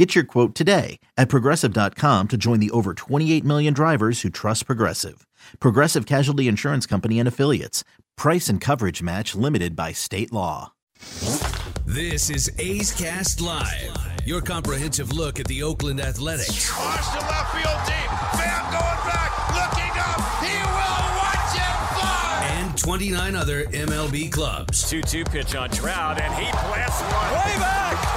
Get your quote today at progressive.com to join the over 28 million drivers who trust Progressive. Progressive Casualty Insurance Company and Affiliates. Price and coverage match limited by state law. This is A's Cast Live, your comprehensive look at the Oakland Athletics. Launch to left field deep. Bam going back, looking up. He will watch it fly. And 29 other MLB clubs. 2 2 pitch on Trout, and he blasts one. Way back.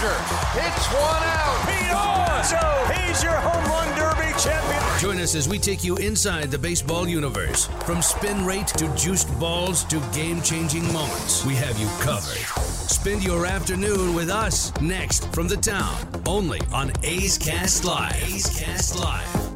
Bellinger hits one out. Pete Alonso, he's your home run derby champion. Join us as we take you inside the baseball universe. From spin rate to juiced balls to game changing moments, we have you covered. Spend your afternoon with us next from the town, only on A's Cast Live. A's Cast Live.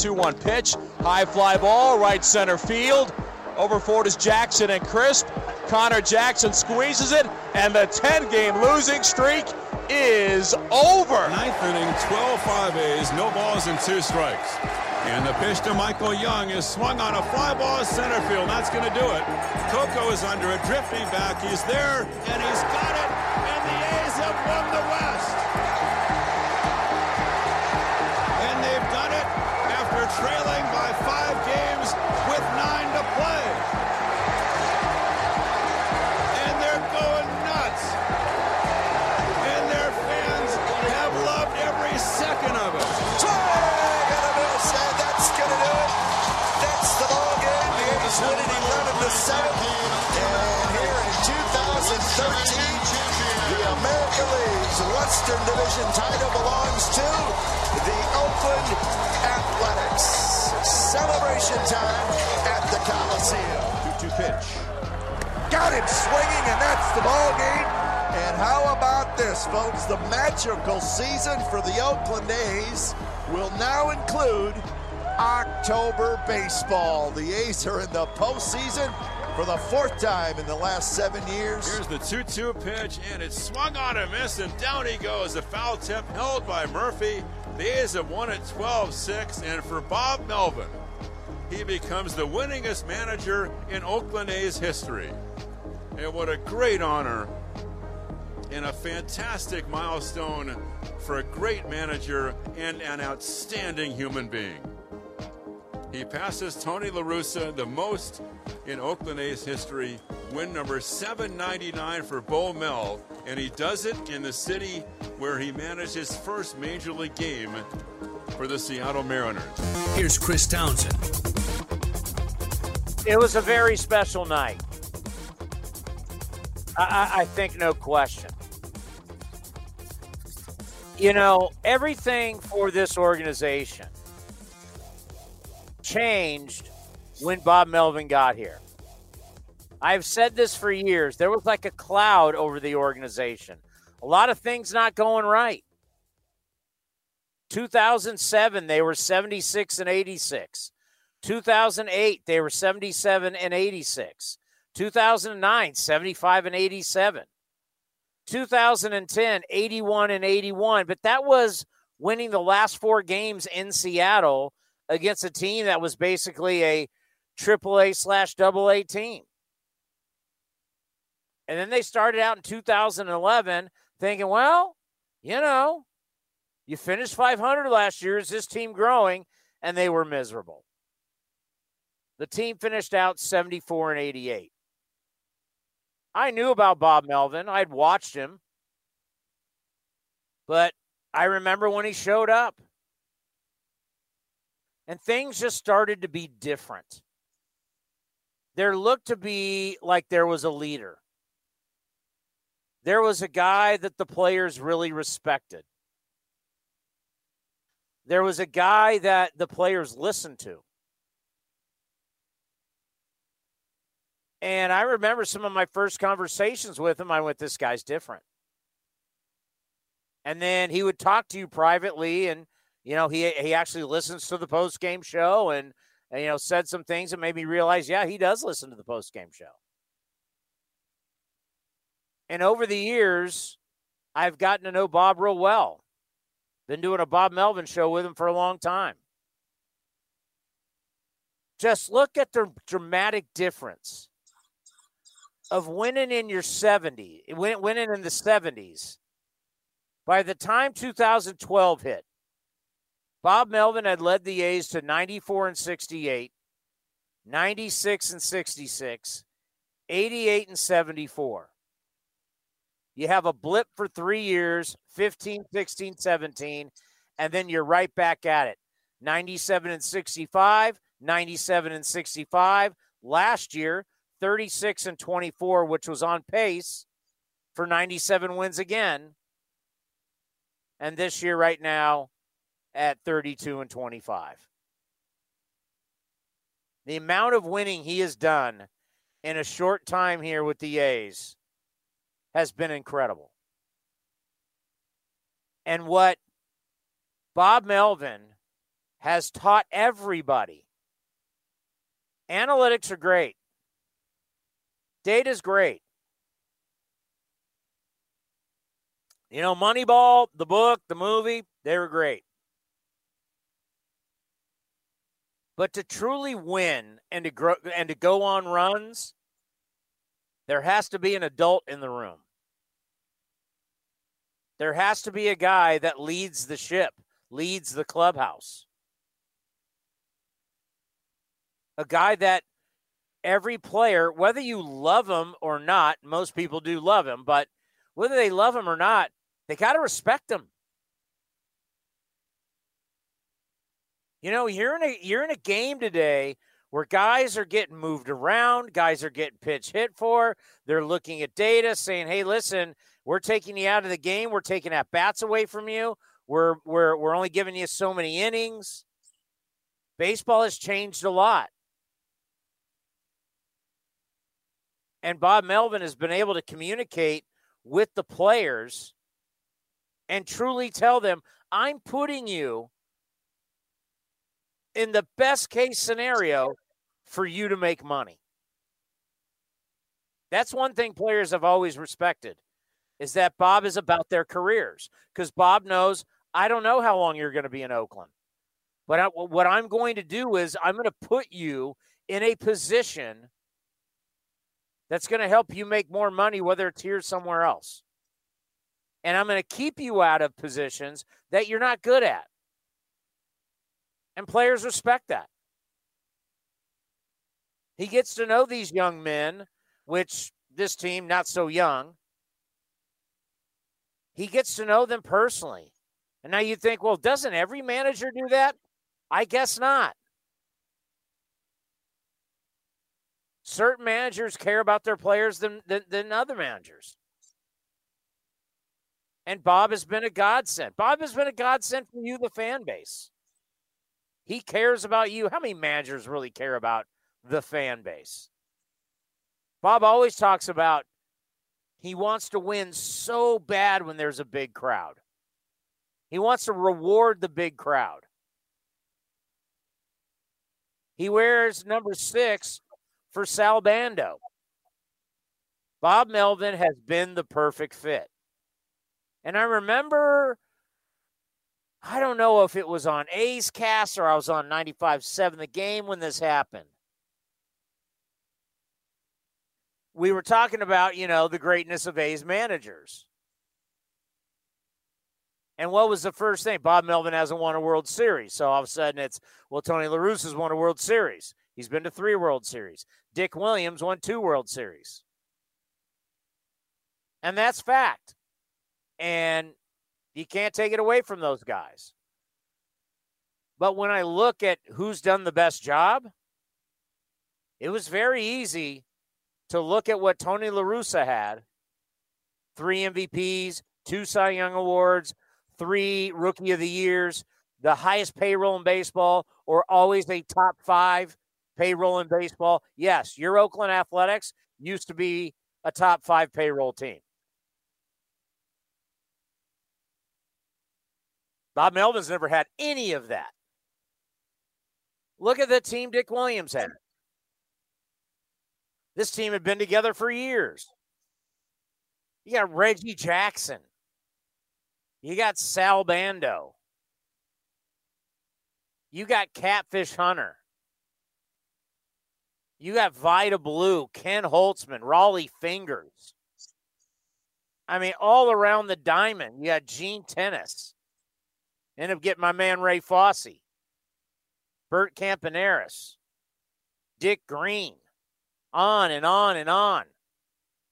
2 1 pitch. High fly ball, right center field. Over forward is Jackson and Crisp. Conor Jackson squeezes it, and the 10 game losing streak is over. Ninth inning, 12-5 A's, no balls and two strikes. And the pitch to Michael Young is swung on a fly ball center field. That's going to do it. Coco is under it, drifting back. He's there, and he's got it. Division title belongs to the Oakland Athletics. Celebration time at the Coliseum. 2-2 pitch. Got him swinging, and that's the ball game. And how about this, folks? The magical season for the Oakland A's will now include October baseball. The A's are in the postseason for the fourth time in the last seven years. Here's the 2-2 pitch, and it's swung on a miss, and down he goes. A foul tip held by Murphy. The A's have won it 12-6, and for Bob Melvin, he becomes the winningest manager in Oakland A's history. And what a great honor and a fantastic milestone for a great manager and an outstanding human being. He passes Tony La Russa, the most in Oakland A's history, win number 799 for Bo Mel, and he does it in the city where he managed his first major league game for the Seattle Mariners. Here's Chris Townsend. It was a very special night. I, I, I think no question. You know, everything for this organization changed when Bob Melvin got here. I've said this for years. There was like a cloud over the organization. A lot of things not going right. 2007, they were 76 and 86. 2008, they were 77 and 86. 2009, 75 and 87. 2010, 81 and 81. But that was winning the last four games in Seattle against a team that was basically a triple A slash double A team. And then they started out in 2011 thinking, well, you know, you finished 500 last year. Is this team growing? And they were miserable. The team finished out 74 and 88. I knew about Bob Melvin. I'd watched him. But I remember when he showed up. And things just started to be different. There looked to be like there was a leader. There was a guy that the players really respected. There was a guy that the players listened to. And I remember some of my first conversations with him. I went, this guy's different. And then he would talk to you privately and you know, he he actually listens to the post game show and, and, you know, said some things that made me realize, yeah, he does listen to the post game show. And over the years, I've gotten to know Bob real well. Been doing a Bob Melvin show with him for a long time. Just look at the dramatic difference of winning in your 70s, winning in the 70s. By the time 2012 hit, Bob Melvin had led the A's to 94 and 68, 96 and 66, 88 and 74. You have a blip for three years 15, 16, 17, and then you're right back at it 97 and 65, 97 and 65. Last year, 36 and 24, which was on pace for 97 wins again. And this year, right now, at 32 and 25. The amount of winning he has done in a short time here with the A's has been incredible. And what Bob Melvin has taught everybody analytics are great, data's great. You know, Moneyball, the book, the movie, they were great. But to truly win and to grow and to go on runs, there has to be an adult in the room. There has to be a guy that leads the ship, leads the clubhouse. A guy that every player, whether you love him or not, most people do love him, but whether they love him or not, they got to respect him. You know, you're in a you're in a game today where guys are getting moved around, guys are getting pitch hit for. They're looking at data saying, "Hey, listen, we're taking you out of the game. We're taking at bats away from you. We're we're we're only giving you so many innings." Baseball has changed a lot. And Bob Melvin has been able to communicate with the players and truly tell them, I'm putting you in the best case scenario for you to make money. That's one thing players have always respected is that Bob is about their careers because Bob knows I don't know how long you're going to be in Oakland. But I, what I'm going to do is I'm going to put you in a position that's going to help you make more money, whether it's here somewhere else. And I'm going to keep you out of positions that you're not good at. And players respect that. He gets to know these young men, which this team, not so young. He gets to know them personally. And now you think, well, doesn't every manager do that? I guess not. Certain managers care about their players than, than, than other managers. And Bob has been a godsend. Bob has been a godsend for you, the fan base. He cares about you. How many managers really care about the fan base? Bob always talks about he wants to win so bad when there's a big crowd. He wants to reward the big crowd. He wears number six for Sal Bando. Bob Melvin has been the perfect fit. And I remember I don't know if it was on A's Cast or I was on 95.7 the game when this happened. We were talking about, you know, the greatness of A's managers. And what was the first thing? Bob Melvin hasn't won a World Series. So all of a sudden it's, well, Tony La Russa has won a World Series. He's been to three World Series. Dick Williams won two World Series. And that's fact. And you can't take it away from those guys. But when I look at who's done the best job, it was very easy to look at what Tony La Russa had three MVPs, two Cy Young Awards, three Rookie of the Years, the highest payroll in baseball, or always a top five payroll in baseball. Yes, your Oakland Athletics used to be a top five payroll team. Bob Melvin's never had any of that. Look at the team Dick Williams had. This team had been together for years. You got Reggie Jackson. You got Sal Bando. You got Catfish Hunter. You got Vida Blue, Ken Holtzman, Rollie Fingers. I mean, all around the diamond, you got Gene Tenace. End up getting my man Ray Fosse, Bert Campaneris, Dick Green, on and on and on.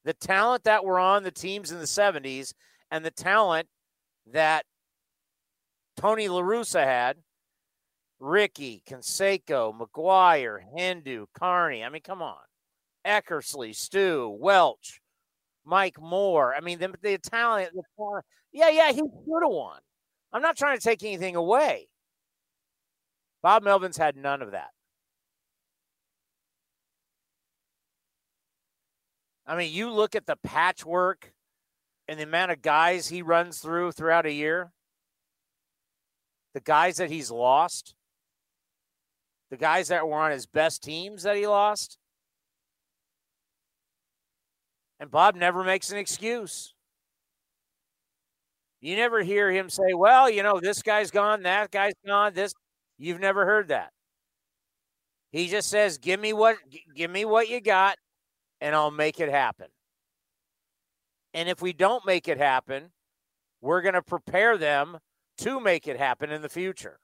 The talent that were on the teams in the 70s and the talent that Tony LaRussa had Ricky, Canseco, McGwire, Hendu, Carney. I mean, come on. Eckersley, Stu, Welch, Mike Moore. I mean, the, the talent. The, yeah, yeah, he should have won. I'm not trying to take anything away. Bob Melvin's had none of that. I mean, you look at the patchwork and the amount of guys he runs through throughout a year, the guys that he's lost, the guys that were on his best teams that he lost. And Bob never makes an excuse. You never hear him say, well, you know, this guy's gone, that guy's gone, this. You've never heard that. He just says, give me what give me what you got and I'll make it happen. And if we don't make it happen, we're going to prepare them to make it happen in the future.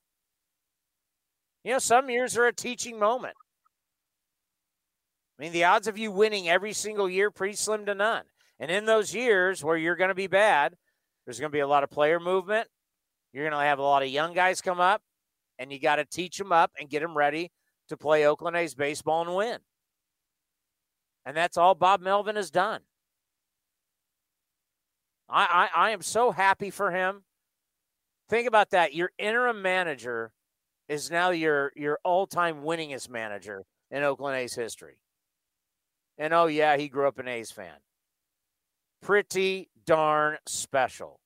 You know, some years are a teaching moment. I mean, the odds of you winning every single year pretty slim to none. And in those years where you're going to be bad, there's going to be a lot of player movement. You're going to have a lot of young guys come up, and you got to teach them up and get them ready to play Oakland A's baseball and win. And that's all Bob Melvin has done. I, I, I am so happy for him. Think about that. Your interim manager is now your your all-time winningest manager in Oakland A's history. And oh yeah, he grew up an A's fan. Pretty darn special.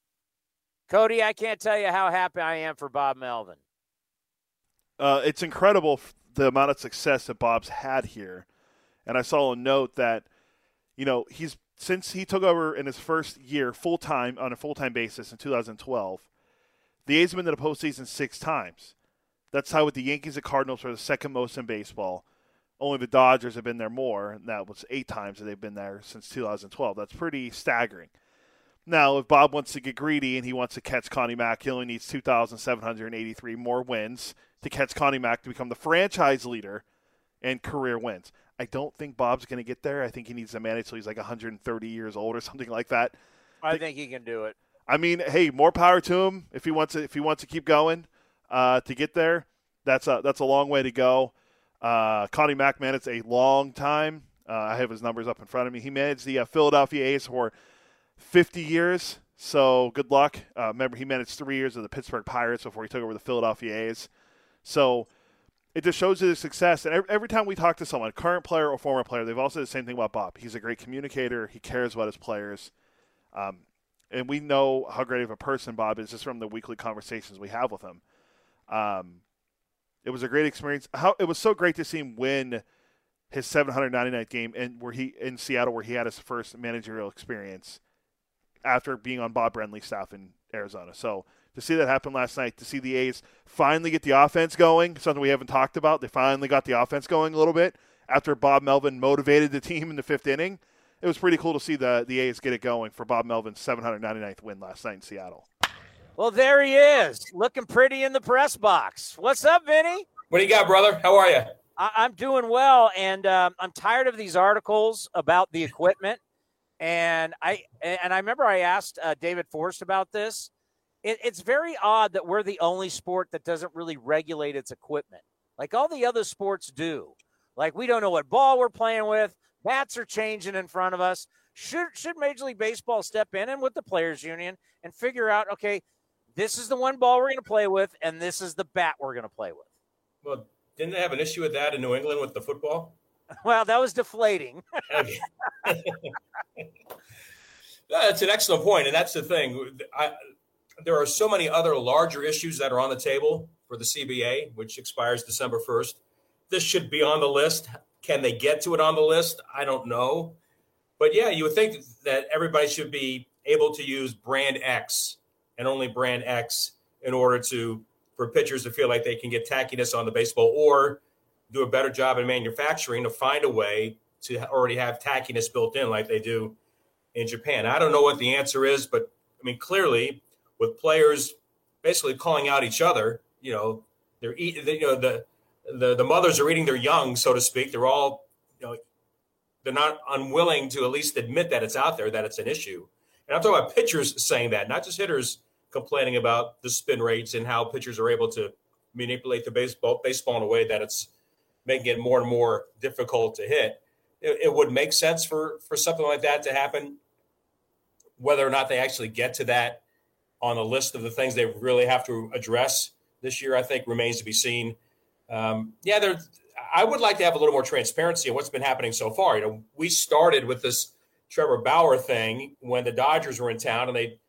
Cody, I can't tell you how happy I am for Bob Melvin. Uh, it's incredible the amount of success that Bob's had here. And I saw a note that, you know, he's since he took over in his first year full time on a full time basis in 2012, the A's have been to the postseason six times. That's how with the Yankees and Cardinals are the second most in baseball. Only the Dodgers have been there more, and that was eight times that they've been there since 2012. That's pretty staggering. Now, if Bob wants to get greedy and he wants to catch Connie Mack, he only needs 2,783 more wins to catch Connie Mack to become the franchise leader in career wins. I don't think Bob's going to get there. I think he needs to manage till he's like 130 years old or something like that. I think he can do it. I mean, hey, more power to him if he wants to. If he wants to keep going uh, to get there. That's a that's a long way to go. Uh, Connie Mack managed a long time. Uh, I have his numbers up in front of me. He managed the uh, Philadelphia A's for 50 years. So good luck. Uh, remember, he managed three years of the Pittsburgh Pirates before he took over the Philadelphia A's. So it just shows you the success. And every, every time we talk to someone, current player or former player, they've all said the same thing about Bob. He's a great communicator. He cares about his players. Um, and we know how great of a person Bob is just from the weekly conversations we have with him. Um, it was a great experience. How it was so great to see him win his 799th game and where he in Seattle where he had his first managerial experience after being on Bob Brenly's staff in Arizona. So to see that happen last night, to see the A's finally get the offense going, something we haven't talked about. They finally got the offense going a little bit after Bob Melvin motivated the team in the fifth inning. It was pretty cool to see the the A's get it going for Bob Melvin's 799th win last night in Seattle. Well, there he is, looking pretty in the press box. What's up, Vinny? What do you got, brother? How are you? I- am doing well, and um, I'm tired of these articles about the equipment. And I and I remember I asked uh, David Forst about this. It, it's very odd that we're the only sport that doesn't really regulate its equipment, like all the other sports do. Like we don't know what ball we're playing with. Bats are changing in front of us. Should should Major League Baseball step in and with the players union and figure out, okay, this is the one ball we're going to play with, and this is the bat we're going to play with. Well, didn't they have an issue with that in New England with the football? Well, that was deflating. that's an excellent point, and that's the thing. I there are so many other larger issues that are on the table for the CBA, which expires December 1st. This should be on the list. Can they get to it on the list? I don't know. But yeah, you would think that everybody should be able to use brand X and only brand X in order to for pitchers to feel like they can get tackiness on the baseball or do a better job in manufacturing to find a way to already have tackiness built in like they do in Japan. I don't know what the answer is, but I mean clearly with players basically calling out each other, you know, they're eating, you know, the the the mothers are eating their young, so to speak. They're all, you know, they're not unwilling to at least admit that it's out there, that it's an issue. And I'm talking about pitchers saying that, not just hitters complaining about the spin rates and how pitchers are able to manipulate the baseball baseball in a way that it's making it more and more difficult to hit. It, it would make sense for for something like that to happen. Whether or not they actually get to that on the list of the things they really have to address this year, I think remains to be seen. Um, yeah. I would like to have a little more transparency on what's been happening so far. You know, we started with this Trevor Bauer thing when the Dodgers were in town, and they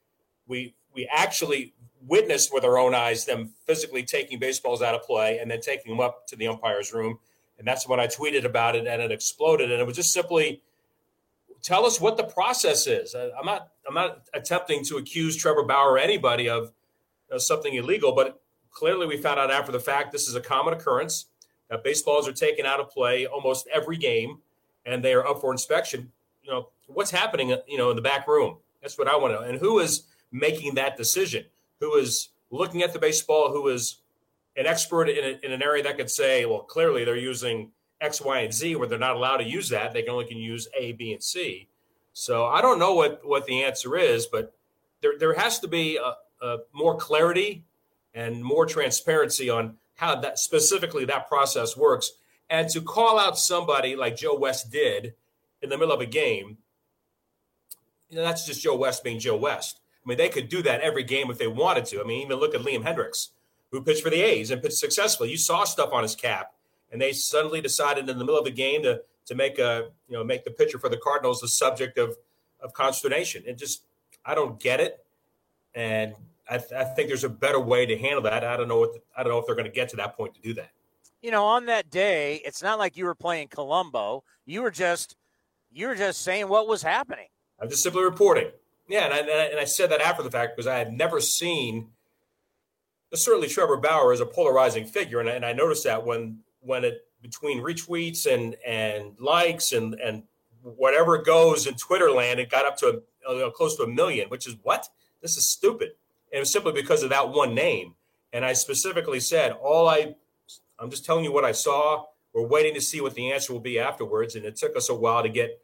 we we actually witnessed with our own eyes them physically taking baseballs out of play and then taking them up to the umpire's room. And that's when I tweeted about it, and it exploded. And it was just simply tell us what the process is. I'm not I'm not attempting to accuse Trevor Bauer or anybody of, of something illegal, but clearly we found out after the fact this is a common occurrence that baseballs are taken out of play almost every game, and they are up for inspection. You know what's happening, you know, in the back room. That's what I want to know. And who is making that decision? Who is looking at the baseball? Who is an expert in, a, in an area that could say, well, clearly they're using X, Y, and Z, where they're not allowed to use that. They can only can use A, B, and C. So I don't know what what the answer is, but there there has to be a, a more clarity and more transparency on how that specifically that process works. And to call out somebody like Joe West did in the middle of a game, you know, that's just Joe West being Joe West. I mean, they could do that every game if they wanted to. I mean, even look at Liam Hendriks, who pitched for the A's and pitched successfully. You saw stuff on his cap and they suddenly decided in the middle of the game to to make a you know make the pitcher for the Cardinals the subject of of consternation. And just I don't get it, and I, th- I think there's a better way to handle that. I don't know what the, I don't know if they're going to get to that point to do that. You know, on that day, it's not like you were playing Columbo. You were just you were just saying what was happening. I'm just simply reporting. Yeah, and I, and I said that after the fact because I had never seen certainly Trevor Bauer is a polarizing figure, and, and I noticed that when when it between retweets and and likes and and whatever goes in Twitter land, it got up to a, close to a million, which is what this is stupid. And it was simply because of that one name. And I specifically said, all I, I'm just telling you what I saw. We're waiting to see what the answer will be afterwards. And it took us a while to get,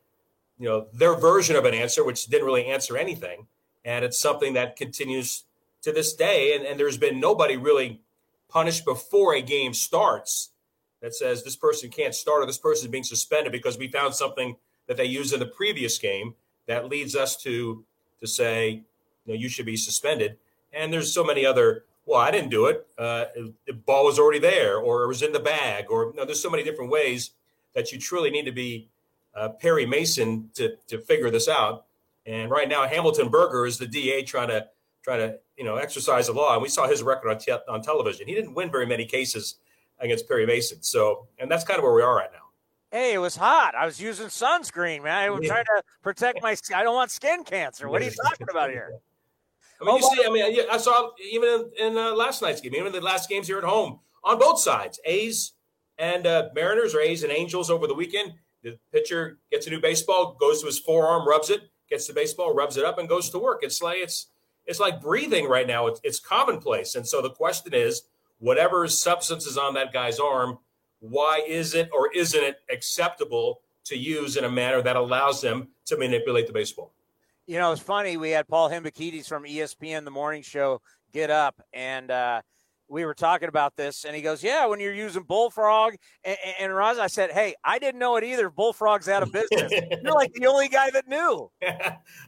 you know, their version of an answer, which didn't really answer anything. And it's something that continues to this day. And, and there's been nobody really punished before a game starts that says this person can't start or this person is being suspended because we found something that they used in the previous game that leads us to to say you know you should be suspended and there's so many other well i didn't do it uh, the ball was already there or it was in the bag or you know, there's so many different ways that you truly need to be uh, perry mason to, to figure this out and right now hamilton burger is the da trying to try to you know exercise the law and we saw his record on, te- on television he didn't win very many cases against Perry Mason. So, and that's kind of where we are right now. Hey, it was hot. I was using sunscreen, man. I was yeah. trying to protect my. I don't want skin cancer. What are you talking about here? I mean, oh, you see, I mean, I saw even in, in uh, last night's game, even the last games here at home, on both sides, A's and uh, Mariners or A's and Angels over the weekend. The pitcher gets a new baseball, goes to his forearm, rubs it, gets the baseball, rubs it up, and goes to work. It's like it's it's like breathing right now. It's, it's commonplace, and so the question is, whatever substance is on that guy's arm, why is it or isn't it acceptable to use in a manner that allows them to manipulate the baseball? You know, it's funny. We had Paul Hembekides from ESPN, the morning show, get up, and uh, we were talking about this, and he goes, "Yeah, when you're using bullfrog." And, and Roz, I said, "Hey, I didn't know it either. Bullfrog's out of business. you're like the only guy that knew."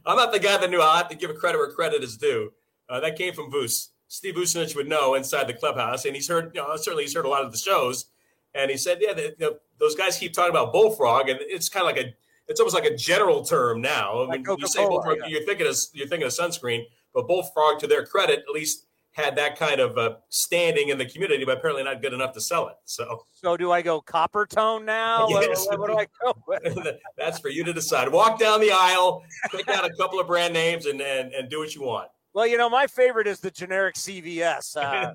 I'm not the guy that knew. I have to give a credit where credit is due. Uh, that came from Voos. Steve Vucinich would know inside the clubhouse, and he's heard, you know, certainly he's heard a lot of the shows, and he said, yeah, the, know, those guys keep talking about bullfrog, and it's kind of like a, it's almost like a general term now. I mean, like you say bullfrog, yeah. you're thinking of you're thinking of sunscreen, But Bullfrog, to their credit, at least had that kind of uh, standing in the community, but apparently not good enough to sell it. So, so do I go Coppertone now? Yes. What, what, do I go with? That's for you to decide. Walk down the aisle, pick out a couple of brand names, and, and and do what you want. Well, you know, my favorite is the generic CVS, uh,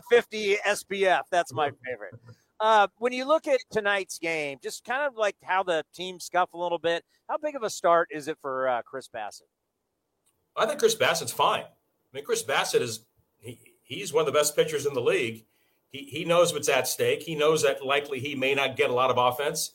50 SPF. That's my favorite. Uh, when you look at tonight's game, just kind of like how the team scuff a little bit, how big of a start is it for uh, Chris Bassitt? I think Chris Bassitt's fine. I mean, Chris Bassitt is he, he's one of the best pitchers in the league. He, he knows what's at stake. He knows that likely he may not get a lot of offense.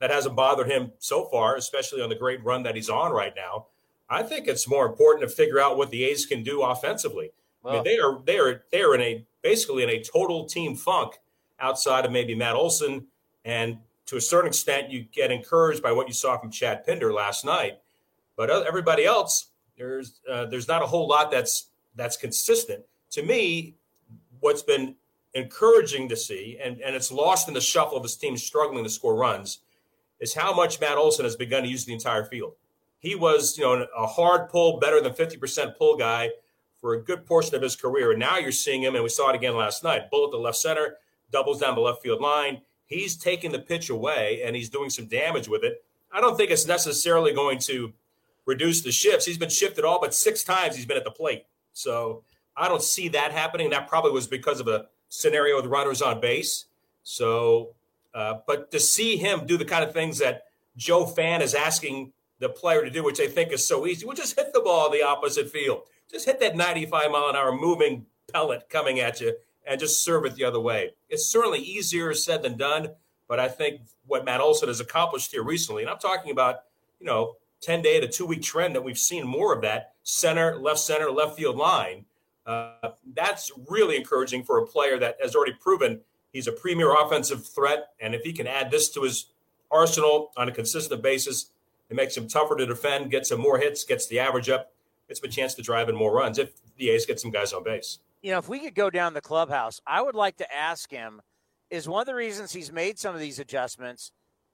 That hasn't bothered him so far, especially on the great run that he's on right now. I think it's more important to figure out what the A's can do offensively. Well, I mean, they are they are they are in a basically in a total team funk outside of maybe Matt Olson, and to a certain extent, you get encouraged by what you saw from Chad Pinder last night. But everybody else, there's uh, there's not a whole lot that's that's consistent. To me, what's been encouraging to see, and, and it's lost in the shuffle of his team struggling to score runs, is how much Matt Olson has begun to use the entire field. He was, you know, a hard pull, better than 50% pull guy for a good portion of his career. And now you're seeing him, and we saw it again last night, bullet to left center, doubles down the left field line. He's taking the pitch away and he's doing some damage with it. I don't think it's necessarily going to reduce the shifts. He's been shifted all but six times he's been at the plate. So I don't see that happening. That probably was because of a scenario with runners on base. So, uh, but to see him do the kind of things that Joe Fan is asking the player to do, which they think is so easy, well, just hit the ball the opposite field. Just hit that 95 mile an hour moving pellet coming at you and just serve it the other way. It's certainly easier said than done, but I think what Matt Olson has accomplished here recently, and I'm talking about, you know, 10 day to two week trend that we've seen more of that center, left center, left field line. Uh, that's really encouraging for a player that has already proven he's a premier offensive threat. And if he can add this to his arsenal on a consistent basis, it makes him tougher to defend, gets him more hits, gets the average up, gets him a chance to drive in more runs if the A's get some guys on base. You know, if we could go down the clubhouse, I would like to ask him is one of the reasons he's made some of these adjustments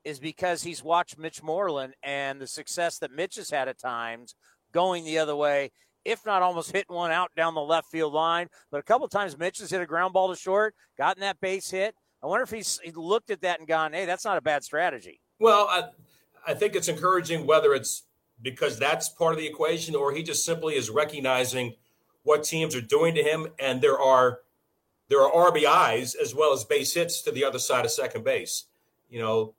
is because he's watched Mitch Moreland and the success that Mitch has had at times going the other way, if not almost hitting one out down the left field line. But a couple times Mitch has hit a ground ball to short, gotten that base hit. I wonder if he's he looked at that and gone, hey, that's not a bad strategy. Well, I, I think it's encouraging whether it's because that's part of the equation or he just simply is recognizing what teams are doing to him. And there are there are RBIs as well as base hits to the other side of second base. You know,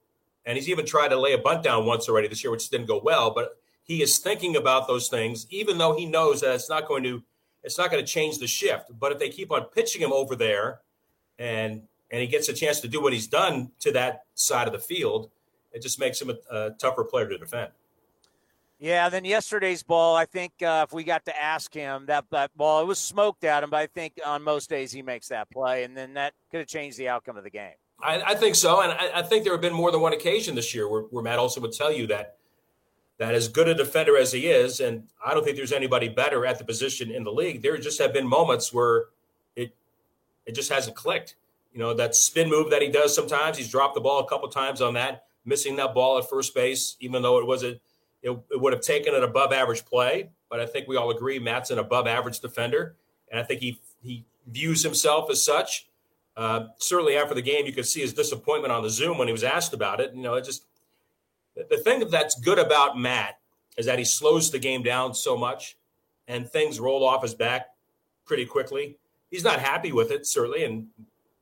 and he's even tried to lay a bunt down once already this year, which didn't go well. But he is thinking about those things, even though he knows that it's not going to it's not going to change the shift. But if they keep on pitching him over there, and and he gets a chance to do what he's done to that side of the field, it just makes him a, a tougher player to defend. Yeah, then yesterday's ball, I think uh, if we got to ask him that that ball, it was smoked at him, but I think on most days he makes that play, and then that could have changed the outcome of the game. I, I think so, and I, I, think there have been more than one occasion this year where, where Matt Olson would tell you that that as good a defender as he is, and I don't think there's anybody better at the position in the league. There just have been moments where it it just hasn't clicked. You know that spin move that he does sometimes. He's dropped the ball a couple times on that, missing that ball at first base, even though it was a it, it would have taken an above average play. But I think we all agree Matt's an above average defender, and I think he he views himself as such. Uh, certainly after the game, you could see his disappointment on the Zoom when he was asked about it. You know, it just the thing that's good about Matt is that he slows the game down so much, and things roll off his back pretty quickly. He's not happy with it, certainly, and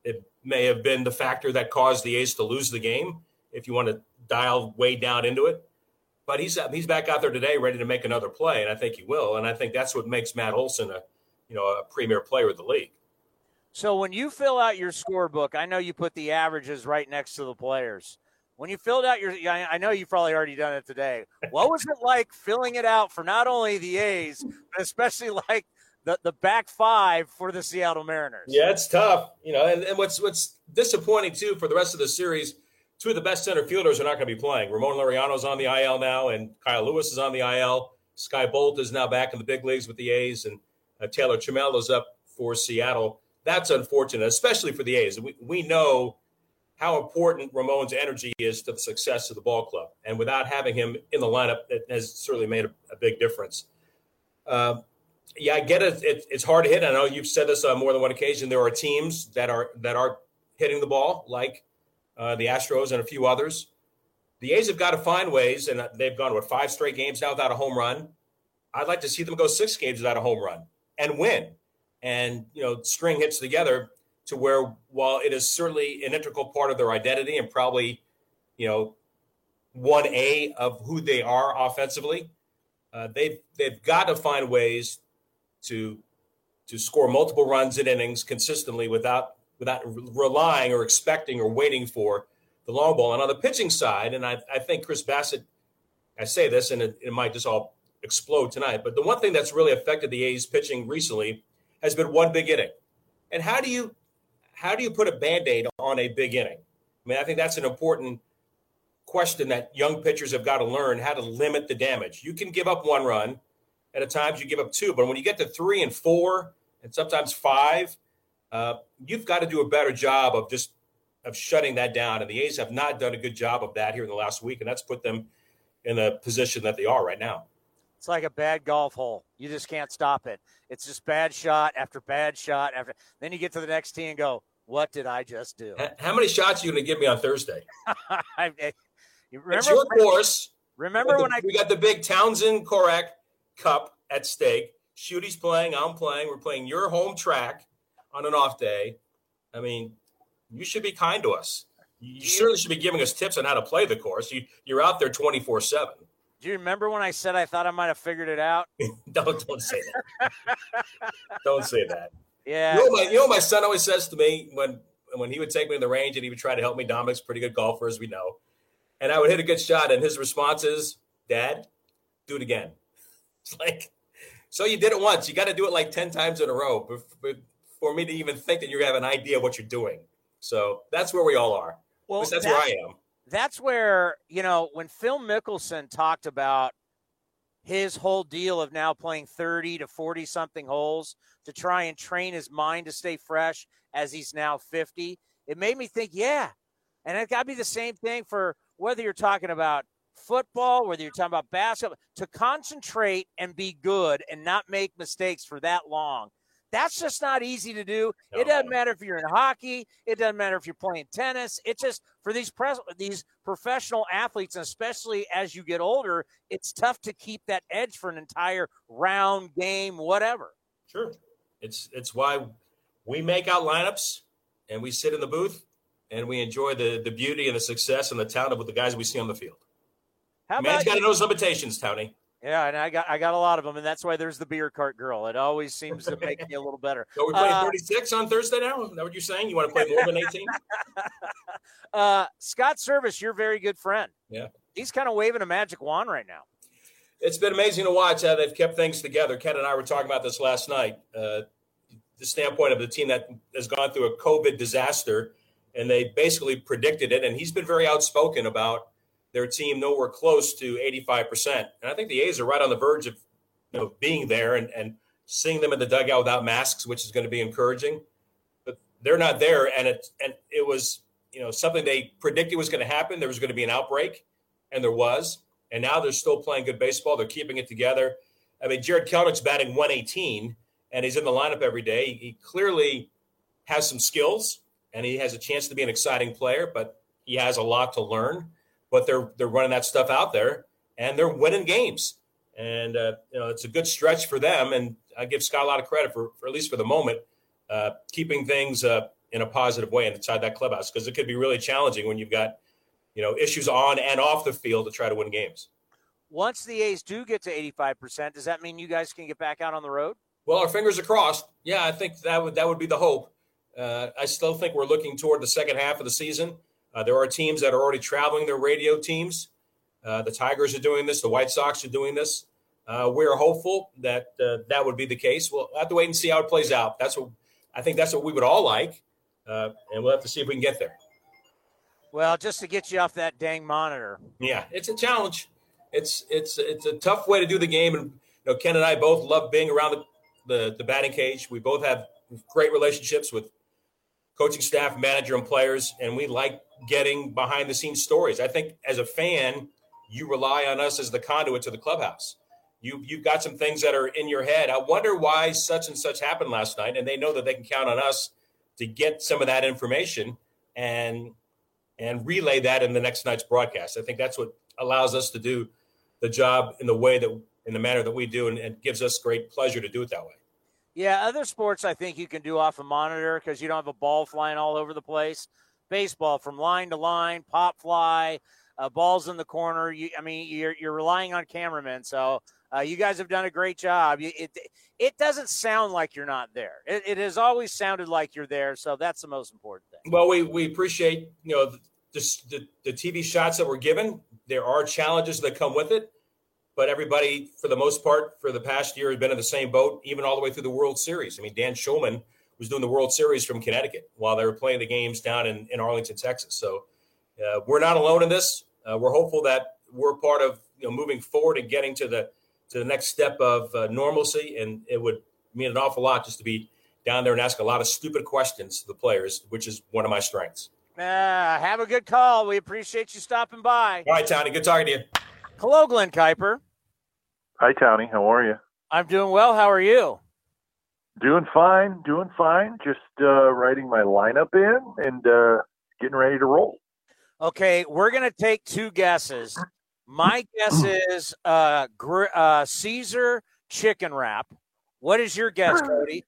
it may have been the factor that caused the A's to lose the game. If you want to dial way down into it, but he's he's back out there today, ready to make another play, and I think he will. And I think that's what makes Matt Olson a you know a premier player of the league. So when you fill out your scorebook, I know you put the averages right next to the players. When you filled out your, I know you've probably already done it today. What was it like filling it out for not only the A's, but especially like the, the back five for the Seattle Mariners? Yeah, it's tough, you know. And, and what's what's disappointing too for the rest of the series, two of the best center fielders are not going to be playing. Ramon Laureano's on the IL now, and Kyle Lewis is on the IL. Skye Bolt is now back in the big leagues with the A's, and uh, Taylor Trammell is up for Seattle that's unfortunate, especially for the A's. We, we know how important Ramon's energy is to the success of the ball club. And without having him in the lineup, it has certainly made a, a big difference. Uh, yeah, I get it. it. It's hard to hit. I know you've said this on more than one occasion. There are teams that are that are hitting the ball, like uh, the Astros and a few others. The A's have got to find ways, and they've gone with five straight games now without a home run. I'd like to see them go six games without a home run and win, and you know, string hits together to where, while it is certainly an integral part of their identity and probably, you know, one A of who they are offensively, uh, they've they've got to find ways to to score multiple runs in innings consistently without without relying or expecting or waiting for the long ball. And on the pitching side, and I, I think Chris Bassitt, I say this and it, it might just all explode tonight, but the one thing that's really affected the A's pitching recently has been one big inning. And how do you how do you put a band-aid on a big inning? I mean, I think that's an important question that young pitchers have got to learn how to limit the damage. You can give up one run, and at times you give up two, but when you get to three and four, and sometimes five, uh, you've got to do a better job of just of shutting that down. And the A's have not done a good job of that here in the last week, and that's put them in the position that they are right now. It's like a bad golf hole. You just can't stop it. It's just bad shot after bad shot after. Then you get to the next tee and go, "What did I just do?" How many shots are you going to give me on Thursday? I, eh, you remember, it's your course. Remember the, when I we got the big Townsend Korach Cup at stake. Shooty's playing. I'm playing. We're playing your home track on an off day. I mean, you should be kind to us. You certainly should be giving us tips on how to play the course. You, you're out there 24 7. Do you remember when I said I thought I might have figured it out? don't don't say that. don't say that. Yeah. You know, my, you know what my son always says to me when when he would take me to the range and he would try to help me. Dominic's a pretty good golfer, as we know, and I would hit a good shot, and his response is, "Dad, do it again." It's like, so you did it once. You got to do it like ten times in a row for me to even think that you have an idea of what you're doing. So that's where we all are. Well, that's, that's where I am that's where you know when Phil Mickelson talked about his whole deal of now playing 30 to 40 something holes to try and train his mind to stay fresh as he's now 50 it made me think yeah. And it got to be the same thing for whether you're talking about football whether you're talking about basketball to concentrate and be good and not make mistakes for that long that's just not easy to do. No. It doesn't matter if you're in hockey. It doesn't matter if you're playing tennis. It's just for these pres- these professional athletes, and especially as you get older, it's tough to keep that edge for an entire round game, whatever. Sure, it's it's why we make out lineups and we sit in the booth and we enjoy the the beauty and the success and the talent of the guys we see on the field. How Man's got to know his limitations, Tony. Yeah, and I got I got a lot of them, and that's why there's the beer cart girl. It always seems to make me a little better. So we're playing uh, 36 on Thursday now. Is that what you're saying? You want to play more than 18? uh, Scott Servais, your very good friend. Yeah, he's kind of waving a magic wand right now. It's been amazing to watch how they've kept things together. Ken and I were talking about this last night. Uh, the standpoint of the team that has gone through a COVID disaster, and they basically predicted it. And he's been very outspoken about their team nowhere close to 85%. And I think the A's are right on the verge of you know, being there and, and seeing them in the dugout without masks, which is going to be encouraging. But they're not there. And it, and it was, you know, something they predicted was going to happen. There was going to be an outbreak, and there was. And now they're still playing good baseball. They're keeping it together. I mean, Jarred Kelenic's batting 118, and he's in the lineup every day. He clearly has some skills, and he has a chance to be an exciting player, but he has a lot to learn but they're they're running that stuff out there and they're winning games. And uh, you know it's a good stretch for them, and I give Scott a lot of credit for, for at least for the moment, uh, keeping things uh, in a positive way inside that clubhouse because it could be really challenging when you've got you know issues on and off the field to try to win games. Once the A's do get to eighty five percent, does that mean you guys can get back out on the road? Well, our fingers are crossed. Yeah, I think that would that would be the hope. Uh, I still think we're looking toward the second half of the season. Uh, there are teams that are already traveling their radio teams. Uh, the Tigers are doing this. The White Sox are doing this. Uh, we're hopeful that uh, that would be the case. We'll have to wait and see how it plays out. That's what I think. That's what we would all like, uh, and we'll have to see if we can get there. Well, just to get you off that dang monitor. Yeah, it's a challenge. It's it's it's a tough way to do the game, and you know, Ken and I both love being around the, the, the batting cage. We both have great relationships with coaching staff, manager, and players, and we like getting behind the scenes stories. I think as a fan, you rely on us as the conduit to the clubhouse. you you've got some things that are in your head. I wonder why such and such happened last night, and they know that they can count on us to get some of that information and and relay that in the next night's broadcast. I think that's what allows us to do the job in the way that in the manner that we do, and, and gives us great pleasure to do it that way. Yeah, other sports I think you can do off a monitor because you don't have a ball flying all over the place. Baseball from line to line, pop fly, uh, balls in the corner. You, I mean, you're you're relying on cameramen, so uh, you guys have done a great job. It it doesn't sound like you're not there. It, it, has always sounded like you're there, so that's the most important thing. Well, we we appreciate you know the, the, the TV shots that we're given. There are challenges that come with it but everybody, for the most part, for the past year, has been in the same boat, even all the way through the World Series. I mean, Dan Shulman was doing the World Series from Connecticut while they were playing the games down in, in Arlington, Texas. So uh, we're not alone in this. Uh, we're hopeful that we're part of you know moving forward and getting to the to the next step of uh, normalcy. And it would mean an awful lot just to be down there and ask a lot of stupid questions to the players, which is one of my strengths. Uh, have a good call. We appreciate you stopping by. All right, Tony. Good talking to you. Hello, Glen Kuiper. Hi, Tony. How are you? I'm doing well. How are you? Doing fine. Doing fine. Just uh, writing my lineup in and uh, getting ready to roll. Okay, we're gonna take two guesses. My guess is uh, gr- uh, Caesar chicken wrap. What is your guess, Cody?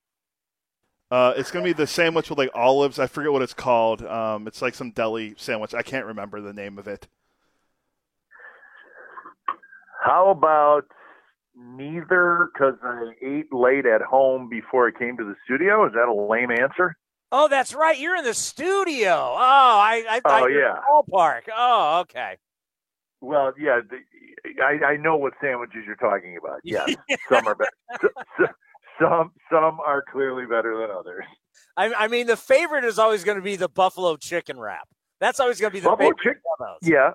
Uh, it's gonna be the sandwich with like olives. I forget what it's called. Um, it's like some deli sandwich. I can't remember the name of it. How about neither because I ate late at home before I came to the studio. Is that a lame answer? Oh, that's right. You're in the studio. Oh, I, I thought oh, you yeah. ballpark. Oh, okay. Well, yeah, the, I, I know what sandwiches you're talking about. Yes, yeah. some are better. Some some are clearly better than others. I, I mean, the favorite is always going to be the buffalo chicken wrap. That's always going to be the buffalo favorite. Chicken, yeah,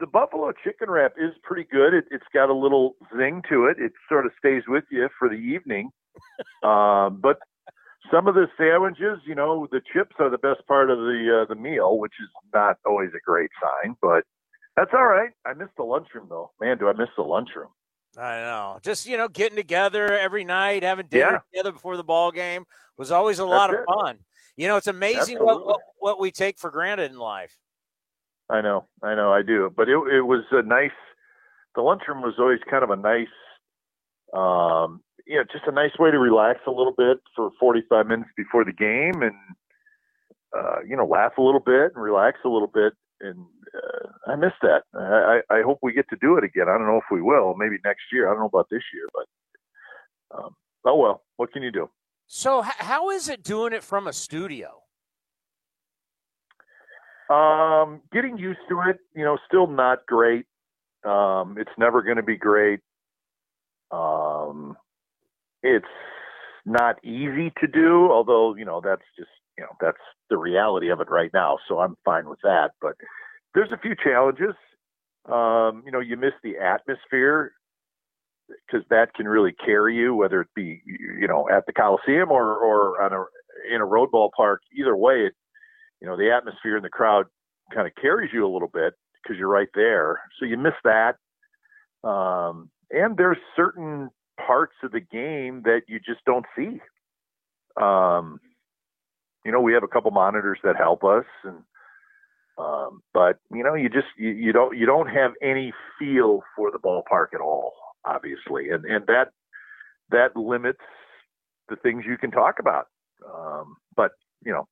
the buffalo chicken wrap is pretty good. It, has got a little zing to it. It sort of stays with you for the evening. um, but some of the sandwiches, you know, the chips are the best part of the uh, the meal, which is not always a great sign. But that's all right. I miss the lunchroom though. Man, do I miss the lunchroom? I know. Just you know, getting together every night, having dinner yeah. together before the ball game was always a lot That's of fun. You know, it's amazing what, what, what we take for granted in life. I know, I know, I do. But it it was a nice. The lunchroom was always kind of a nice, um, you know, just a nice way to relax a little bit for 45 minutes before the game, and uh, you know, laugh a little bit and relax a little bit. And uh, I miss that. I, I hope we get to do it again. I don't know if we will. Maybe next year. I don't know about this year, but um, oh well. What can you do? So, how is it doing it from a studio? Um, getting used to it, you know, still not great. Um, it's never going to be great. Um, it's not easy to do, although, you know, that's just, you know, that's the reality of it right now. So I'm fine with that. But there's a few challenges. Um, you know, you miss the atmosphere because that can really carry you, whether it be, you know, at the Coliseum or, or on a, in a road ball park. Either way, it you know, the atmosphere in the crowd kind of carries you a little bit because you're right there. So you miss that. Um, and there's certain parts of the game that you just don't see. Um, you know, we have a couple monitors that help us, and um, but you know, you just you, you don't you don't have any feel for the ballpark at all, obviously, and and that that limits the things you can talk about. Um, but you know,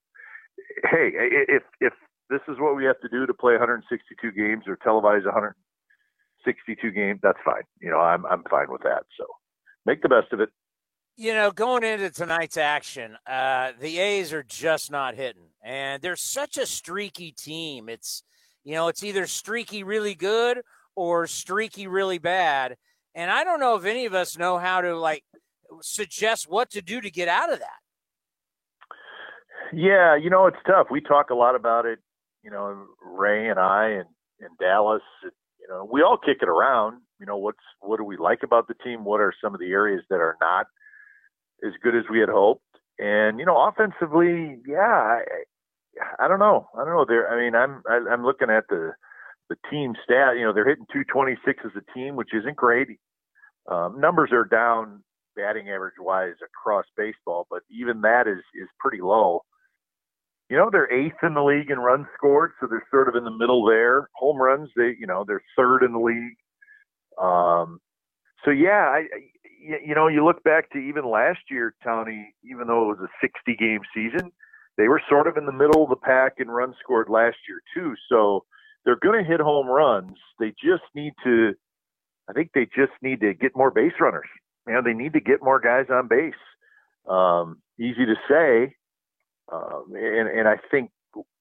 hey, if if this is what we have to do to play 162 games or televise 162 games, that's fine. You know, I'm I'm fine with that. So make the best of it. You know, going into tonight's action, uh, the A's are just not hitting, and they're such a streaky team. It's you know, it's either streaky really good or streaky really bad, and I don't know if any of us know how to like suggest what to do to get out of that. Yeah, you know, it's tough. We talk a lot about it, you know, Ray and I and, and Dallas, you know, we all kick it around. You know, what's what do we like about the team? What are some of the areas that are not as good as we had hoped? And you know, offensively, yeah, I, I don't know. I don't know. There, I mean, I'm I, am i am looking at the the team stat. You know, they're hitting 226 as a team, which isn't great. Um, numbers are down batting average wise across baseball, but even that is is pretty low. You know, they're eighth in the league in runs scored, so they're sort of in the middle there. Home runs, they you know they're third in the league. Um, so yeah, I, you know you look back to even last year, Tony. Even though it was a 60 game season, they were sort of in the middle of the pack in runs scored last year too. So they're going to hit home runs. They just need to. I think they just need to get more base runners. You know, they need to get more guys on base. Um, easy to say, um, and, and I think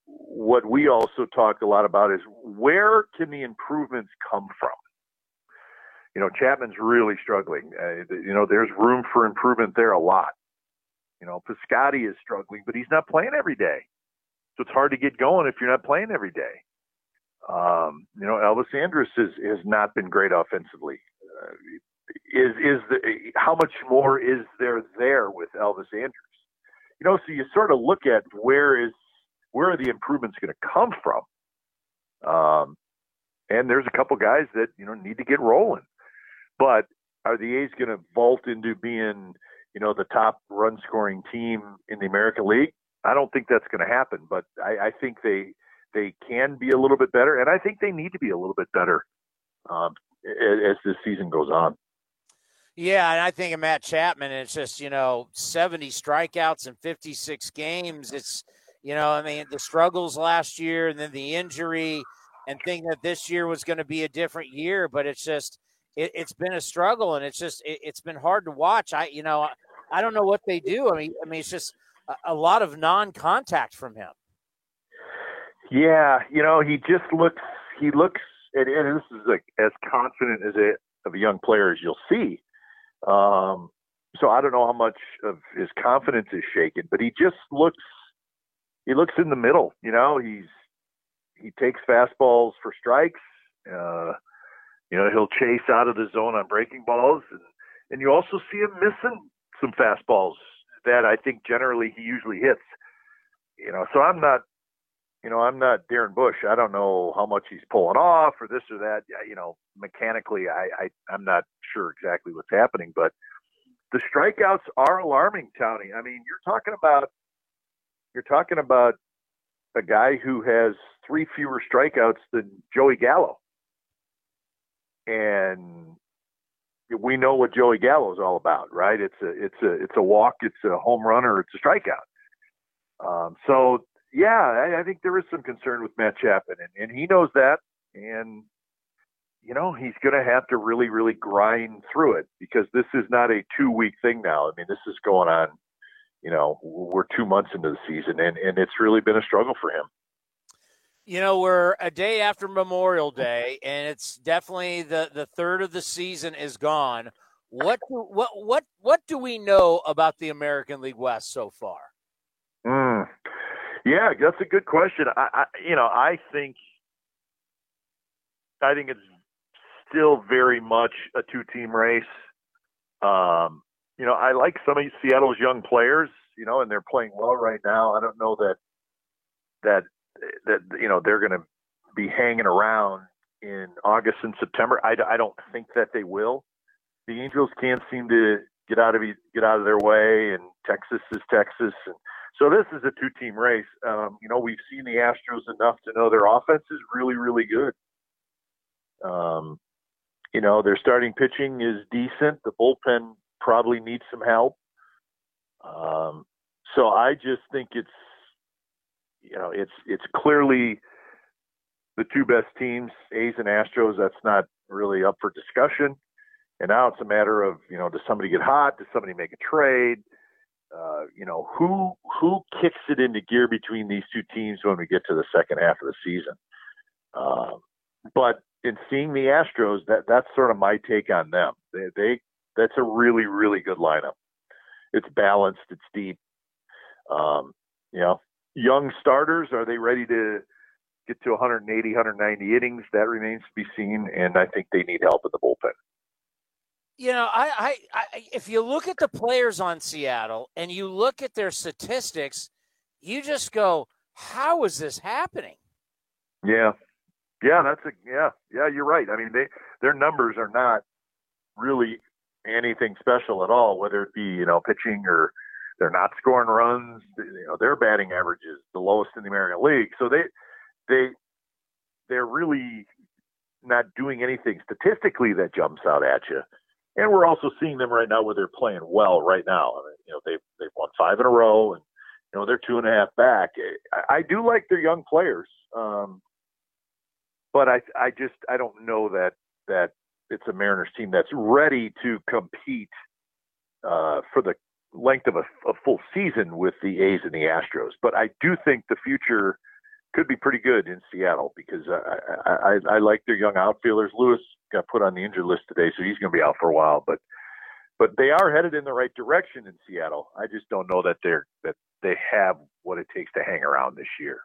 what we also talk a lot about is where can the improvements come from? You know, Chapman's really struggling. Uh, you know, there's room for improvement there a lot. You know, Piscotty is struggling, but he's not playing every day. So it's hard to get going if you're not playing every day. Um, you know, Elvis Andrus has, has not been great offensively. Uh, is is the how much more is there there with Elvis Andrus? You know, so you sort of look at where is where are the improvements going to come from? Um, and there's a couple guys that you know need to get rolling, but are the A's going to vault into being you know the top run scoring team in the American League? I don't think that's going to happen, but I, I think they they can be a little bit better, and I think they need to be a little bit better um, as, as this season goes on. Yeah, and I think of Matt Chapman, it's just you know seventy strikeouts in fifty six games. It's you know, I mean, the struggles last year, and then the injury, and thinking that this year was going to be a different year, but it's just it, has been a struggle, and it's just it, has been hard to watch. I you know I don't know what they do. I mean, I mean, it's just a, a lot of non contact from him. Yeah, you know, he just looks. He looks, and, and this is like as confident as a of a young player as you'll see. Um, so I don't know how much of his confidence is shaken, but he just looks. He looks in the middle. You know, he's he takes fastballs for strikes. Uh, you know, he'll chase out of the zone on breaking balls, and and you also see him missing some fastballs that I think generally he usually hits. You know, so I'm not you know, I'm not Darren Bush. I don't know how much he's pulling off or this or that. You know, mechanically, I, I I'm not sure exactly what's happening, but the strikeouts are alarming, Tony. I mean, you're talking about you're talking about a guy who has three fewer strikeouts than Joey Gallo, and we know what Joey Gallo is all about, right? It's a it's a it's a walk, it's a home run, or it's a strikeout. Um, so yeah, I, I, think there is some concern with Matt Chapman, and, and he knows that. And you know, he's going to have to really, really grind through it because this is not a two week thing now. I mean, this is going on. You know, we're two months into the season, and and it's really been a struggle for him. You know, we're a day after Memorial Day, and it's definitely the the third of the season is gone. What what what what do we know about the American League West so far? Yeah, that's a good question. I, I you know, I think I think it's still very much a two-team race. Um, you know, I like some of Seattle's young players, you know, and they're playing well right now. I don't know that that that you know they're going to be hanging around in August and September. I, I don't think that they will. The Angels can't seem to get out of get out of their way, and Texas is Texas, and so this is a two-team race. Um, you know, we've seen the Astros enough to know their offense is really, really good. Um, you know, their starting pitching is decent. The bullpen probably needs some help. Um, so I just think it's, you know, it's it's clearly the two best teams, A's and Astros. That's not really up for discussion. And now it's a matter of, you know, does somebody get hot? Does somebody make a trade? Uh, you know, who who kicks it into gear between these two teams when we get to the second half of the season? Uh, but in seeing the Astros, that that's sort of my take on them. They, they that's a really really good lineup. It's balanced. It's deep. Um, you know, young starters are they ready to get to 180, 190 innings? That remains to be seen, and I think they need help in the bullpen you know, I, I, I, if you look at the players on Seattle and you look at their statistics, you just go, how is this happening? Yeah, yeah, that's a yeah, yeah. You're right. I mean, they their numbers are not really anything special at all, whether it be you know pitching or they're not scoring runs. You know their batting average is the lowest in the American League, so they they they're really not doing anything statistically that jumps out at you. And we're also seeing them right now where they're playing well right now. I mean, you know, they've they've won five in a row, and you know they're two and a half back. I, I do like their young players, um, but I I just I don't know that that it's a Mariners team that's ready to compete uh, for the length of a, a full season with the A's and the Astros. But I do think the future could be pretty good in Seattle because I, I, I, I like their young outfielders. Lewis got put on the injured list today, so he's going to be out for a while. But but they are headed in the right direction in Seattle. I just don't know that they're that they have what it takes to hang around this year.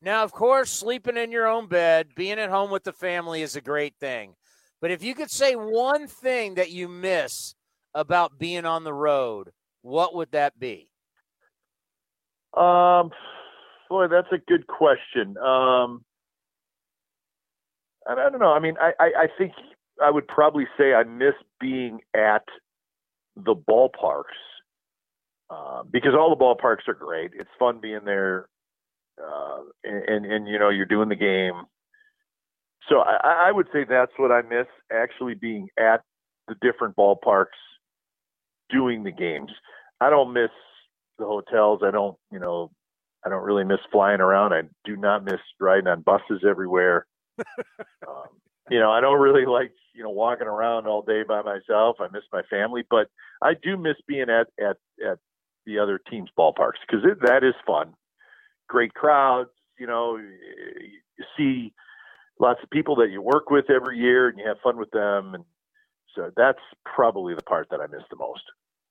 Now, of course, sleeping in your own bed, being at home with the family is a great thing. But if you could say one thing that you miss about being on the road, what would that be? Um, boy, that's a good question. Um, I don't know. I mean, I, I, I think I would probably say I miss being at the ballparks uh, because all the ballparks are great. It's fun being there, uh, and, and, and you know you're doing the game. So I, I would say that's what I miss actually being at the different ballparks doing the games. I don't miss the hotels. I don't, you know, I don't really miss flying around. I do not miss riding on buses everywhere. um, you know, I don't really like, you know, walking around all day by myself. I miss my family, but I do miss being at at at the other teams' ballparks because that is fun. Great crowds, you know, you see lots of people that you work with every year and you have fun with them and so that's probably the part that I miss the most.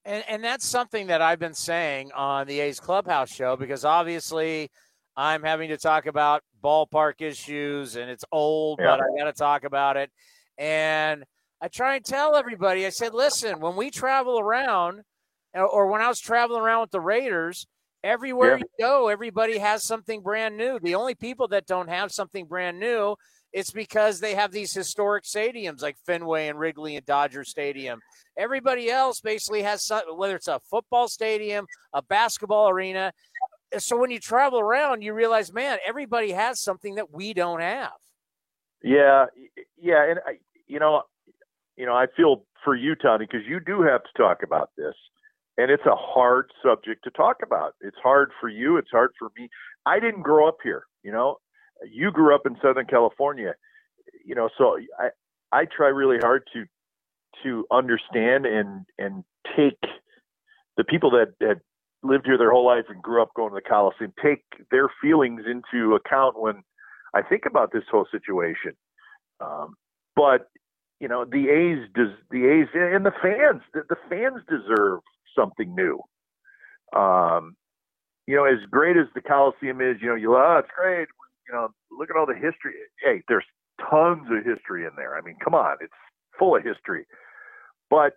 And, and that's something that I've been saying on the A's Clubhouse show because obviously I'm having to talk about ballpark issues and it's old, yeah. but I got to talk about it. And I try and tell everybody, I said, listen, when we travel around, or when I was traveling around with the Raiders, everywhere yeah. you go, everybody has something brand new. The only people that don't have something brand new it's because they have these historic stadiums like Fenway and Wrigley and Dodger Stadium. Everybody else basically has whether it's a football stadium, a basketball arena. So when you travel around, you realize, man, everybody has something that we don't have. Yeah, yeah, and I, you know, you know, I feel for you, Tony, because you do have to talk about this, and it's a hard subject to talk about. It's hard for you. It's hard for me. I didn't grow up here. You know, you grew up in Southern California, you know, so I I try really hard to to understand and and take the people that that lived here their whole life and grew up going to the Coliseum, take their feelings into account when I think about this whole situation. Um, but you know, the A's does the A's and the fans, the, the fans deserve something new. Um, you know, as great as the Coliseum is, you know, you oh, it's great you know, look at all the history. Hey, there's tons of history in there. I mean, come on, it's full of history. But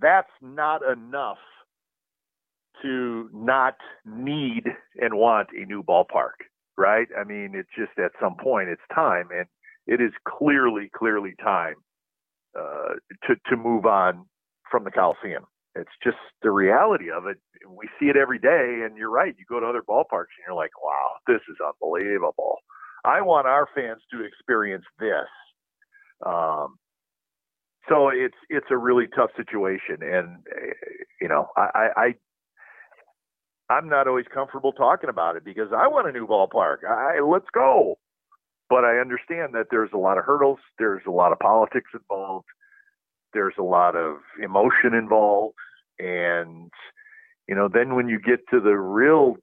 that's not enough to not need and want a new ballpark, right? I mean, it's just at some point it's time, and it is clearly, clearly time uh, to to move on from the Coliseum. It's just the reality of it. We see it every day, and you're right. You go to other ballparks, and you're like, "Wow, this is unbelievable." I want our fans to experience this. Um, so it's it's a really tough situation, and you know, I, I I'm not always comfortable talking about it because I want a new ballpark. I let's go, but I understand that there's a lot of hurdles. There's a lot of politics involved. There's a lot of emotion involved. And you know then when you get to the real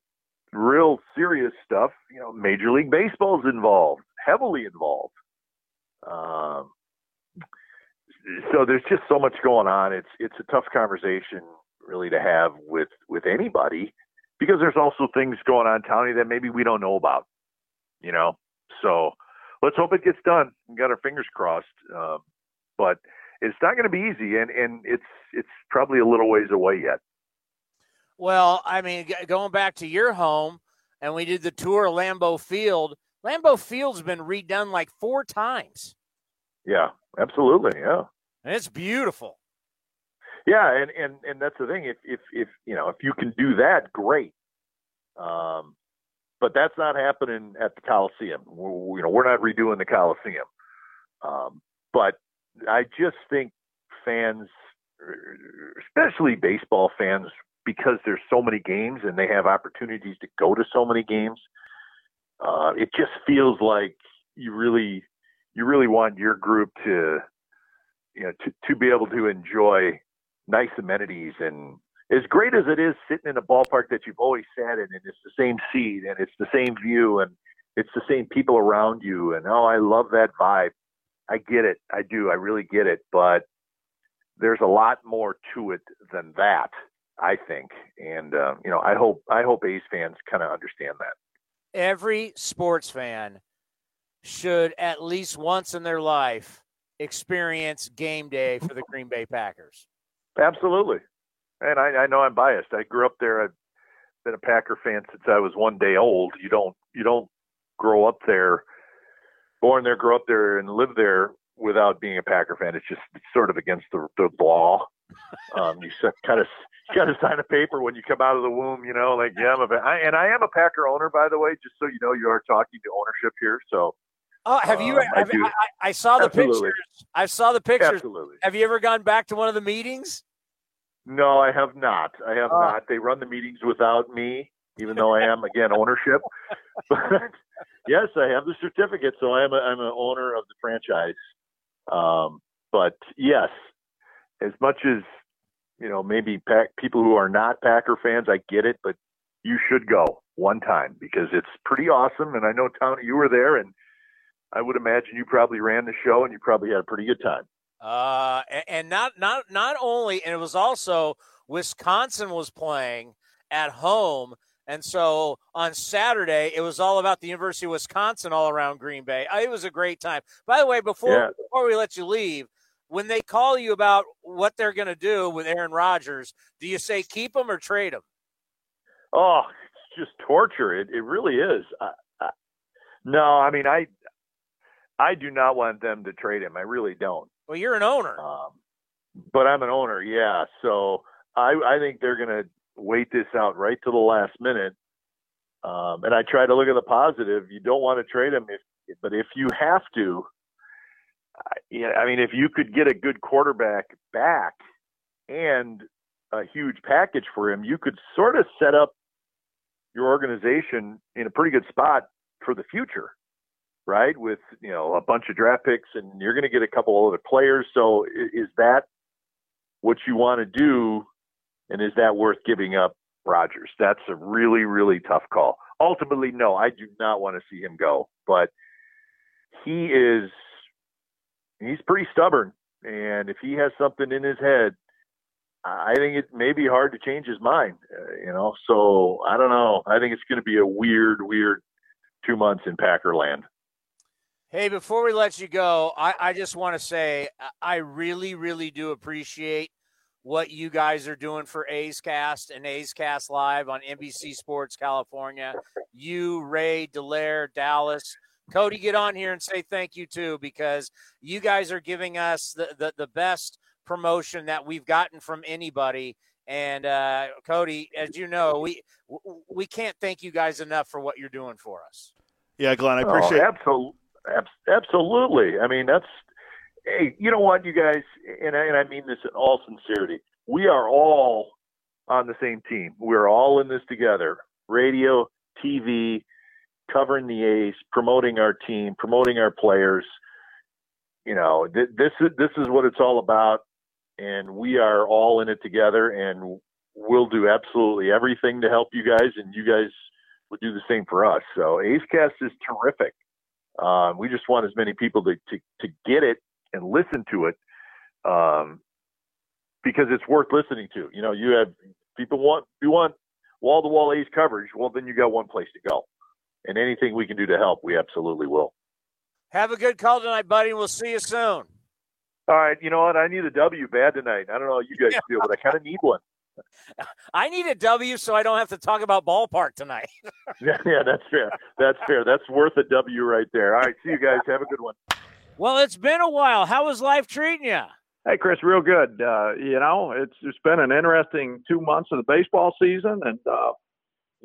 real serious stuff you know major league baseball's involved heavily involved. Um, so there's just so much going on. It's it's a tough conversation really to have with with anybody because there's also things going on Tony that maybe we don't know about you know? So let's hope it gets done. We got our fingers crossed um, but it's not going to be easy, and and it's it's probably a little ways away yet. Well, I mean, going back to your home, and we did the tour of Lambeau Field. Lambeau Field's been redone like four times. Yeah, absolutely. Yeah. And it's beautiful. Yeah, and, and, and that's the thing. If if if you know if you can do that, great. Um, but that's not happening at the Coliseum. We're, you know, we're not redoing the Coliseum. Um, but I just think fans, especially baseball fans, because there's so many games and they have opportunities to go to so many games, uh, it just feels like you really, you really want your group to, you know, to, to be able to enjoy nice amenities and as great as it is sitting in a ballpark that you've always sat in and it's the same seat and it's the same view and it's the same people around you and oh I love that vibe. I get it. I do. I really get it. But there's a lot more to it than that, I think. And uh, you know, I hope I hope A's fans kind of understand that. Every sports fan should at least once in their life experience game day for the Green Bay Packers. Absolutely. And I, I know I'm biased. I grew up there. I've been a Packer fan since I was one day old. You don't you don't grow up there, born there, grow up there, and live there without being a Packer fan. It's just it's sort of against the, the law. Um, you kind of you got to sign a paper when you come out of the womb. You know, like yeah, I'm a I, and I am a Packer owner, by the way. Just so you know, you are talking to ownership here. So. Oh, have you? Um, have, I, I, I, saw the Absolutely. pictures. I saw the pictures. Absolutely. Have you ever gone back to one of the meetings? No, I have not. I have Oh. not. They run the meetings without me, even though I am again ownership. But yes, I have the certificate, so I am a, I'm an owner of the franchise. Um, but yes, as much as you know, maybe pack, people who are not Packer fans, I get it, but you should go one time because it's pretty awesome. And I know Tony, you were there, and I would imagine you probably ran the show and you probably had a pretty good time. Uh, and not not not only, and it was also Wisconsin was playing at home, and so on Saturday it was all about the University of Wisconsin all around Green Bay. Uh, It was a great time. By the way, before Yeah. before we let you leave, when they call you about what they're going to do with Aaron Rodgers, do you say keep him or trade him? Oh, it's just torture. It it really is. I, I, no, I mean I I do not want them to trade him. I really don't. Well, you're an owner. Um, but I'm an owner, yeah. So I I think they're gonna wait this out right to the last minute. Um, and I try to look at the positive. You don't want to trade him, if but if you have to, I- I mean, if you could get a good quarterback back and a huge package for him, you could sort of set up your organization in a pretty good spot for the future, right? With you know a bunch of draft picks, and you're going to get a couple other players. So is that what you want to do, and is that worth giving up Rodgers? That's a really really tough call. Ultimately, no, I do not want to see him go, but he is he's pretty stubborn, and if he has something in his head. I think it may be hard to change his mind, uh, you know. So I don't know. I think it's going to be a weird, weird two months in Packerland. Hey, before we let you go, I, I just want to say I- I really, really do appreciate what you guys are doing for A's Cast and A's Cast Live on NBC Sports California. You, Ray, Delaire, Dallas. Cody, get on here and say thank you too, because you guys are giving us the, the, the best promotion that we've gotten from anybody. And uh, Cody, as you know, we we can't thank you guys enough for what you're doing for us. Yeah, Glen, I appreciate. Oh, absolutely, absolutely. I mean, that's hey, you know what, you guys, and I, and I mean this in all sincerity. We are all on the same team. We're all in this together. Radio, TV, covering the A's, promoting our team, promoting our players. You know, th- this is this is what it's all about, and we are all in it together. And we'll do absolutely everything to help you guys, and you guys will do the same for us. So A's Cast is terrific. Um, we just want as many people to, to, to get it and listen to it um, because it's worth listening to. You know, you have people want you want wall to wall A's coverage. Well, then you got one place to go, and anything we can do to help, we absolutely will. Have a good call tonight, buddy. We'll see you soon. All right, you know what? I need a W bad tonight. I don't know how you guys feel, but I kind of need one. I need a W so I don't have to talk about ballpark tonight. Yeah, yeah, that's fair. That's fair. That's worth a W right there. All right, see you guys. Have a good one. Well, it's been a while. How is life treating you? Hey, Chris, real good. Uh, you know, it's it's been an interesting two months of the baseball season, and uh,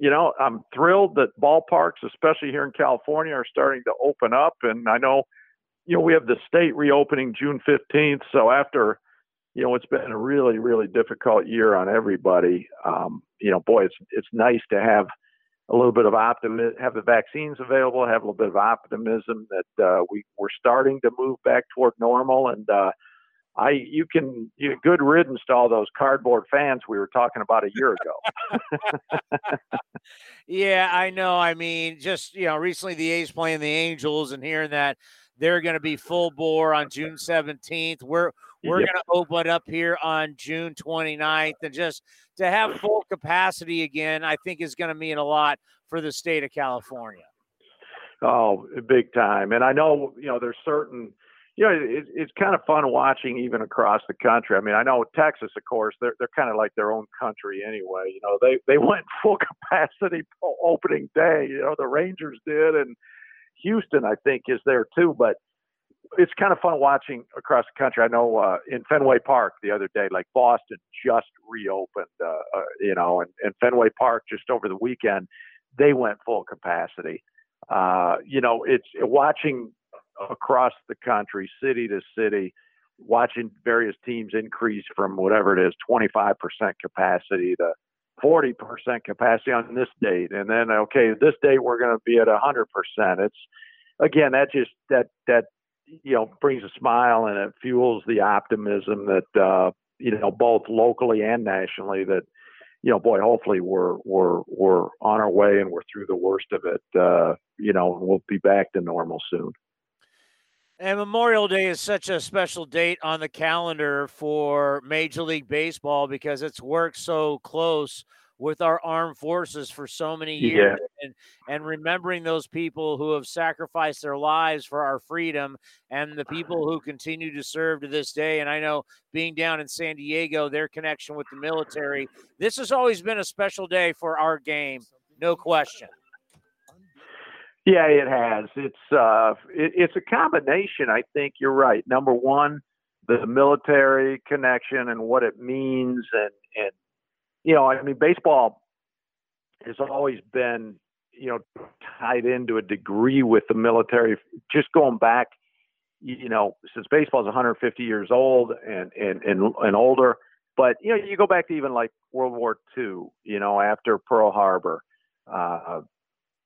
you know, I'm thrilled that ballparks, especially here in California, are starting to open up. And I know, you know, we have the state reopening June 15th. So after, you know, it's been a really, really difficult year on everybody. Um, you know, boy, it's it's nice to have a little bit of optimism, have the vaccines available, have a little bit of optimism that uh, we we're starting to move back toward normal, and uh, I you can you good riddance to all those cardboard fans we were talking about a year ago. yeah, I know. I mean, just you know, recently the A's playing the Angels and hearing that they're going to be full bore on June 17th. We're we're yep. going to open up here on June 29th and just to have full capacity again, I think is going to mean a lot for the state of California. Oh, big time. And I know, you know, there's certain you know, it, it's kind of fun watching even across the country. I mean, I know Texas, of course, they're they're kind of like their own country anyway. You know, they they went full capacity opening day. You know, the Rangers did, and Houston, I think, is there too. But it's kind of fun watching across the country. I know uh, in Fenway Park the other day, like Boston just reopened, uh, uh, you know, and, and Fenway Park just over the weekend, they went full capacity. Uh, you know, it's watching across the country, city to city, watching various teams increase from whatever it is, 25% capacity to 40% capacity on this date. And then, okay, this date we're going to be at 100%. It's, again, that just, that, that, you know, brings a smile and it fuels the optimism that, uh, you know, both locally and nationally that, you know, boy, hopefully we're we're we're on our way and we're through the worst of it. Uh, you know, we'll be back to normal soon. And Memorial Day is such a special date on the calendar for Major League Baseball because it's worked so close with our armed forces for so many years yeah. and, and remembering those people who have sacrificed their lives for our freedom and the people who continue to serve to this day and i know being down in san diego their connection with the military this has always been a special day for our game no question yeah, it has. It's uh, it, it's a combination. I think you're right. Number one, the military connection and what it means, and and you know, I mean, baseball has always been you know tied into a degree with the military. Just going back, you know, since baseball is 150 years old and and and, and older. But you know, you go back to even like World War II. You know, after Pearl Harbor. Uh,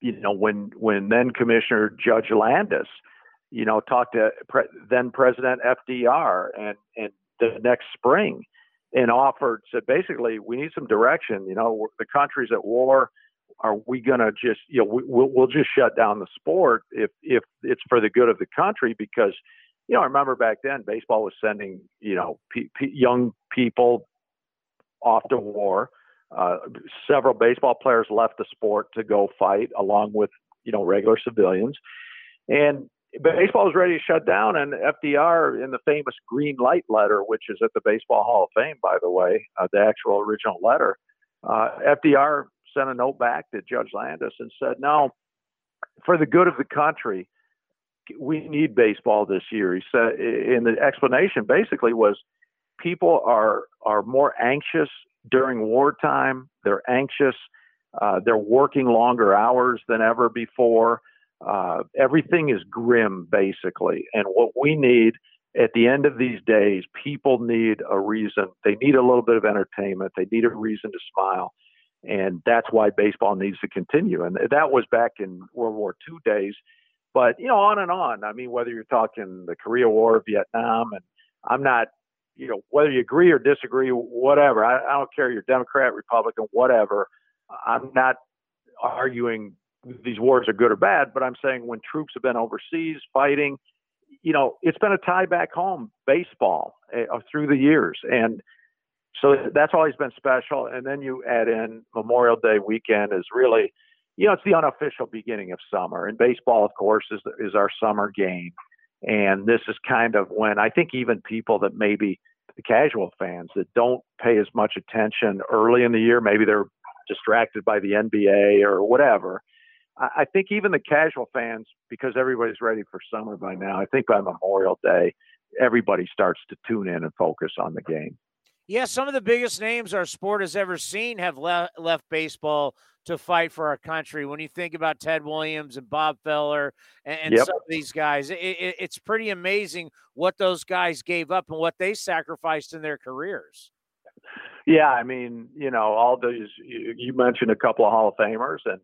you know, when when then Commissioner Judge Landis, you know, talked to pre- then President FDR and and the next spring, and offered said basically we need some direction. You know, the country's at war. Are we going to just you know we, we'll, we'll just shut down the sport if if it's for the good of the country because you know I remember back then baseball was sending you know p- p- young people off to war uh, several baseball players left the sport to go fight along with you know regular civilians, and baseball was ready to shut down. And FDR, in the famous green light letter, which is at the Baseball Hall of Fame, by the way, uh, the actual original letter, uh, FDR sent a note back to Judge Landis and said, "No, for the good of the country." We need baseball this year. He said, and the explanation basically was people are are more anxious during wartime. They're anxious. Uh, they're working longer hours than ever before. Uh, everything is grim, basically. And what we need at the end of these days, people need a reason. They need a little bit of entertainment. They need a reason to smile. And that's why baseball needs to continue. And that was back in World War II days. But, you know, on and on. I mean, whether you're talking the Korea War, Vietnam, and I'm not you know, whether you agree or disagree, whatever. I, I don't care. You're Democrat, Republican, whatever. I'm not arguing these wars are good or bad, but I'm saying when troops have been overseas fighting, you know, it's been a tie back home baseball uh, through the years. And so that's always been special. And then you add in Memorial Day weekend is really, you know, it's the unofficial beginning of summer. And baseball, of course, is, is our summer game. And this is kind of when I think even people that maybe the casual fans that don't pay as much attention early in the year, maybe they're distracted by the NBA or whatever. I think even the casual fans, because everybody's ready for summer by now, I think by Memorial Day, everybody starts to tune in and focus on the game. Yeah, some of the biggest names our sport has ever seen have le- left baseball to fight for our country. When you think about Ted Williams and Bob Feller and, and yep. some of these guys, it, it, it's pretty amazing what those guys gave up and what they sacrificed in their careers. Yeah, I mean, you know, all those you, you mentioned a couple of Hall of Famers, and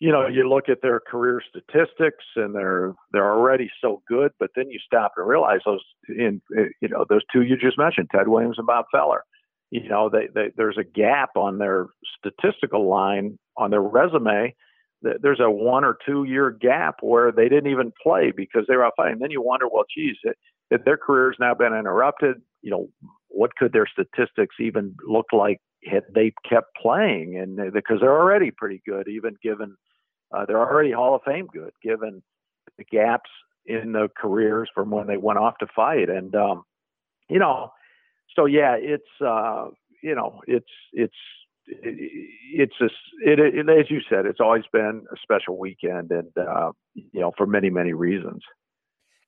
you know, you look at their career statistics and they're they're already so good, but then you stop and realize those in eh, you know those two you just mentioned, Ted Williams and Bob Feller. You know, they, they there's a gap on their statistical line on their resume. There's a one or two year gap where they didn't even play because they were out fighting. Then you wonder, well, geez, eh, if their career's now been interrupted, you know, what could their statistics even look like had they kept playing? And because they're already pretty good, even given uh, they're already Hall of Fame good, given the gaps in the careers from when they went off to fight. And um, you know, so yeah, it's uh, you know, it's it's it's a, it, it, as you said, it's always been a special weekend, and uh, you know, for many many reasons.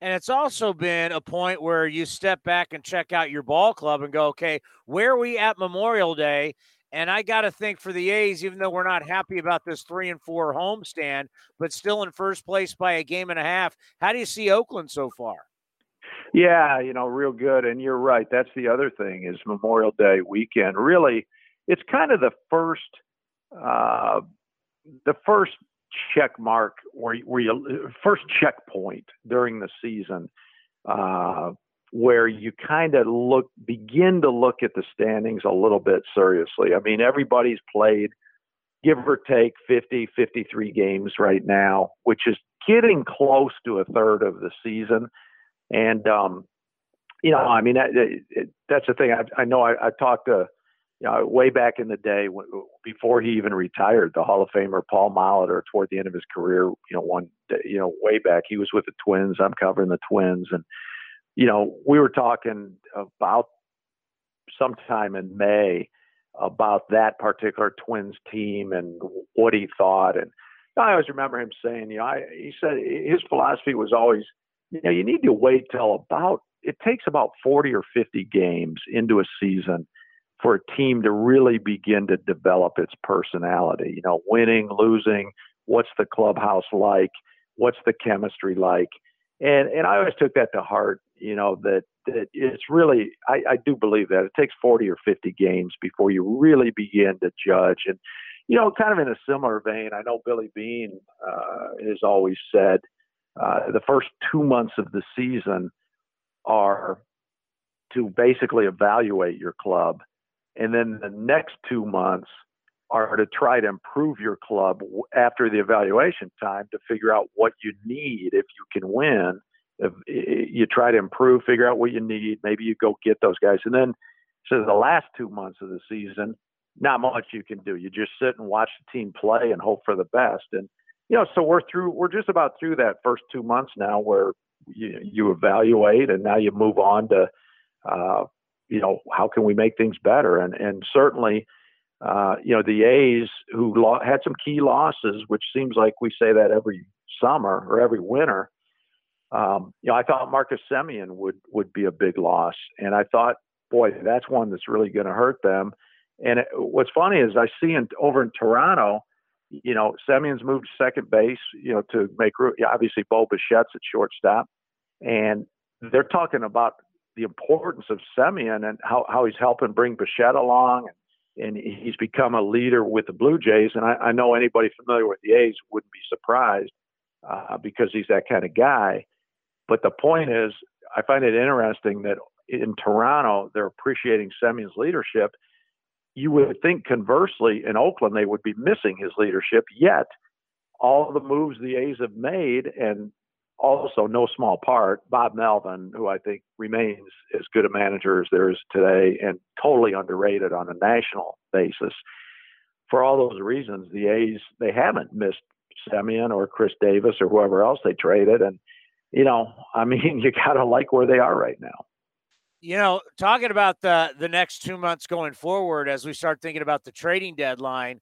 And it's also been a point where you step back and check out your ball club and go, okay, where are we at Memorial Day? And I got to think for the A's, even though we're not happy about this three and four homestand, but still in first place by a game and a half. How do you see Oakland so far? Yeah, you know, real good. And you're right. That's the other thing is Memorial Day weekend. Really, it's kind of the first, uh, the first check mark where, where you first checkpoint during the season uh, where you kind of look begin to look at the standings a little bit seriously. I mean, everybody's played give or take 50 53 games right now, which is getting close to a third of the season. And um, you know, I mean, that, that's the thing. I, I know I, I talked to you know, way back in the day before he even retired, the Hall of Famer Paul Molitor, toward the end of his career, you know, one, day, you know, way back, he was with the Twins. I'm covering the Twins, and you know, we were talking about sometime in May about that particular Twins team and what he thought, and I always remember him saying, you know, I, he said his philosophy was always, you know, you need to wait till about it takes about 40 or 50 games into a season for a team to really begin to develop its personality. You know, winning, losing, what's the clubhouse like, what's the chemistry like, and and I always took that to heart. You know that that it's really I, I do believe that it takes 40 or 50 games before you really begin to judge and. You know, kind of in a similar vein, I know Billy Beane uh, has always said uh, the first two months of the season are to basically evaluate your club and then the next two months are to try to improve your club after the evaluation time to figure out what you need if you can win. If you try to improve, figure out what you need, maybe you go get those guys. And then, so the last two months of the season, not much you can do. You just sit and watch the team play and hope for the best. And, you know, so we're through, we're just about through that first two months now where you, you evaluate and now you move on to, uh, you know, how can we make things better? And and certainly, uh, you know, the A's who lo- had some key losses, which seems like we say that every summer or every winter. Um, you know, I thought Marcus Semien would would be a big loss, and I thought, boy, that's one that's really going to hurt them. And it, what's funny is I see in, over in Toronto, you know, Semien's moved to second base, you know, to make room. Obviously, Bo Bichette's at shortstop, and they're talking about the importance of Semien and how, how he's helping bring Bichette along. And, he's become a leader with the Blue Jays. And I, I know anybody familiar with the A's wouldn't be surprised uh, because he's that kind of guy. But the point is, I find it interesting that in Toronto, they're appreciating Semien's leadership. You would think conversely in Oakland, they would be missing his leadership, yet all the moves the A's have made and also no small part Bob Melvin, who I think remains as good a manager as there is today and totally underrated on a national basis. For all those reasons, the A's they haven't missed Semien or Chris Davis or whoever else they traded, and you know, I mean, you gotta like where they are right now. You know, talking about the the next two months going forward, as we start thinking about the trading deadline,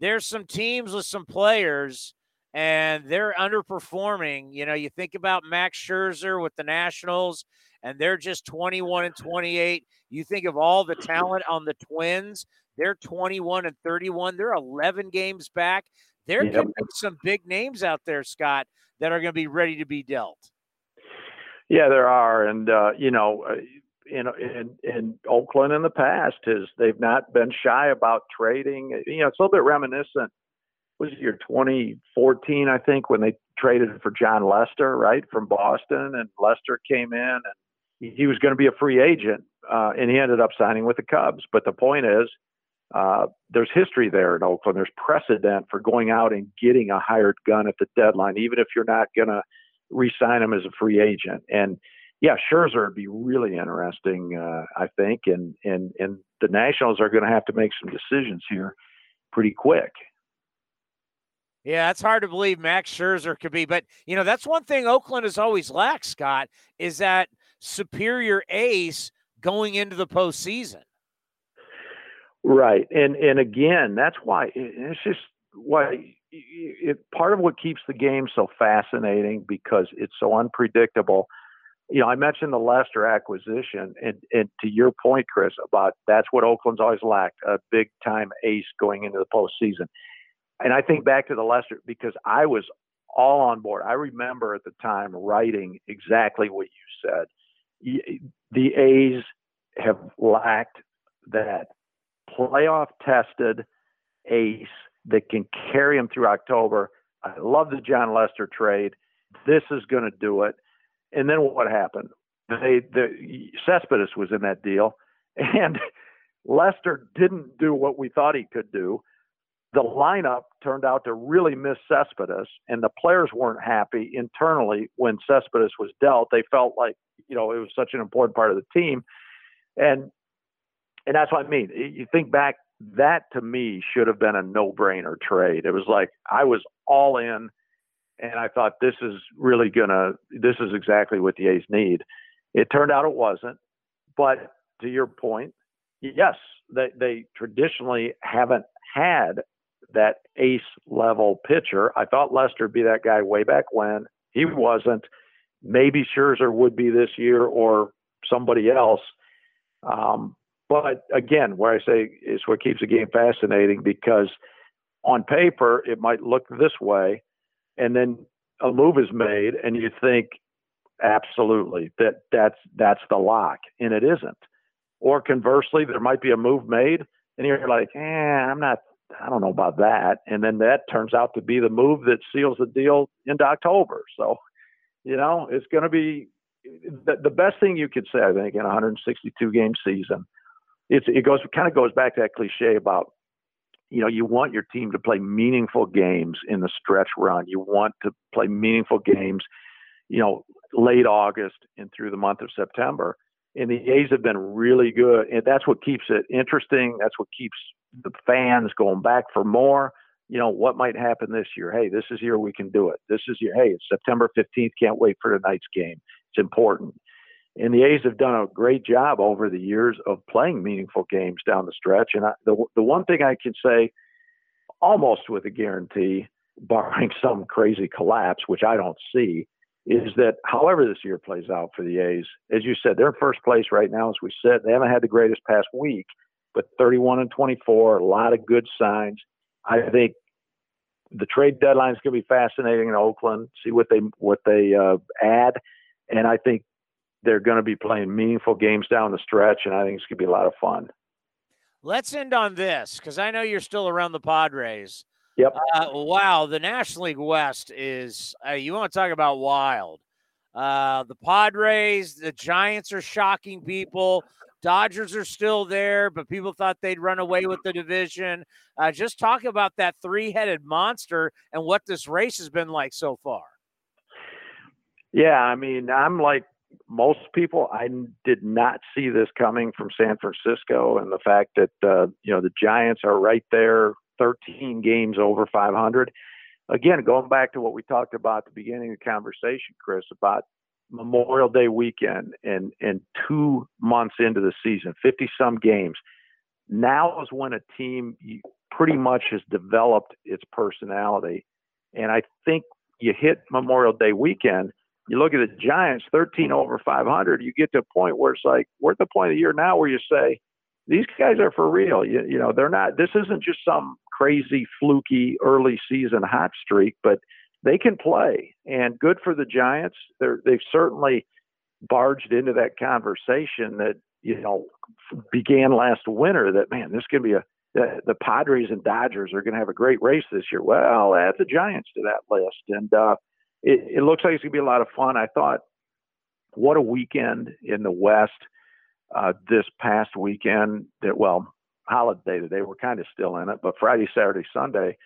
there's some teams with some players and they're underperforming. You know, you think about Max Scherzer with the Nationals, and they're just 21 and 28. You think of all the talent on the Twins, they're 21 and 31. They're 11 games back. There yep. could be some big names out there, Scott, that are going to be ready to be dealt. Yeah, there are, and uh, you know, in, in in Oakland in the past is they've not been shy about trading. You know, it's a little bit reminiscent was it year 2014, I think, when they traded for Jon Lester, right, from Boston, and Lester came in and he, was going to be a free agent, uh, and he ended up signing with the Cubs. But the point is, uh, there's history there in Oakland. There's precedent for going out and getting a hired gun at the deadline, even if you're not going to re-sign him as a free agent. And yeah, Scherzer would be really interesting, uh, I think, and and and the Nationals are going to have to make some decisions here pretty quick. Yeah, it's hard to believe Max Scherzer could be, but you know that's one thing Oakland has always lacked. Scott is that superior ace going into the postseason. Right, and and again, that's why it's just why it, part of what keeps the game so fascinating because it's so unpredictable. You know, I mentioned the Lester acquisition, and and to your point, Chris, about that's what Oakland's always lacked a big time ace going into the postseason and I think back to the Lester because I was all on board. I remember at the time writing exactly what you said. The A's have lacked that playoff tested ace that can carry them through October. I love the Jon Lester trade. This is going to do it. And then what happened? They the Cespedes was in that deal, and Lester didn't do what we thought he could do the lineup turned out to really miss Cespedes, and the players weren't happy internally when Cespedes was dealt. They felt like you know it was such an important part of the team, and and that's what I mean. You think back, that to me should have been a no-brainer trade. It was like I was all in, and I thought this is really gonna, this is exactly what the A's need. It turned out it wasn't, but to your point, yes, they they traditionally haven't had that ace level pitcher. I thought Lester would be that guy way back when. He wasn't. Maybe Scherzer would be this year or somebody else. Um, but again, where I say is what keeps the game fascinating because on paper it might look this way, and then a move is made, and you think absolutely that that's that's the lock, and it isn't. Or conversely, there might be a move made, and you're like, eh, I'm not I don't know about that. And then that turns out to be the move that seals the deal into October. So, you know, it's going to be the, the best thing you could say, I think, in a 162 game season. It's, it goes kind of goes back to that cliche about, you know, you want your team to play meaningful games in the stretch run. You want to play meaningful games, you know, late August and through the month of September. And the A's have been really good, and that's what keeps it interesting. That's what keeps the fans going back for more. You know, what might happen this year? Hey, this is year we can do it. This is year. Hey, it's September 15th. Can't wait for tonight's game. It's important. And the A's have done a great job over the years of playing meaningful games down the stretch. And I, the the one thing I can say, almost with a guarantee, barring some crazy collapse, which I don't see, is that however this year plays out for the A's, as you said, they're in first place right now, as we said. They haven't had the greatest past week, but 31 and 24, a lot of good signs. I think the trade deadline is going to be fascinating in Oakland. See what they what they uh, add, and I think they're going to be playing meaningful games down the stretch, and I think it's going to be a lot of fun. Let's end on this because I know you're still around the Padres. Yep. Uh, wow, the National League West is uh, you want to talk about wild. Uh, the Padres, the Giants are shocking people. Dodgers are still there, but people thought they'd run away with the division. Uh, just talk about that three headed monster and what this race has been like so far. Yeah, I mean, I'm like most people. I did not see this coming from San Francisco, and the fact that uh, you know the Giants are right there, 13 games over 500. Again, going back to what we talked about at the beginning of the conversation, Chris, about Memorial Day weekend and and two months into the season, 50 some games. Now is when a team pretty much has developed its personality And I think you hit Memorial Day weekend. You look at the Giants, 13 over 500. You get to a point where it's like we're at the point of the year now where you say these guys are for real. You, you know, they're not. This isn't just some crazy, fluky early season hot streak, but they can play. And good for the Giants. They're, they've certainly barged into that conversation that you know began last winter. That man, this could be a the, the Padres and Dodgers are going to have a great race this year. Well, add the Giants to that list, and uh, it, it looks like it's going to be a lot of fun. I thought, what a weekend in the West uh, this past weekend. That well, holiday today we're kind of still in it, but Friday, Saturday, Sunday.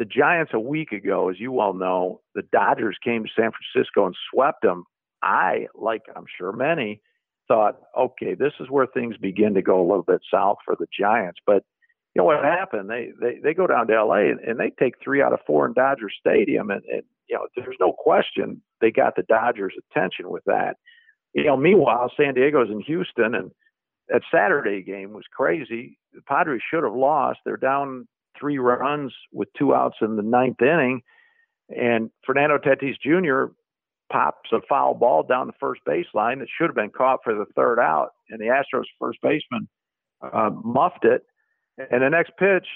The Giants a week ago, as you all know, the Dodgers came to San Francisco and swept them. I, like I'm sure many, thought, okay, this is where things begin to go a little bit south for the Giants. But you know what happened? They they they go down to L.A. and, they take three out of four in Dodger Stadium, and, and you know there's no question they got the Dodgers' attention with that. You know, meanwhile, San Diego's in Houston, and that Saturday game was crazy. The Padres should have lost. They're down three runs with two outs in the ninth inning, and Fernando Tatis Jr pops a foul ball down the first baseline that should have been caught for the third out, and the Astros first baseman uh, muffed it. And the next pitch,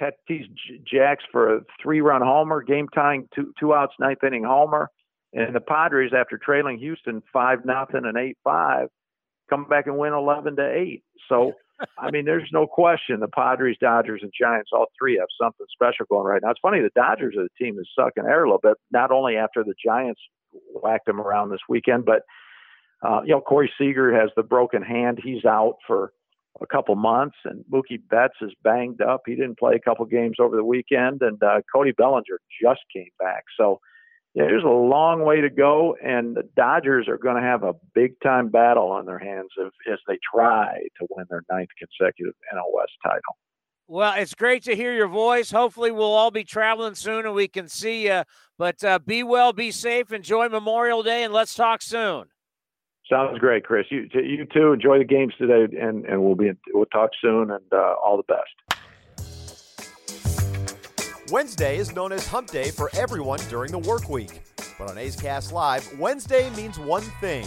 Tatis jacks for a three-run homer, game tying two two outs, ninth inning homer, and the Padres, after trailing Houston five nothing and eight five, come back and win eleven to eight. So. I mean, there's no question the Padres, Dodgers, and Giants, all three have something special going right now. It's funny, the Dodgers are the team that's sucking air a little bit, not only after the Giants whacked him around this weekend. But uh, you know, Corey Seager has the broken hand; he's out for a couple months, and Mookie Betts is banged up. He didn't play a couple games over the weekend, and uh, Cody Bellinger just came back. So yeah, there's a long way to go, and the Dodgers are going to have a big time battle on their hands if, as they try to win their ninth consecutive NL West title. Well, it's great to hear your voice. Hopefully, we'll all be traveling soon and we can see you. But uh, be well, be safe, enjoy Memorial Day, and let's talk soon. Sounds great, Chris. You, you too. Enjoy the games today, and, and we'll be in, we'll talk soon. And uh, all the best. Wednesday is known as Hump Day for everyone during the work week, but on A's Cast Live, Wednesday means one thing.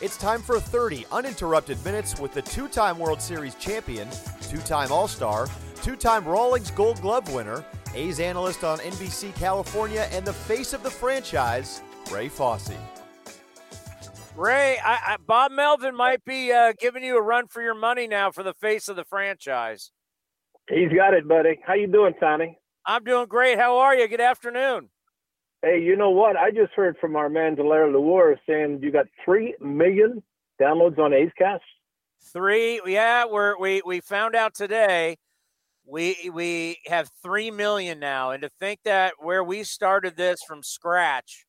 It's time for 30 uninterrupted minutes with the two-time World Series champion, two-time All-Star two time Rawlings Gold Glove winner, A's analyst on NBC California, and the face of the franchise, Ray Fosse. Ray, I, I, Bob Melvin might be uh, giving you a run for your money now for the face of the franchise. He's got it, buddy. How you doing, Tony? I'm doing great. How are you? Good afternoon. Hey, you know what? I just heard from our man Delaire Lueur saying you got three million downloads on A's Cast. Three, yeah. We're we we found out today we we have three million now, and to think that where we started this from scratch,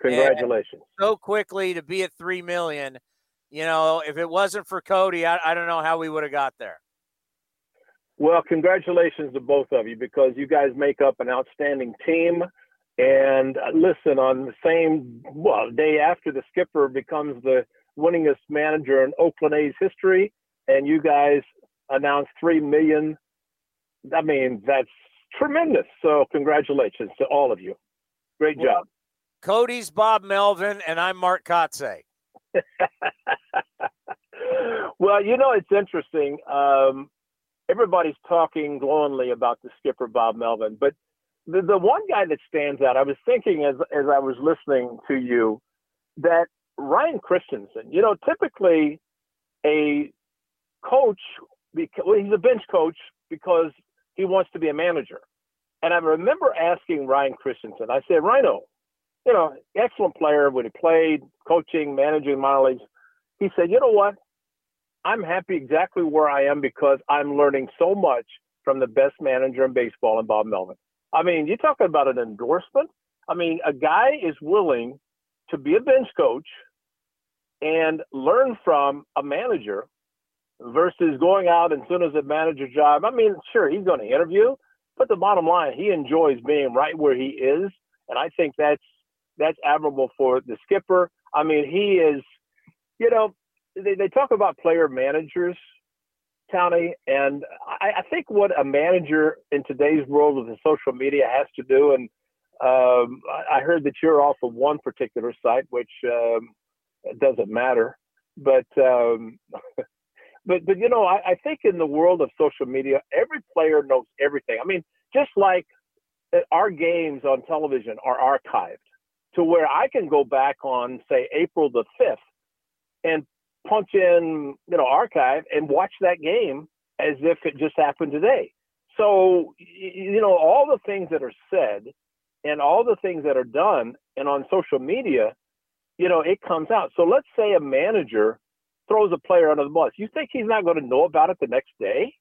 congratulations! So quickly to be at three million, you know, if it wasn't for Cody, I, I don't know how we would have got there. Well, congratulations to both of you because you guys make up an outstanding team. And uh, listen, on the same well day after the skipper becomes the winningest manager in Oakland A's history, and you guys announced three million I mean, that's tremendous. So, congratulations to all of you. Great well, job. Cody's Bob Melvin, and I'm Mark Kotsay. well, you know, it's interesting. Um, everybody's talking glowingly about the skipper, Bob Melvin, but the, the one guy that stands out, I was thinking as, as I was listening to you, that Ryan Christenson. you know, typically a coach, well, he's a bench coach because he wants to be a manager. And I remember asking Ryan Christenson, I said, Rhino, you know, excellent player when he played, coaching, managing minor leagues. He said, you know what? I'm happy exactly where I am because I'm learning so much from the best manager in baseball, and Bob Melvin. I mean, you're talking about an endorsement. I mean, a guy is willing to be a bench coach and learn from a manager versus going out and soon as a manager job. I mean, sure, he's going to interview, but the bottom line, he enjoys being right where he is, and I think that's that's admirable for the skipper. I mean, he is, you know, they, they talk about player managers. Tony, and I, I think what a manager in today's world with the social media has to do, and um, I, I heard that you're off of one particular site, which um, doesn't matter, but um, but but you know, I, I think in the world of social media, every player knows everything. I mean, just like uh, our games on television are archived to where I can go back on, say, April the 5th and punch in, you know, archive and watch that game as if it just happened today. So, you know, all the things that are said and all the things that are done and on social media, you know, it comes out. So let's say a manager throws a player under the bus. You think he's not going to know about it the next day?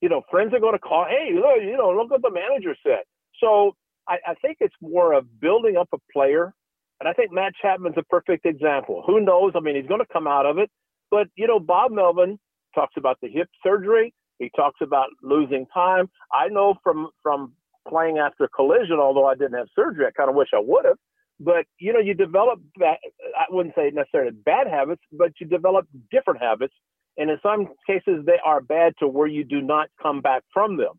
You know, friends are going to call, hey, look, you know, look what the manager said. So I, I think it's more of building up a player. And I think Matt Chapman's a perfect example. Who knows? I mean, he's going to come out of it. But, you know, Bob Melvin talks about the hip surgery. He talks about losing time. I know from from playing after collision, although I didn't have surgery, I kind of wish I would have. But you know, you develop bad, I wouldn't say necessarily bad habits, but you develop different habits, and in some cases they are bad to where you do not come back from them.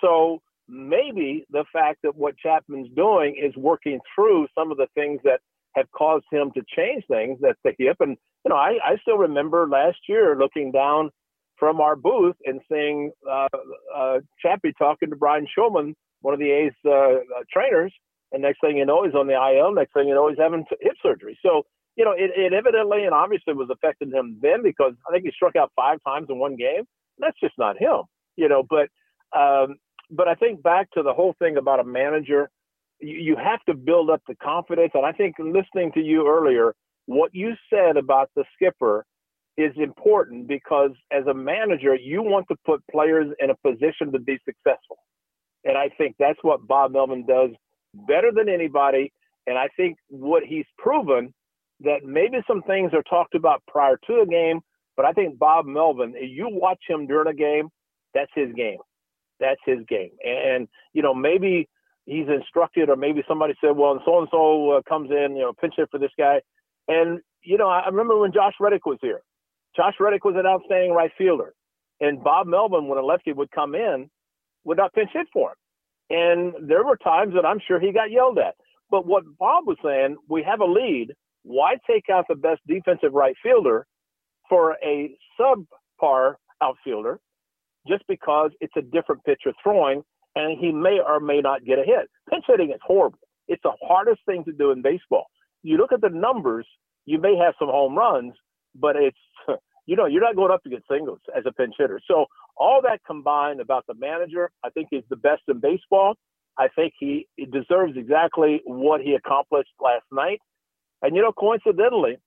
So maybe the fact that what Chapman's doing is working through some of the things that have caused him to change things. That's the hip, and you know, I, I still remember last year looking down from our booth and seeing uh, uh, Chappie talking to Brian Shulman, one of the A's uh, uh, trainers, and next thing you know, he's on the IL. Next thing you know, he's having hip surgery. So, you know, it, it evidently and obviously was affecting him then because I think he struck out five times in one game. That's just not him, you know. But, um, but I think back to the whole thing about a manager, you, have to build up the confidence. And I think listening to you earlier, what you said about the skipper is important because as a manager, you want to put players in a position to be successful. And I think that's what Bob Melvin does better than anybody. And I think what he's proven that maybe some things are talked about prior to a game, but I think Bob Melvin, you watch him during a game, that's his game. That's his game. And, you know, maybe he's instructed, or maybe somebody said, well, so and so uh, comes in, you know, pinch hit for this guy. And, you know, I remember when Josh Reddick was here. Josh Reddick was an outstanding right fielder. And Bob Melvin, when a lefty would come in, would not pinch hit for him. And there were times that I'm sure he got yelled at. But what Bob was saying, we have a lead. Why take out the best defensive right fielder for a subpar outfielder just because it's a different pitcher throwing and he may or may not get a hit? Pinch hitting is horrible. It's the hardest thing to do in baseball. You look at the numbers, you may have some home runs, but it's you know, you're not going up to get singles as a pinch hitter. So all that combined about the manager, I think he's the best in baseball. I think he, he deserves exactly what he accomplished last night. And you know, coincidentally,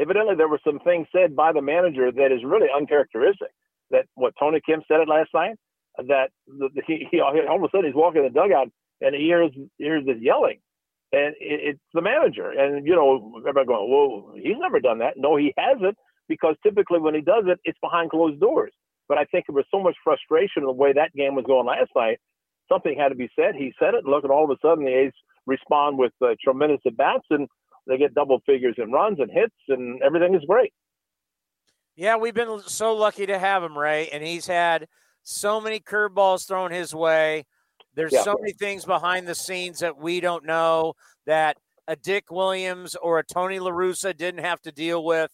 evidently there were some things said by the manager that is really uncharacteristic. That what Tony Kemp said it last night. That the, he, he all of a sudden he's walking in the dugout and he hears hears this yelling, and it, it's the manager. And you know, everybody going, "Whoa, he's never done that." No, he hasn't because typically when he does it, it's behind closed doors. But I think there was so much frustration in the way that game was going last night. Something had to be said. He said it. And look, at all of a sudden the A's respond with uh, tremendous at bats, and they get double figures in runs and hits, and everything is great. Yeah, we've been so lucky to have him, Ray, and he's had so many curveballs thrown his way. There's yeah. so many things behind the scenes that we don't know that a Dick Williams or a Tony La Russa didn't have to deal with.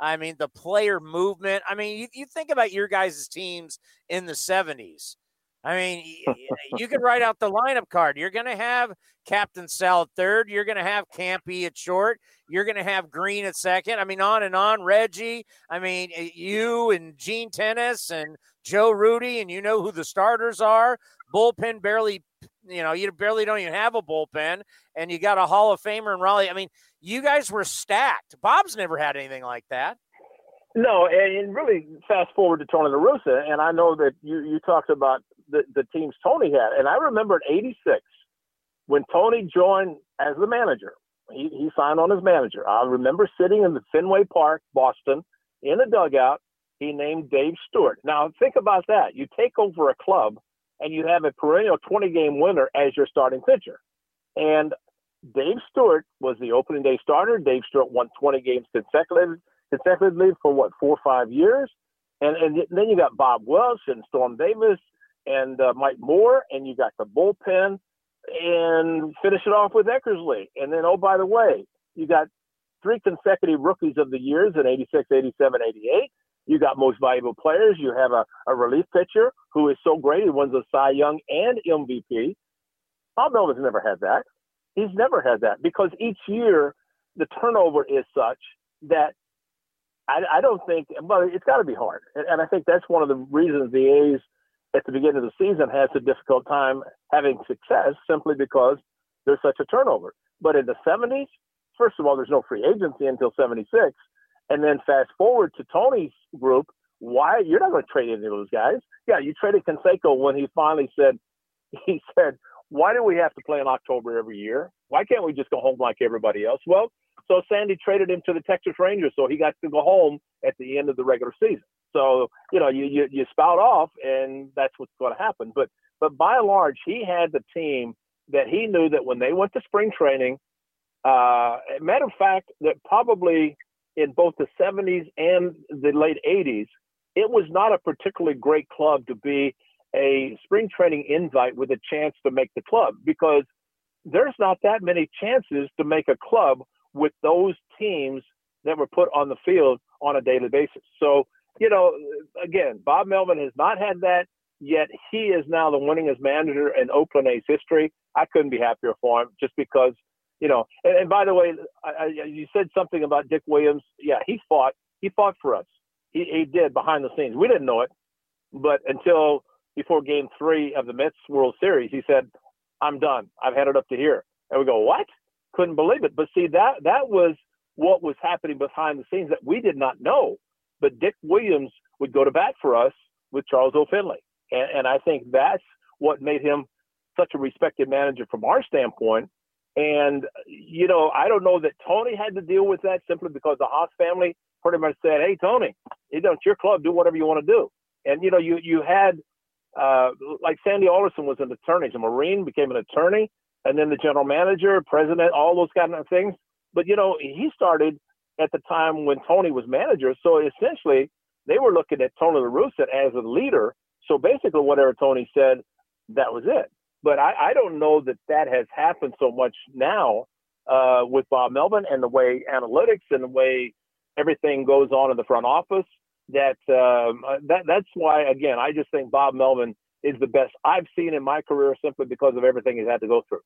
I mean, the player movement. I mean, you, you think about your guys' teams in the 70s. I mean, you can write out the lineup card. You're going to have Captain Sal at third. You're going to have Campy at short. You're going to have Green at second. I mean, on and on. Reggie. I mean, you and Gene Tenace and Joe Rudi, and you know who the starters are. Bullpen barely, you know, you barely don't even have a bullpen, and you got a Hall of Famer in Rollie. I mean, you guys were stacked. Bob's never had anything like that. No, and really fast forward to Tony La Russa, and I know that you you talked about the, the teams Tony had, and I remember in '86 when Tony joined as the manager. He, he signed on as manager. I remember sitting in the Fenway Park, Boston, in the dugout. He named Dave Stewart. Now think about that. You take over a club and you have a perennial 20 game winner as your starting pitcher. And Dave Stewart was the opening day starter. Dave Stewart won 20 games consecutively, consecutively for what, four or five years. And and then you got Bob Welch and Storm Davis and uh, Mike Moore, and you got the bullpen, and finish it off with Eckersley. And then oh by the way, you got three consecutive rookies of the years in 86, 87, 88. You got most valuable players. You have a, a relief pitcher who is so great. He wins a Cy Young and MVP. Bob Melvin's never had that. He's never had that because each year the turnover is such that I, I don't think, well, it's got to be hard. And, and I think that's one of the reasons the A's at the beginning of the season has a difficult time having success simply because there's such a turnover. But in the 70s, first of all, there's no free agency until 76. And then fast forward to Tony's group. Why? You're not going to trade any of those guys. Yeah, you traded Canseco when he finally said, he said, why do we have to play in October every year? Why can't we just go home like everybody else? Well, so Sandy traded him to the Texas Rangers, so he got to go home at the end of the regular season. So you know, you you, you spout off, and that's what's going to happen. But but by and large, he had the team that he knew that when they went to spring training, uh, matter of fact, that probably in both the 70s and the late 80s, it was not a particularly great club to be a spring training invite with a chance to make the club because there's not that many chances to make a club with those teams that were put on the field on a daily basis. So, you know, again, Bob Melvin has not had that, yet he is now the winningest manager in Oakland A's history. I couldn't be happier for him just because, you know, and, and by the way, I, I, you said something about Dick Williams. Yeah, he fought. He fought for us. He, he did behind the scenes. We didn't know it, but until before game three of the Mets World Series, he said, I'm done. I've had it up to here. And we go, what? couldn't believe it. But see, that that was what was happening behind the scenes that we did not know. But Dick Williams would go to bat for us with Charles O. Finley. And, and I think that's what made him such a respected manager from our standpoint. And you know, I don't know that Tony had to deal with that simply because the Haas family pretty much said, "Hey, Tony, you know, it's your club. Do whatever you want to do." And you know, you you had uh, like Sandy Alderson was an attorney, a Marine, became an attorney and then the general manager, president, all those kind of things. But you know, he started at the time when Tony was manager. So essentially, they were looking at Tony La Russa as a leader. So basically, whatever Tony said, that was it. But I, I don't know that that has happened so much now uh, with Bob Melvin and the way analytics and the way everything goes on in the front office. That um, that that's why again, I just think Bob Melvin is the best I've seen in my career simply because of everything he's had to go through.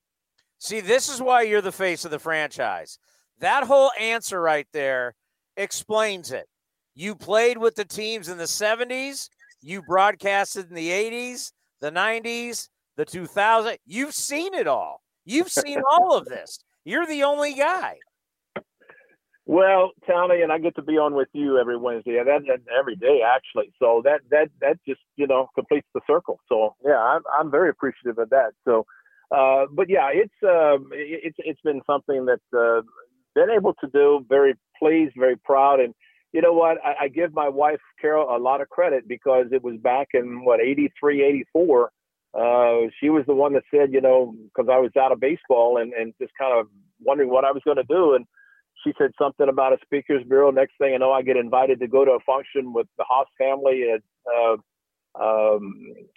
See, this is why you're the face of the franchise. That whole answer right there explains it. You played with the teams in the 70s, you broadcasted in the 80s, the 90s, the 2000s. You've seen it all. You've seen all of this. You're the only guy. Well, Tony, and I get to be on with you every Wednesday, that, that every day actually. So that that that just you know completes the circle. So yeah, I'm I'm very appreciative of that. So, uh, but yeah, it's uh, it's it's been something that uh, been able to do. Very pleased, very proud, and you know what? I, I give my wife Carol a lot of credit because it was back in what 83, 84. Uh, she was the one that said, you know, because I was out of baseball and and just kind of wondering what I was going to do and she said something about a speakers bureau. Next thing I know, I get invited to go to a function with the Haas family and uh, um,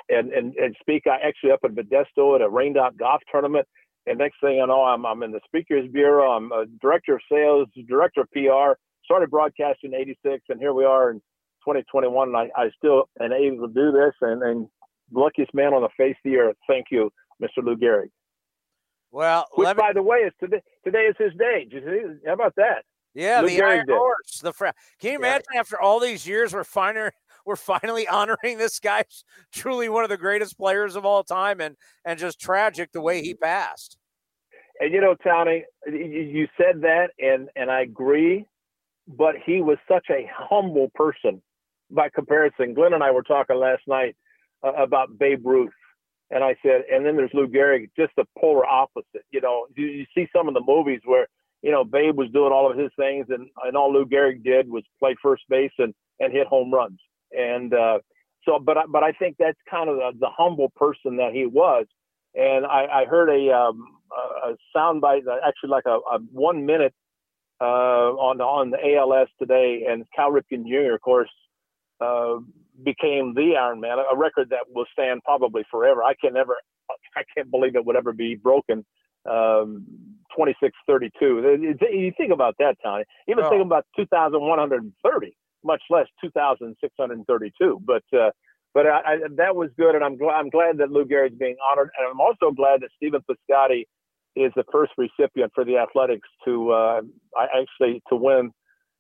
and, and and speak. I actually up in Modesto at a rained out golf tournament. And next thing I know, I'm I'm in the speakers bureau. I'm a director of sales, director of PR. Started broadcasting in '86, and here we are in 2021. And I, I still am able to do this, and and luckiest man on the face of the earth. Thank you, Mr. Lou Gehrig. Well, which, me, by the way, is today. Today is his day. How about that? Yeah, Lou the Gehrig Iron Horse. The fra- Can you imagine yeah. after all these years, we're finally we're finally honoring this guy, truly one of the greatest players of all time, and and just tragic the way he passed. And you know, Tony, you said that, and and I agree, but he was such a humble person by comparison. Glen and I were talking last night uh, about Babe Ruth and I said, and then there's Lou Gehrig, just the polar opposite. You know, you, you see some of the movies where, you know, Babe was doing all of his things and, and all Lou Gehrig did was play first base and, and hit home runs. And uh, so, but, but I think that's kind of the, the humble person that he was. And I, I heard a, um, a soundbite, uh, actually like a, a one minute uh, on, on the ALS today. And Cal Ripken Jr., of course, uh, became the Iron Man, a record that will stand probably forever. I can never, I can't believe it would ever be broken. Um, 2632. You think about that, Tony. Even oh. think about 2,130, much less 2,632. But uh, but I, I, that was good, and I'm glad I'm glad that Lou Gehrig's being honored, and I'm also glad that Stephen Piscotty is the first recipient for the Athletics to uh, actually to win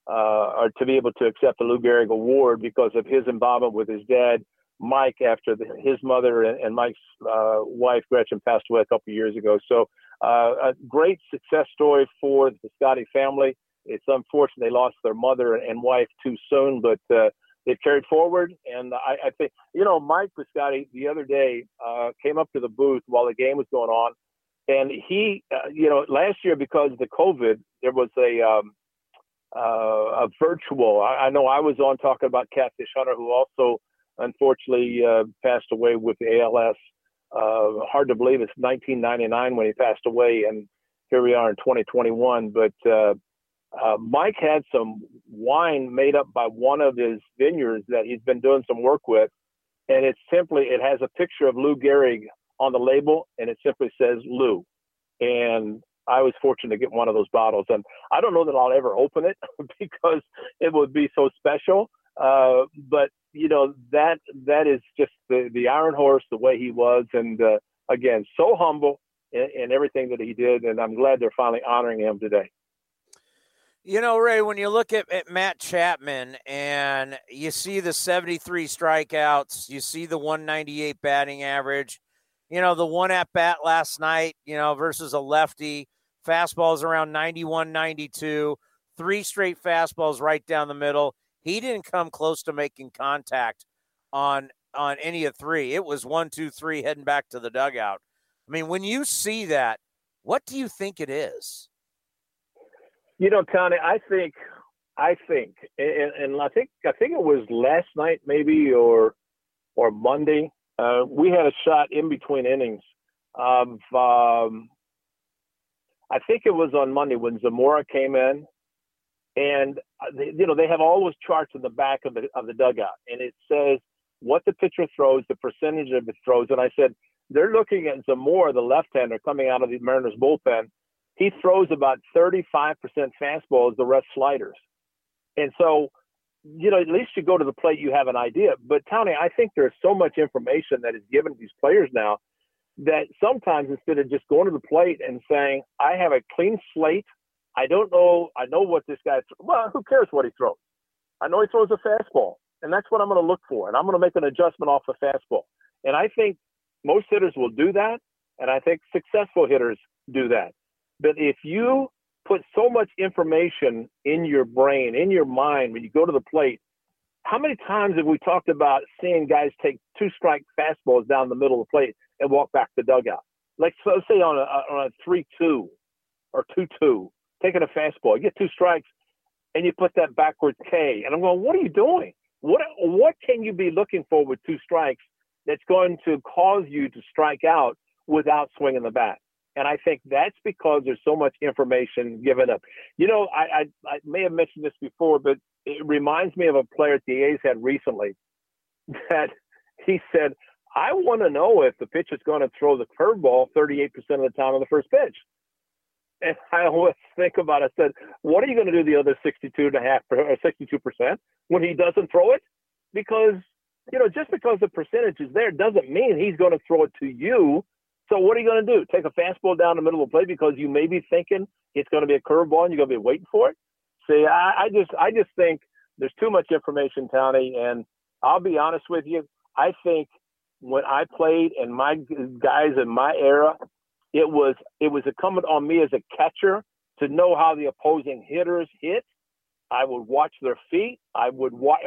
uh, or to be able to accept the Lou Gehrig Award because of his involvement with his dad, Mike, after the, his mother and, and Mike's uh, wife Gretchen passed away a couple of years ago. So uh, a great success story for the Piscotty family. It's unfortunate they lost their mother and wife too soon, but uh, they carried forward. And I, I think, you know, Mike Piscotty the other day uh, came up to the booth while the game was going on. And he, uh, you know, last year because of the COVID, there was a, um, uh, a virtual. I, I, know I was on talking about Catfish Hunter, who also unfortunately uh, passed away with ALS. Uh, hard to believe it's 1999 when he passed away, and here we are in 2021. But uh, uh, Mike had some wine made up by one of his vineyards that he's been doing some work with, and it's simply it has a picture of Lou Gehrig on the label, and it simply says Lou. And I was fortunate to get one of those bottles, and I don't know that I'll ever open it because it would be so special. Uh, but you know that that is just the the Iron Horse, the way he was, and uh, again, so humble in, in everything that he did, and I'm glad they're finally honoring him today. You know, Ray, when you look at, at, Matt Chapman and you see the 73 strikeouts, you see the 198 batting average, you know, the one at bat last night, you know, versus a lefty, fastballs around 91, 92, three straight fastballs right down the middle. He didn't come close to making contact on on any of three. It was one, two, three, heading back to the dugout. I mean, when you see that, what do you think it is? You know, Tony, I think, I think, and, and I think, I think it was last night, maybe, or, or Monday. Uh, we had a shot in between innings of, um, I think it was on Monday when Zamora came in, and uh, they, you know they have all those charts in the back of the of the dugout, and it says what the pitcher throws, the percentage of it throws, and I said they're looking at Zamora, the left-hander coming out of the Mariners bullpen, he throws about 35% fastballs, the rest sliders. And so, you know, at least you go to the plate, you have an idea. But Tony, I think there's so much information that is given to these players now that sometimes instead of just going to the plate and saying, I have a clean slate, I don't know, I know what this guy, well, who cares what he throws? I know he throws a fastball, and that's what I'm going to look for. And I'm going to make an adjustment off the fastball. And I think most hitters will do that. And I think successful hitters do that. But if you put so much information in your brain, in your mind, when you go to the plate, how many times have we talked about seeing guys take two strike fastballs down the middle of the plate and walk back to the dugout? Like, so say on a, on a 3 2 or 2 2, taking a fastball, you get two strikes and you put that backwards K. And I'm going, what are you doing? What, what can you be looking for with two strikes that's going to cause you to strike out without swinging the bat? And I think that's because there's so much information given up. You know, I, I, I may have mentioned this before, but it reminds me of a player the A's had recently that he said, I want to know if the pitch is going to throw the curveball 38% of the time on the first pitch. And I always think about it. I said, what are you going to do the other 62 and a half or 62% when he doesn't throw it? Because, you know, just because the percentage is there doesn't mean he's going to throw it to you so what are you going to do? Take a fastball down the middle of the plate because you may be thinking it's going to be a curveball and you're going to be waiting for it. See, I, I just I just think there's too much information, Tony, and I'll be honest with you. I think when I played and my guys in my era, it was it was incumbent on me as a catcher to know how the opposing hitters hit. I would watch their feet. I would watch,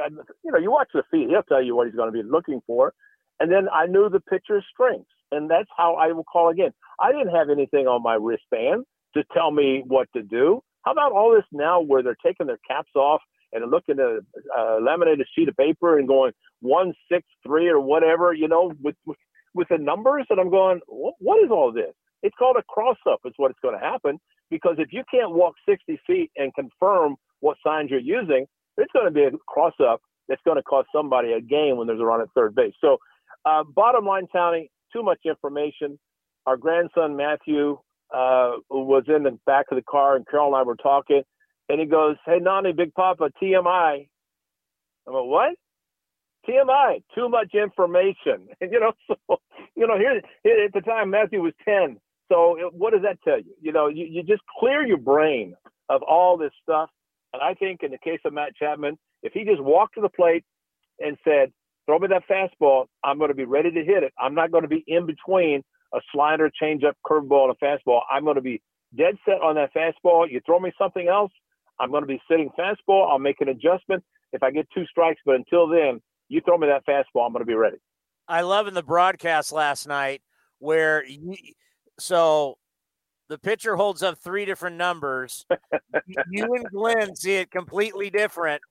you know, you watch the feet. He'll tell you what he's going to be looking for. And then I knew the pitcher's strengths and that's how I will call again. I didn't have anything on my wristband to tell me what to do. How about all this now where they're taking their caps off and looking at a laminated sheet of paper and going one six three or whatever, you know, with with, the numbers, and I'm going, what is all this? It's called a cross up. Is what it's going to happen because if you can't walk 60 feet and confirm what signs you're using, it's going to be a cross up that's going to cost somebody a game when there's a run at third base. So, uh, bottom line, Tony, too much information. Our grandson Matthew uh, was in the back of the car, and Carol and I were talking, and he goes, "Hey, Nani, Big Papa, TMI." I'm like, "What?" TMI, too much information. You know, so, you know, here, here at the time, Matthew was 10. So it, what does that tell you? You know, you, you just clear your brain of all this stuff. And I think in the case of Matt Chapman, if he just walked to the plate and said, throw me that fastball, I'm going to be ready to hit it. I'm not going to be in between a slider, changeup, curveball, and a fastball. I'm going to be dead set on that fastball. You throw me something else, I'm going to be sitting fastball. I'll make an adjustment if I get two strikes. But until then, you throw me that fastball, I'm going to be ready. I love in the broadcast last night where you, so the pitcher holds up three different numbers. you and Glen see it completely different.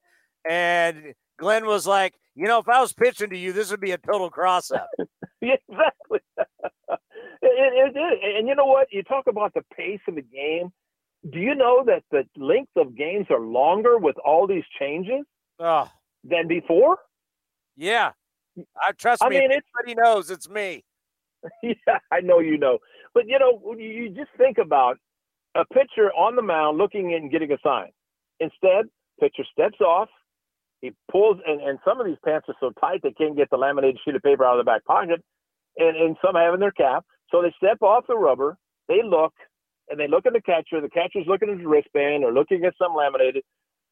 And Glen was like, you know, if I was pitching to you, this would be a total cross up. yeah, exactly. it, it, it, and you know what? You talk about the pace of the game. Do you know that the length of games are longer with all these changes oh. than before? Yeah. I trust me. I me. mean, it's- everybody knows it's me. yeah, I know you know. But you know, you you just think about a pitcher on the mound looking in and getting a sign. Instead, pitcher steps off, he pulls and, and some of these pants are so tight they can't get the laminated sheet of paper out of the back pocket. And and some have in their cap. So they step off the rubber, they look, and they look at the catcher. The catcher's looking at his wristband or looking at some laminated.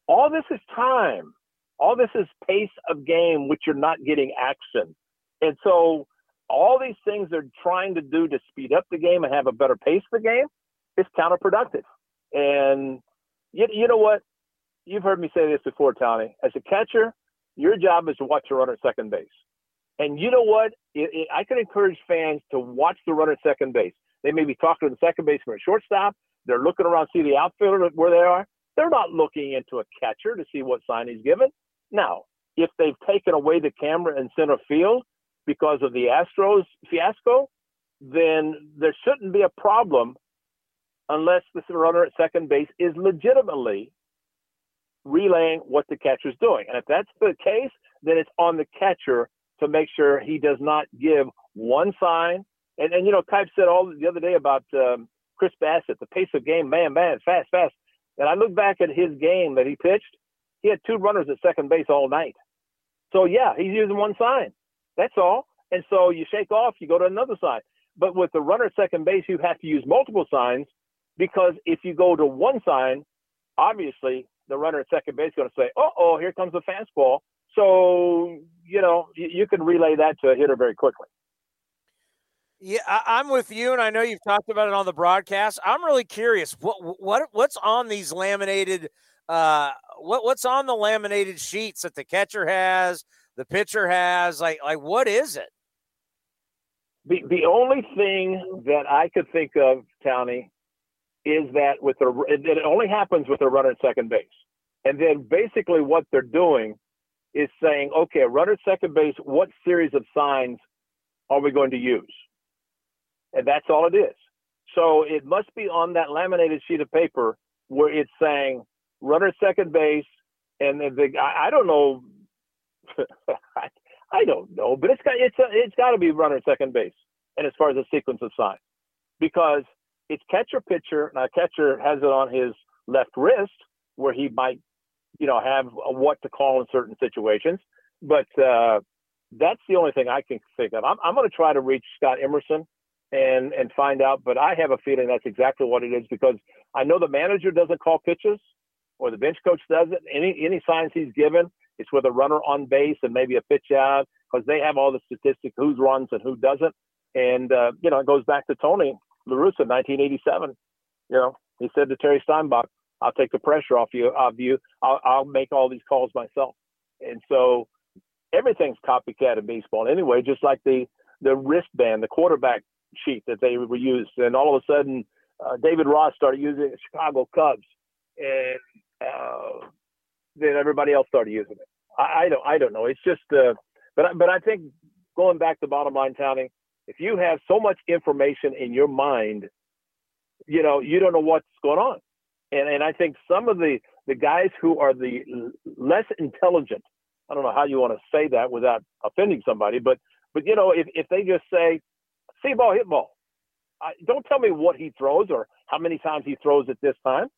All this is time. All this is pace of game, which you're not getting action. And so all these things they're trying to do to speed up the game and have a better pace of the game is counterproductive. And you, you know what? You've heard me say this before, Tony. As a catcher, your job is to watch the runner at second base. And you know what? It, it, I can encourage fans to watch the runner at second base. They may be talking to the second baseman or shortstop. They're looking around, to see the outfielder where they are. They're not looking into a catcher to see what sign he's given. Now, if they've taken away the camera in center field because of the Astros fiasco, then there shouldn't be a problem unless the runner at second base is legitimately relaying what the catcher's doing. And if that's the case, then it's on the catcher to make sure he does not give one sign. And, and you know, Kuip said all the other day about um, Chris Bassitt, the pace of game, man, man, fast, fast. And I look back at his game that he pitched. He had two runners at second base all night. So yeah, he's using one sign. That's all. And so you shake off, you go to another sign. But with the runner at second base, you have to use multiple signs because if you go to one sign, obviously the runner at second base is going to say, "Oh, oh, here comes a fastball." So you know you, you can relay that to a hitter very quickly. Yeah, I, I'm with you, and I know you've talked about it on the broadcast. I'm really curious what what what's on these laminated uh what what's on the laminated sheets that the catcher has, the pitcher has. Like like what is it? The the only thing that I could think of, Townie, is that with the it only happens with a runner at second base, and then basically what they're doing is saying, okay, runner at second base, what series of signs are we going to use? And that's all it is. So it must be on that laminated sheet of paper where it's saying runner at second base, and the, the I, I don't know, I, I don't know, but it's got it's a, it's got to be runner at second base. And as far as the sequence of signs, because it's catcher pitcher. Now catcher has it on his left wrist where he might, you know, have what to call in certain situations. But uh, that's the only thing I can think of. I'm, I'm going to try to reach Scott Emerson and and find out. But I have a feeling that's exactly what it is because I know the manager doesn't call pitches or the bench coach doesn't. Any any signs he's given, it's with a runner on base and maybe a pitch out because they have all the statistics, who runs and who doesn't. And uh, you know, it goes back to Tony La Russa, 1987. You know, he said to Terry Steinbach, "I'll take the pressure off you. You, I'll, I'll make all these calls myself." And so everything's copycat in baseball anyway. Just like the the wristband, the quarterback sheet that they were used, and all of a sudden, uh, David Ross started using it Chicago Cubs, and uh, then everybody else started using it. I, I don't, I don't know. It's just, uh, but but I think going back to bottom line, Townie, if you have so much information in your mind, you know, you don't know what's going on. And and I think some of the the guys who are the less intelligent I don't know how you want to say that without offending somebody, but but you know, if if they just say see ball, hit ball, I, don't tell me what he throws or how many times he throws at this time.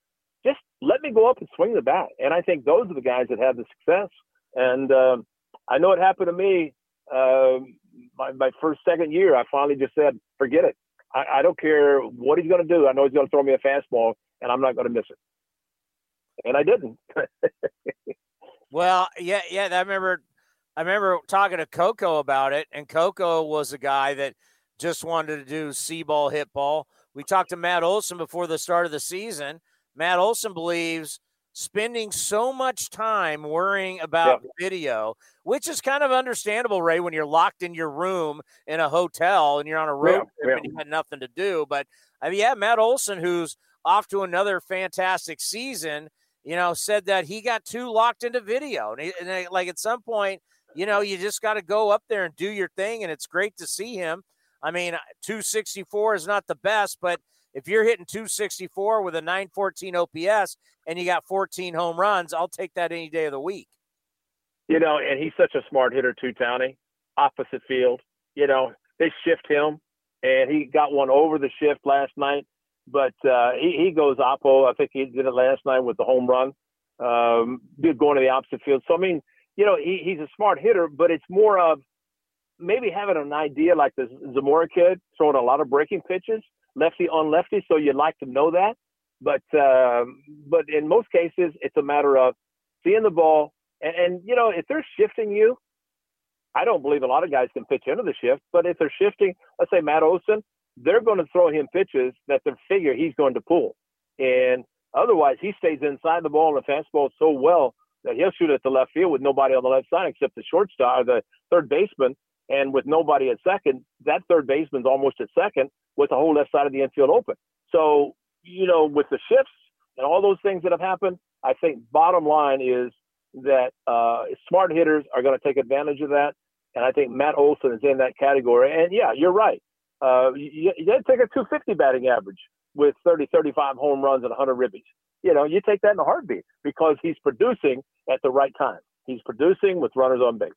Just let me go up and swing the bat. And I think those are the guys that have the success. And um, I know it happened to me. Uh, my, my first, second year, I finally just said, forget it. I, I don't care what he's going to do. I know he's going to throw me a fastball, and I'm not going to miss it. And I didn't. well, yeah, yeah. I remember, I remember talking to Coco about it, and Coco was a guy that just wanted to do see ball, hit ball. We talked to Matt Olson before the start of the season. Matt Olson believes spending so much time worrying about video, which is kind of understandable, Ray, when you're locked in your room in a hotel and you're on a road trip and you had nothing to do. But I mean, yeah, Matt Olson, who's off to another fantastic season, you know, said that he got too locked into video. And, he, and uh, like at some point, you know, you just got to go up there and do your thing. And it's great to see him. I mean, 264 is not the best, but if you're hitting 264 with a 914 OPS and you got 14 home runs, I'll take that any day of the week. You know, and he's such a smart hitter too, Townie. Opposite field. You know, they shift him, and he got one over the shift last night. But uh, he, he goes oppo. I think he did it last night with the home run. Um, did going to the opposite field. So I mean, you know, he, he's a smart hitter, but it's more of maybe having an idea like the Zamora kid throwing a lot of breaking pitches lefty on lefty, so you'd like to know that. But um, but in most cases, it's a matter of seeing the ball, and, and you know if they're shifting you, I don't believe a lot of guys can pitch into the shift. But if they're shifting, let's say Matt Olson, they're going to throw him pitches that they figure he's going to pull, and otherwise he stays inside the ball and the fastball so well that he'll shoot at the left field with nobody on the left side except the shortstop or the third baseman and with nobody at second, that third baseman's almost at second with the whole left side of the infield open. So, you know, with the shifts and all those things that have happened, I think bottom line is that uh, smart hitters are going to take advantage of that. And I think Matt Olson is in that category. And yeah, you're right. Uh, you, you take a 250 batting average with 30, 35 home runs and 100 ribbies. You know, you take that in a heartbeat because he's producing at the right time. He's producing with runners on base.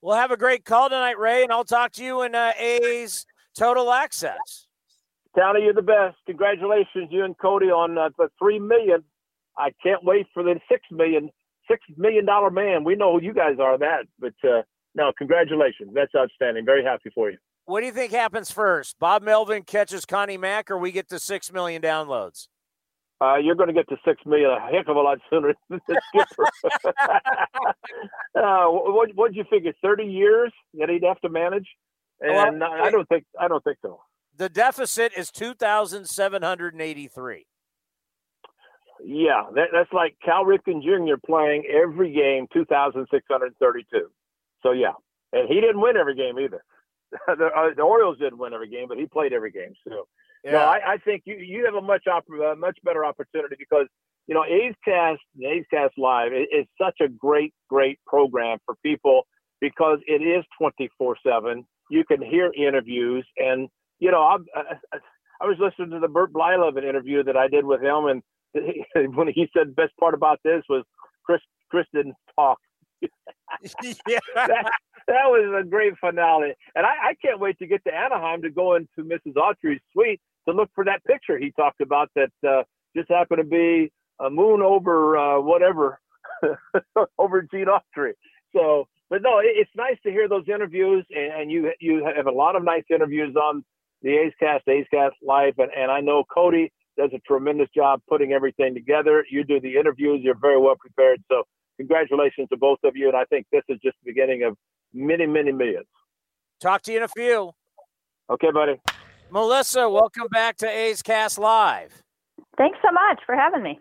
We'll have a great call tonight, Ray, and I'll talk to you in uh, A's Total Access. Townie, you're the best. Congratulations, you and Cody, on uh, the three million. I can't wait for the six million, six million dollar man. We know who you guys are, that. But uh, no, congratulations. That's outstanding. Very happy for you. What do you think happens first? Bob Melvin catches Connie Mack, or we get to six million downloads? Uh, you're going to get to six million a heck of a lot sooner than skipper. uh, what what'd you figure? Thirty years that he'd have to manage, and well, I don't think I don't think so. The deficit is two thousand seven hundred and eighty-three. Yeah, that, that's like Cal Ripken Jr. playing every game two thousand six hundred thirty-two. So yeah, and he didn't win every game either. the, uh, the Orioles didn't win every game, but he played every game. So yeah. No, I, I, think you you have a much op- a much better opportunity because you know A's Cast, A's Cast Live is, is such a great great program for people because it is twenty four seven. You can hear interviews, and you know I, I, I was listening to the Bert Blyleven interview that I did with him, and when he said the best part about this was Chris Chris didn't talk. yeah. that, that was a great finale, and I, I can't wait to get to Anaheim to go into Mrs. Autry's suite to look for that picture he talked about that uh, just happened to be a moon over uh, whatever over Gene Autry. So, but no, it, it's nice to hear those interviews, and, and, you you have a lot of nice interviews on the A's Cast, A's Cast Live, and, and I know Cody does a tremendous job putting everything together. You do the interviews; you're very well prepared. So, congratulations to both of you, and I think this is just the beginning of many, many millions. Talk to you in a few. Okay, buddy. Melissa, welcome back to A's Cast Live. Thanks so much for having me.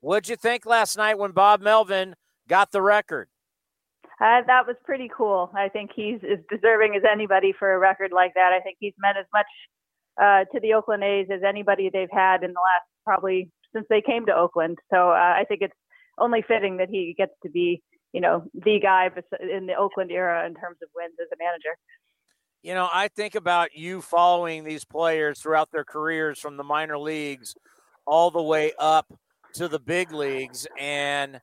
What'd you think last night when Bob Melvin got the record? Uh, that was pretty cool. I think he's as deserving as anybody for a record like that. I think he's meant as much uh, to the Oakland A's as anybody they've had in the last probably since they came to Oakland. So uh, I think it's only fitting that he gets to be, you know, the guy in the Oakland era in terms of wins as a manager you know, I think about you following these players throughout their careers from the minor leagues all the way up to the big leagues. And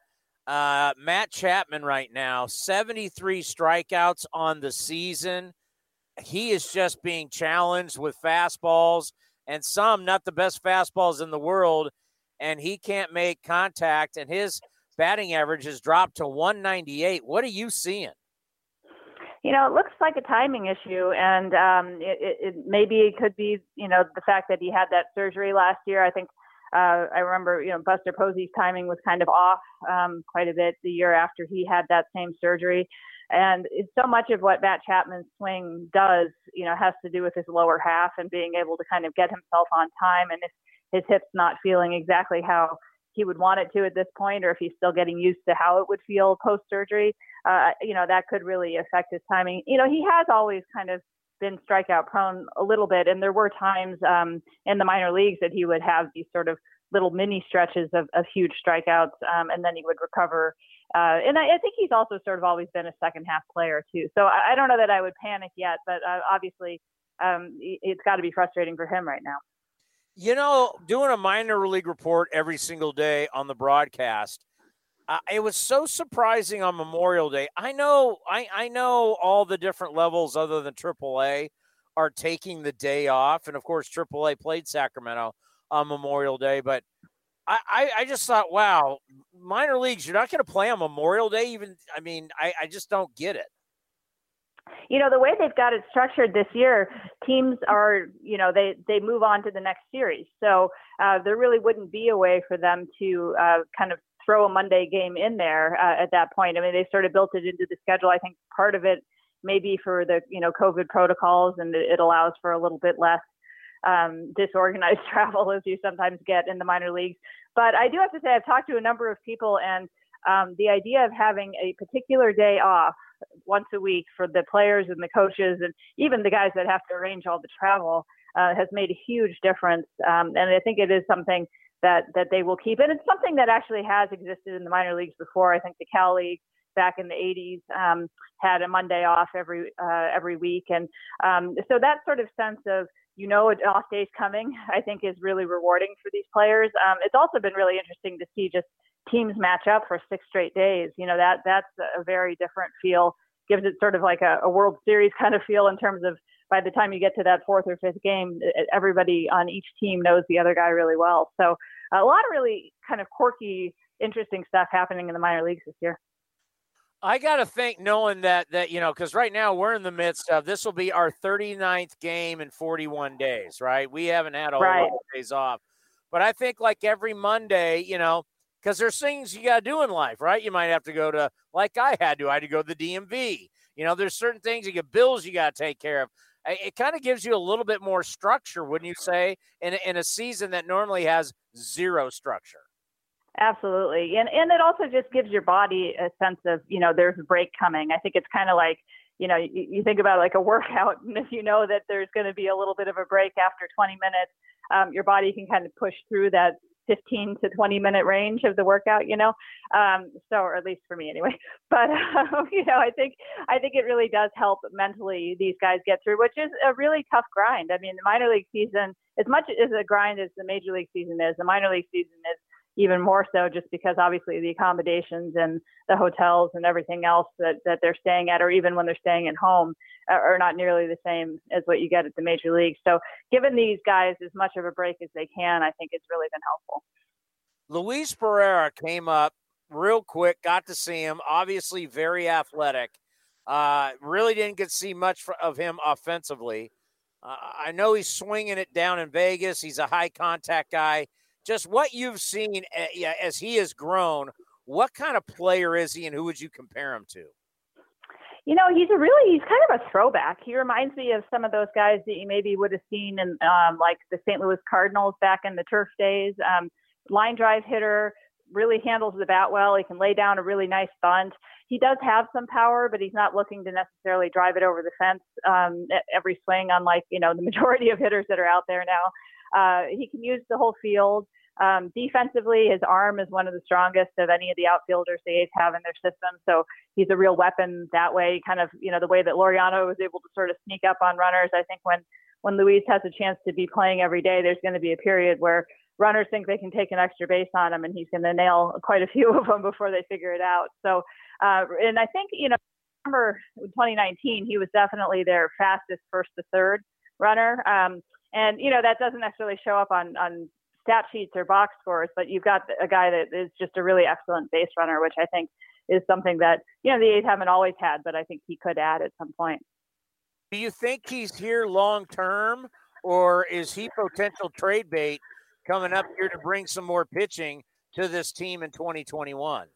Uh, Matt Chapman right now, 73 strikeouts on the season. He is just being challenged with fastballs and some not the best fastballs in the world, and he can't make contact, and his batting average has dropped to 198. What are you seeing? You know, it looks like a timing issue, and um, it, it, maybe it could be, you know, the fact that he had that surgery last year. I think uh, I remember, you know, Buster Posey's timing was kind of off um, quite a bit the year after he had that same surgery. And so much of what Matt Chapman's swing does, you know, has to do with his lower half and being able to kind of get himself on time. And if his hip's not feeling exactly how he would want it to at this point, or if he's still getting used to how it would feel post surgery, uh, you know, that could really affect his timing. You know, he has always kind of been strikeout prone a little bit, and there were times um, in the minor leagues that he would have these sort of little mini stretches of, of huge strikeouts, um, and then he would recover. Uh, and I, I, think he's also sort of always been a second half player too. So I, I don't know that I would panic yet, but uh, obviously um, it's got to be frustrating for him right now. You know, doing a minor league report every single day on the broadcast, uh, it was so surprising on Memorial Day. I know, I, I know all the different levels other than AAA are taking the day off, and of course, AAA played Sacramento on Memorial Day, but I, I, I just thought, wow, minor leagues, you're not going to play on Memorial Day. Even, I mean, I, I just don't get it you know the way they've got it structured this year teams are you know they they move on to the next series so uh, there really wouldn't be a way for them to uh, kind of throw a Monday game in there uh, at that point. I mean, they sort of built it into the schedule. I think part of it maybe for the you know COVID protocols, and it allows for a little bit less um, disorganized travel as you sometimes get in the minor leagues. But I do have to say, I've talked to a number of people, and um, the idea of having a particular day off once a week for the players and the coaches, and even the guys that have to arrange all the travel, uh, has made a huge difference. Um, and I think it is something that that they will keep. And it's something that actually has existed in the minor leagues before. I think the Cal League back in the 80s um, had a Monday off every uh, every week, and um, so that sort of sense of you know an off day's coming, I think is really rewarding for these players. Um, it's also been really interesting to see just teams match up for six straight days. You know that that's a very different feel. Gives it sort of like a, a World Series kind of feel in terms of by the time you get to that fourth or fifth game, everybody on each team knows the other guy really well. So a lot of really kind of quirky, interesting stuff happening in the minor leagues this year. I got to think, knowing that that you know, because right now we're in the midst of this will be our 39th game in 41 days, right? We haven't had a whole right. lot of days off, but I think like every Monday, you know, because there's things you got to do in life, right? You might have to go to, like I had to, I had to go to the DMV. You know, there's certain things you get bills you got to take care of it kind of gives you a little bit more structure, wouldn't you say, in, in a season that normally has zero structure? Absolutely. And and it also just gives your body a sense of, you know, there's a break coming. I think it's kind of like, you know, you, you think about like a workout and if you know that there's going to be a little bit of a break after 20 minutes, um, your body can kind of push through that 15 to 20 minute range of the workout, you know. Um, so, or at least for me anyway. But um, you know, I think I think it really does help mentally these guys get through, which is a really tough grind. I mean, the minor league season, as much as a grind as the major league season is, the minor league season is even more so just because obviously the accommodations and the hotels and everything else that, that they're staying at or even when they're staying at home are not nearly the same as what you get at the major leagues. So giving these guys as much of a break as they can, I think it's really been helpful. Luis Barrera came up real quick, got to see him, obviously very athletic. Uh, really didn't get to see much of him offensively. Uh, I know he's swinging it down in Vegas. He's a high contact guy just what you've seen eh, as he has grown. What kind of player is he, and who would you compare him to? You know, he's a really he's kind of a throwback. He reminds me of some of those guys that you maybe would have seen in um, like the St. Louis Cardinals back in the turf days. Um, line drive hitter, really handles the bat well. He can lay down a really nice bunt. He does have some power, but he's not looking to necessarily drive it over the fence um, every swing, unlike you know the majority of hitters that are out there now. Uh, he can use the whole field. Um, defensively, his arm is one of the strongest of any of the outfielders the A's have in their system. So he's a real weapon that way. Kind of, you know, the way that Laureano was able to sort of sneak up on runners. I think when when Luis has a chance to be playing every day, there's going to be a period where runners think they can take an extra base on him, and he's going to nail quite a few of them before they figure it out. So, uh, and I think you know, remember 2019, he was definitely their fastest first to third runner. Um, and you know that doesn't necessarily show up on on stat sheets or box scores, but you've got a guy that is just a really excellent base runner, which I think is something that you know the A's haven't always had, but I think he could add at some point. Do you think he's here long term, or is he potential trade bait coming up here to bring some more pitching to this team in 2021?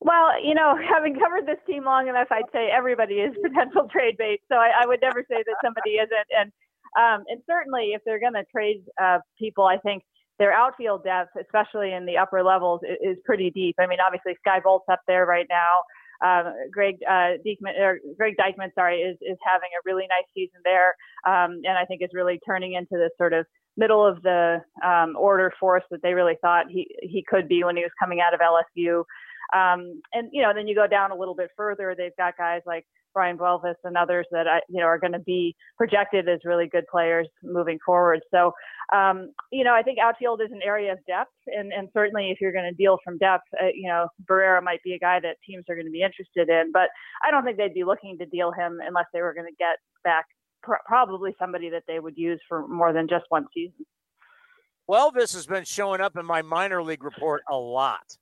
Well, you know, having covered this team long enough, I'd say everybody is potential trade bait. So I, I would never say that somebody isn't. And um, and certainly, if they're going to trade uh, people, I think their outfield depth, especially in the upper levels, is, pretty deep. I mean, obviously Skye Bolt's up there right now. Um, Greg uh, or Greg Deichmann, sorry, is is having a really nice season there, um, and I think is really turning into this sort of middle of the um, order force that they really thought he he could be when he was coming out of LSU. Um, and you know, then you go down a little bit further, they've got guys like Brayan Buelvas and others that I, you know are going to be projected as really good players moving forward. So, um, you know, I think outfield is an area of depth, and, and certainly if you're going to deal from depth, uh, you know, Barrera might be a guy that teams are going to be interested in. But I don't think they'd be looking to deal him unless they were going to get back pr- probably somebody that they would use for more than just one season. Buelvis has been showing up in my minor league report a lot.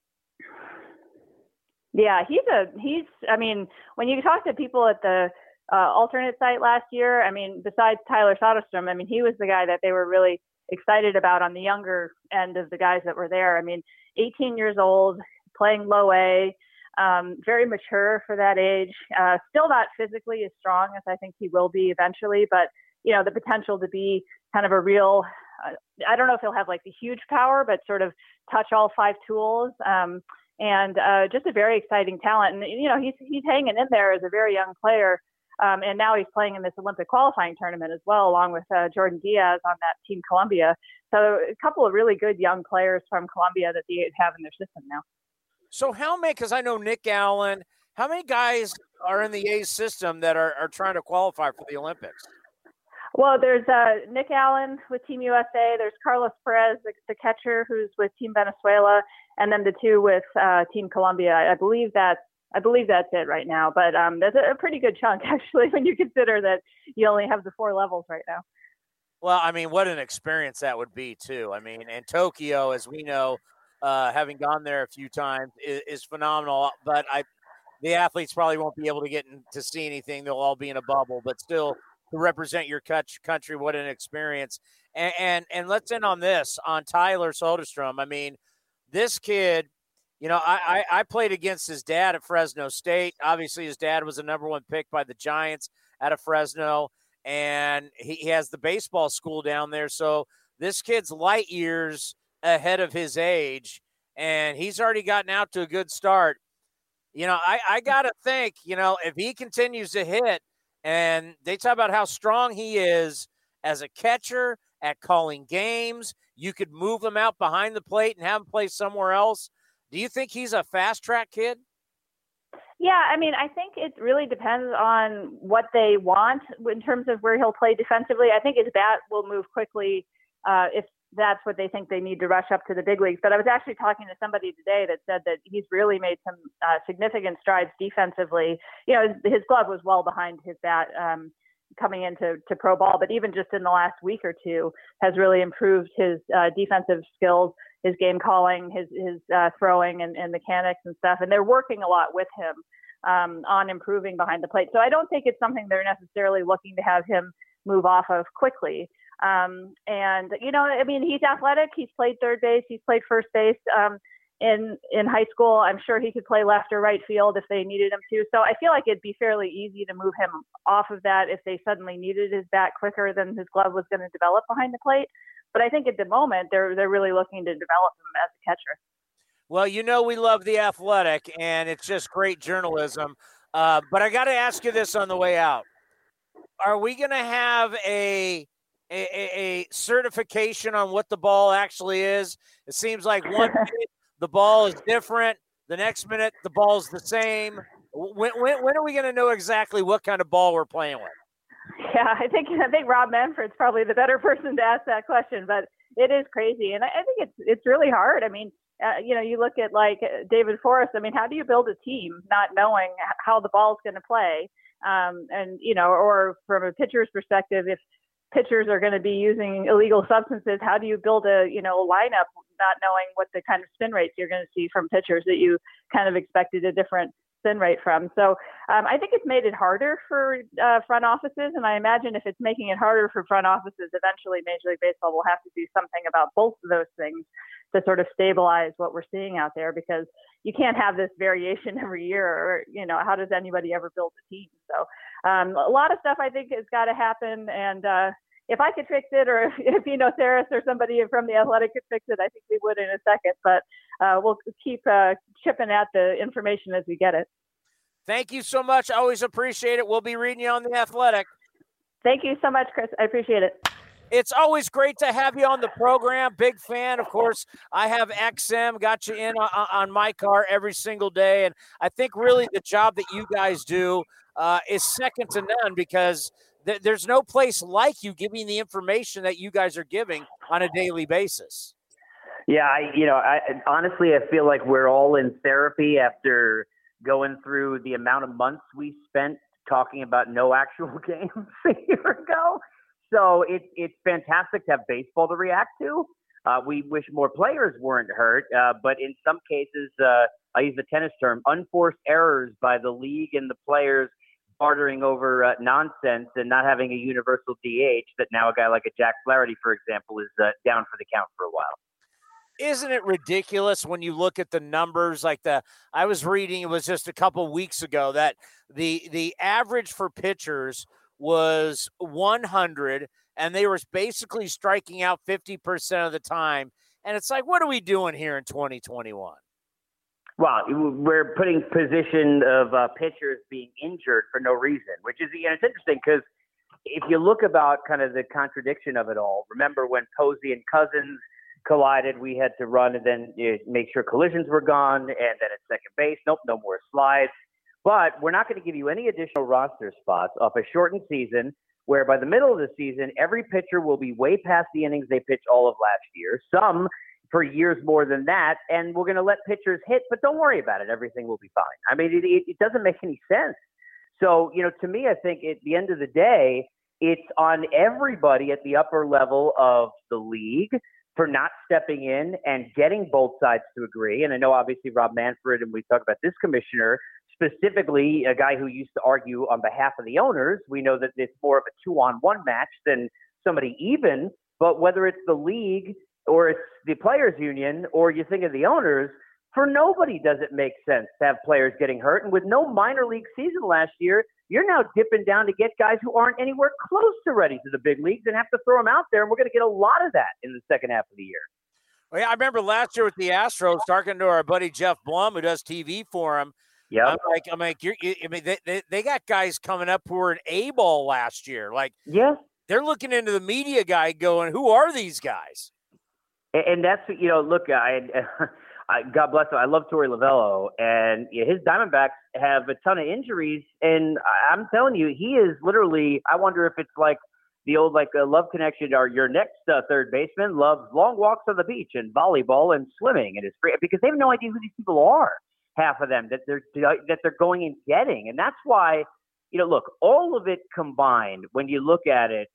Yeah, he's a he's. I mean, when you talk to people at the uh, alternate site last year, I mean, besides Tyler Soderstrom, I mean, he was the guy that they were really excited about on the younger end of the guys that were there. I mean, 18 years old, playing low A, um, very mature for that age. Uh, still not physically as strong as I think he will be eventually, but you know, the potential to be kind of a real. Uh, I don't know if he'll have like the huge power, but sort of touch all five tools. Um, and uh, just a very exciting talent. And you know, he's he's hanging in there as a very young player. Um, and now he's playing in this Olympic qualifying tournament as well, along with uh, Jordan Diaz on that team Colombia. So a couple of really good young players from Colombia that they have in their system now. So how many? Because I know Nick Allen. How many guys are in the A's system that are, are trying to qualify for the Olympics? Well, there's uh, Nick Allen with Team USA. There's Carlos Perez, the, the, catcher, who's with Team Venezuela, and then the two with uh, Team Colombia. I believe that's I believe that's it right now. But um, that's a, a pretty good chunk actually when you consider that you only have the four levels right now. Well, I mean, what an experience that would be too. I mean, and Tokyo, as we know, uh, having gone there a few times, is, is phenomenal. But I, the athletes probably won't be able to get in, to see anything. They'll all be in a bubble. But still, to represent your country. What an experience! And and, and let's end on this on Tyler Soderstrom. I mean, this kid. You know, I, I, I played against his dad at Fresno State. Obviously, his dad was the number one pick by the Giants out of Fresno, and he, he has the baseball school down there. So this kid's light years ahead of his age, and he's already gotten out to a good start. You know, I, I got to think, you know, if he continues to hit, and they talk about how strong he is as a catcher at calling games. You could move him out behind the plate and have him play somewhere else. Do you think he's a fast track kid? Yeah, I mean, I think it really depends on what they want in terms of where he'll play defensively. I think his bat will move quickly uh, if that's what they think they need to rush up to the big leagues. But I was actually talking to somebody today that said that he's really made some uh, significant strides defensively. You know, his, his, glove was well behind his bat um, coming into to pro ball, but even just in the last week or two, has really improved his uh, defensive skills, his game calling, his his uh, throwing, and, and mechanics and stuff. And they're working a lot with him um, on improving behind the plate. So I don't think it's something they're necessarily looking to have him move off of quickly. Um, and you know, I mean, he's athletic. He's played third base. He's played first base. Um, in in high school, I'm sure he could play left or right field if they needed him to. So I feel like it'd be fairly easy to move him off of that if they suddenly needed his bat quicker than his glove was going to develop behind the plate. But I think at the moment they're they're really looking to develop him as a catcher. Well, you know we love the athletic, and it's just great journalism. Uh, but I got to ask you this on the way out: Are we going to have a a, a, certification on what the ball actually is. It seems like one minute the ball is different, the next minute the ball's the same. When, when, when are we going to know exactly what kind of ball we're playing with? Yeah, I think I think Rob Manfred's probably the better person to ask that question. But it is crazy, and I, I think it's it's really hard. I mean, uh, you know, you look at like David Forst. I mean, how do you build a team not knowing how the ball's going to play? Um, and you know, or from a pitcher's perspective, if pitchers are going to be using illegal substances, how do you build a you know lineup not knowing what the kind of spin rates you're going to see from pitchers that you kind of expected a different spin rate from. So um, I think it's made it harder for uh, front offices, and I imagine if it's making it harder for front offices, eventually Major League Baseball will have to do something about both of those things to sort of stabilize what we're seeing out there because you can't have this variation every year or you know how does anybody ever build a team so um, a lot of stuff i think has got to happen and uh, if I could fix it, or if you know Sarris or somebody from the Athletic could fix it, I think we would in a second. But uh, we'll keep uh, chipping at the information as we get it. Thank you so much. I always appreciate it. We'll be reading you on the Athletic. Thank you so much, Chris. I appreciate it. It's always great to have you on the program. Big fan, of course. I have XM, got you in on, on my car every single day, and I think really the job that you guys do uh, is second to none because th- there's no place like you giving the information that you guys are giving on a daily basis. Yeah, I, you know, I honestly I feel like we're all in therapy after going through the amount of months we spent talking about no actual games a year ago. So it's it's fantastic to have baseball to react to. Uh, we wish more players weren't hurt, uh, but in some cases, uh, I use the tennis term, unforced errors by the league and the players bartering over uh, nonsense and not having a universal DH that now a guy like a Jack Flaherty, for example, is uh, down for the count for a while. Isn't it ridiculous when you look at the numbers? Like the I was reading, it was just a couple weeks ago that the the average for pitchers was 100, and they were basically striking out 50% of the time. And it's like, what are we doing here in 2021? Well, we're putting position of uh, pitchers being injured for no reason, which is know, it's interesting because if you look about kind of the contradiction of it all, remember when Posey and Cousins collided, we had to run and then you know, make sure collisions were gone, and then at second base, nope, no more slides. But we're not going to give you any additional roster spots off a shortened season where by the middle of the season, every pitcher will be way past the innings they pitched all of last year. Some for years more than that, and we're going to let pitchers hit, but don't worry about it. Everything will be fine. I mean, it, it, it doesn't make any sense. So, you know, to me, I think at the end of the day, it's on everybody at the upper level of the league for not stepping in and getting both sides to agree. And I know obviously Rob Manfred, and we talk about this commissioner specifically, a guy who used to argue on behalf of the owners. We know that it's more of a two on one match than somebody even. But whether it's the league or it's the players union or you think of the owners, for nobody does it make sense to have players getting hurt. And with no minor league season last year, you're now dipping down to get guys who aren't anywhere close to ready to the big leagues and have to throw them out there. And we're going to get a lot of that in the second half of the year. Well, yeah, I remember last year with the Astros talking to our buddy Geoff Blum, who does TV for him. Yeah, I'm like, I'm like, you're, you, I mean, they, they, they got guys coming up who were an A ball last year. Like, yeah, they're looking into the media guy, going, "Who are these guys?" And that's you know, look, I, I God bless him. I love Torey Lovullo, and his Diamondbacks have a ton of injuries, and I'm telling you, he is literally. I wonder if it's like the old like uh, love connection or your next uh, third baseman loves long walks on the beach and volleyball and swimming and is free because they have no idea who these people are. Half of them that they're that they're going and getting, and that's why you know, look, all of it combined, when you look at it,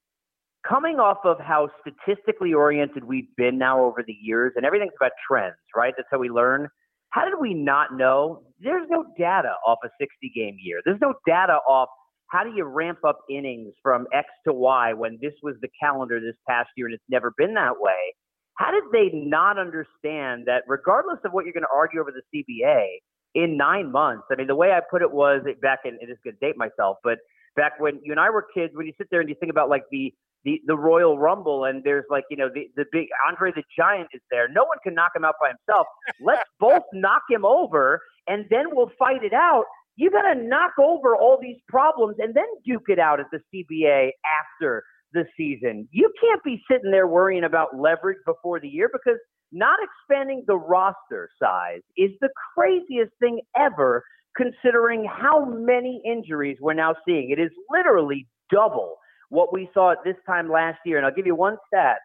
coming off of how statistically oriented we've been now over the years, and everything's about trends, right? That's how we learn. How did we not know? There's no data off a 60 game year. There's no data off how do you ramp up innings from X to Y when this was the calendar this past year and it's never been that way. How did they not understand that regardless of what you're going to argue over the CBA in nine months? I mean, the way I put it was back in, it is going to date myself, but back when you and I were kids, when you sit there and you think about like the the the Royal Rumble, and there's like you know the the big Andre the Giant is there. No one can knock him out by himself. Let's both knock him over, and then we'll fight it out. You got to knock over all these problems and then duke it out at the CBA after the season. You can't be sitting there worrying about leverage before the year because not expanding the roster size is the craziest thing ever considering how many injuries we're now seeing. It is literally double what we saw at this time last year. And I'll give you one stat.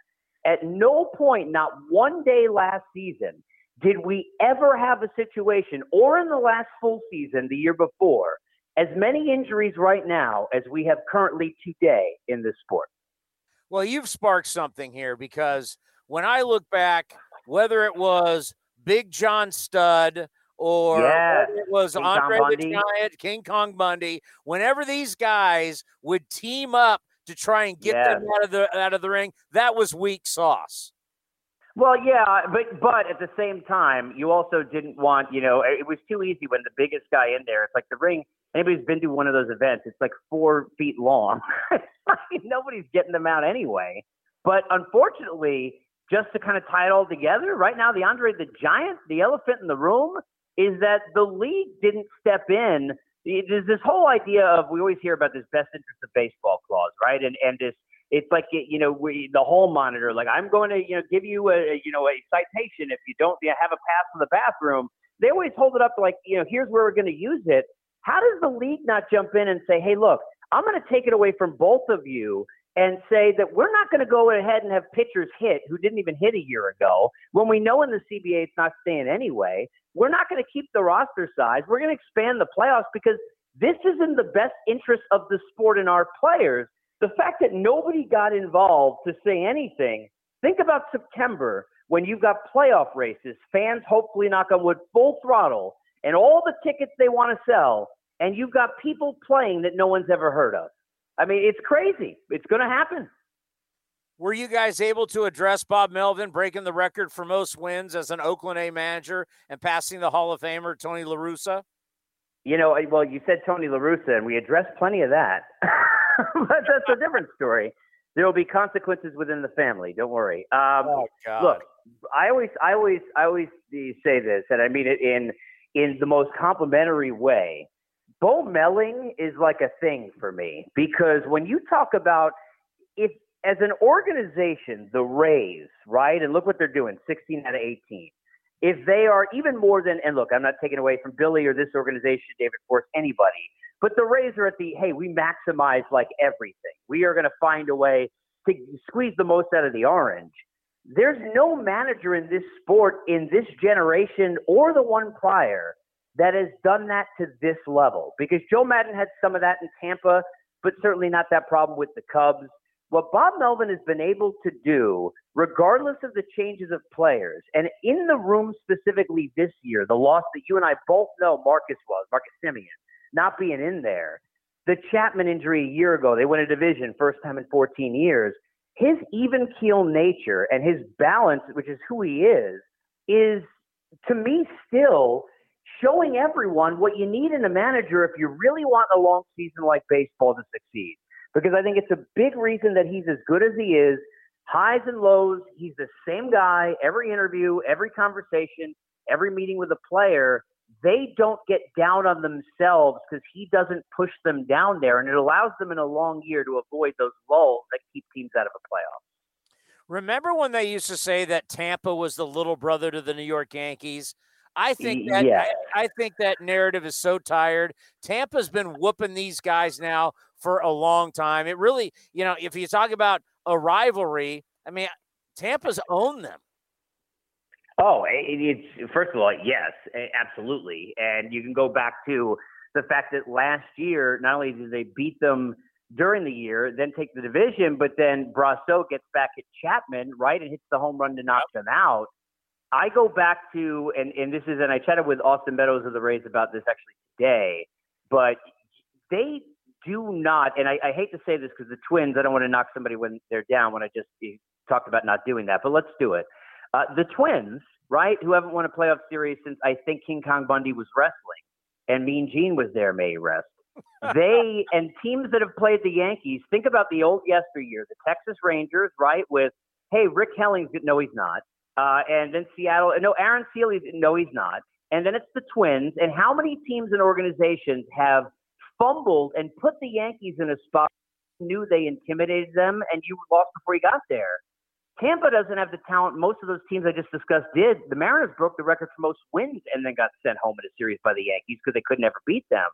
At no point, not one day last season, did we ever have a situation, or in the last full season, the year before, as many injuries right now as we have currently today in this sport. Well, you've sparked something here because when I look back, whether it was Big John Studd or Yes. it was King Kong Andre the Bundy. Giant, King Kong Bundy, whenever these guys would team up to try and get them out of the out of the ring, that was weak sauce. Well, yeah, but but at the same time, you also didn't want, you know, it was too easy when the biggest guy in there. It's like the ring. Anybody's been to one of those events? It's like four feet long. Nobody's getting them out anyway. But unfortunately, just to kind of tie it all together, right now, the Andre the Giant, the elephant in the room, is that the league didn't step in. There's this whole idea of we always hear about this best interest of baseball clause, right? And and this it's like you know we, the hall monitor like i'm going to you know give you a you know a citation if you don't you know, have a pass in the bathroom they always hold it up like you know here's where we're going to use it how does the league not jump in and say hey look i'm going to take it away from both of you and say that we're not going to go ahead and have pitchers hit who didn't even hit a year ago when we know in the cba it's not staying anyway. We're not going to keep the roster size. We're going to expand the playoffs because this is in the best interest of the sport and our players. The fact that nobody got involved to say anything, think about September when you've got playoff races, fans hopefully knock on wood full throttle, and all the tickets they want to sell, and you've got people playing that no one's ever heard of. I mean, it's crazy. It's going to happen. Were you guys able to address Bob Melvin breaking the record for most wins as an Oakland A manager and passing the Hall of Famer Tony La Russa? You know, well, you said Tony La Russa, and we addressed plenty of that. but that's a different story. There will be consequences within the family. Don't worry. Um, God. Look, I always, I always, I always say this, and I mean it in in the most complimentary way. Bob Melvin is like a thing for me because when you talk about if as an organization, the Rays, right, and look what they're doing, 16 out of 18. If they are even more than, and look, I'm not taking away from Billy or this organization, David Forst, anybody, but the Rays are at the, hey, we maximize like everything. We are going to find a way to squeeze the most out of the orange. There's no manager in this sport in this generation or the one prior that has done that to this level because Joe Maddon had some of that in Tampa, but certainly not that problem with the Cubs. What Bob Melvin has been able to do, regardless of the changes of players, and in the room specifically this year, the loss that you and I both know Marcus was, Marcus Semien, not being in there, the Chapman injury a year ago, they win a division, first time in 14 years. His even keel nature and his balance, which is who he is, is to me still showing everyone what you need in a manager if you really want a long season like baseball to succeed. Because I think it's a big reason that he's as good as he is. Highs and lows, he's the same guy every interview, every conversation, every meeting with a player. They don't get down on themselves because he doesn't push them down there, and it allows them in a long year to avoid those lulls that keep teams out of a playoff. Remember when they used to say that Tampa was the little brother to the New York Yankees? I think that Yeah. I, I think that narrative is so tired. Tampa's been whooping these guys now for a long time. It really, you know, if you talk about a rivalry, I mean, Tampa's owned them. Oh, it, it's first of all, yes, absolutely, and you can go back to the fact that last year not only did they beat them during the year, then take the division, but then Brosseau gets back at Chapman, right, and hits the home run to knock them out. I go back to, and, and this is, and I chatted with Austin Meadows of the Rays about this actually today, but they do not, and I, I hate to say this because the Twins, I don't want to knock somebody when they're down when I just eh, talked about not doing that, but let's do it. Uh, the Twins, right, who haven't won a playoff series since I think King Kong Bundy was wrestling and Mean Gene was there, may rest. they and teams that have played the Yankees, think about the old yesteryear, the Texas Rangers, right, with, hey, Rick Helling's. No, he's not. Uh, and then Seattle, no, Aaron Sele, no, he's not. And then it's the Twins. And how many teams and organizations have fumbled and put the Yankees in a spot knew they intimidated them and you lost before you got there? Tampa doesn't have the talent most of those teams I just discussed did. The Mariners broke the record for most wins and then got sent home in a series by the Yankees because they could never beat them.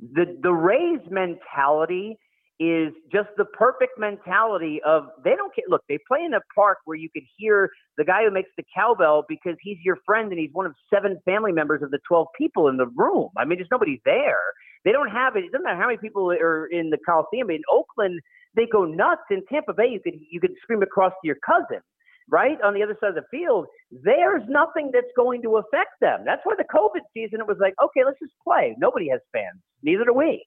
The the Rays mentality is just the perfect mentality of they don't care. Look, they play in a park where you could hear the guy who makes the cowbell because he's your friend and he's one of seven family members of the 12 people in the room. I mean, there's nobody there. They don't have it. It doesn't matter how many people are in the Coliseum. In Oakland, they go nuts. In Tampa Bay, you could you could scream across to your cousin, right on the other side of the field. There's nothing that's going to affect them. That's why the COVID season it was like, okay, let's just play. Nobody has fans. Neither do we.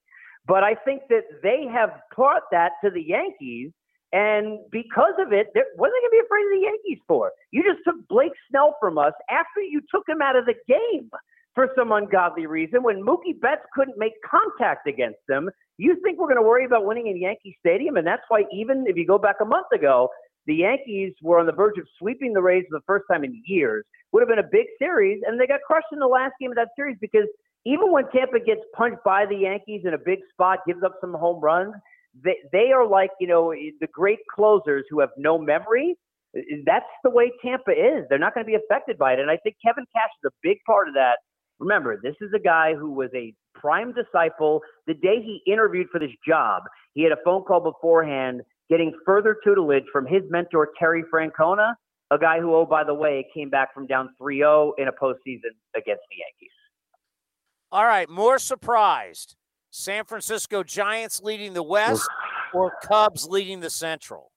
But I think that they have taught that to the Yankees. And because of it, what are they going to be afraid of the Yankees for? You just took Blake Snell from us after you took him out of the game for some ungodly reason when Mookie Betts couldn't make contact against them. You think we're going to worry about winning in Yankee Stadium? And that's why, even if you go back a month ago, the Yankees were on the verge of sweeping the Rays for the first time in years. Would have been a big series, and they got crushed in the last game of that series because even when Tampa gets punched by the Yankees in a big spot, gives up some home runs, they, they are like, you know, eh, the great closers who have no memory. Eh, eh, that's the way Tampa is. They're not going to be affected by it. And I think Kevin Cash is a big part of that. Remember, this is a guy who was a prime disciple. The day he interviewed for this job, he had a phone call beforehand getting further tutelage from his mentor, Terry Francona, a guy who, oh, by the way, came back from down 3 0 in a postseason against the Yankees. All right, more surprised. San Francisco Giants leading the West or Cubs leading the Central?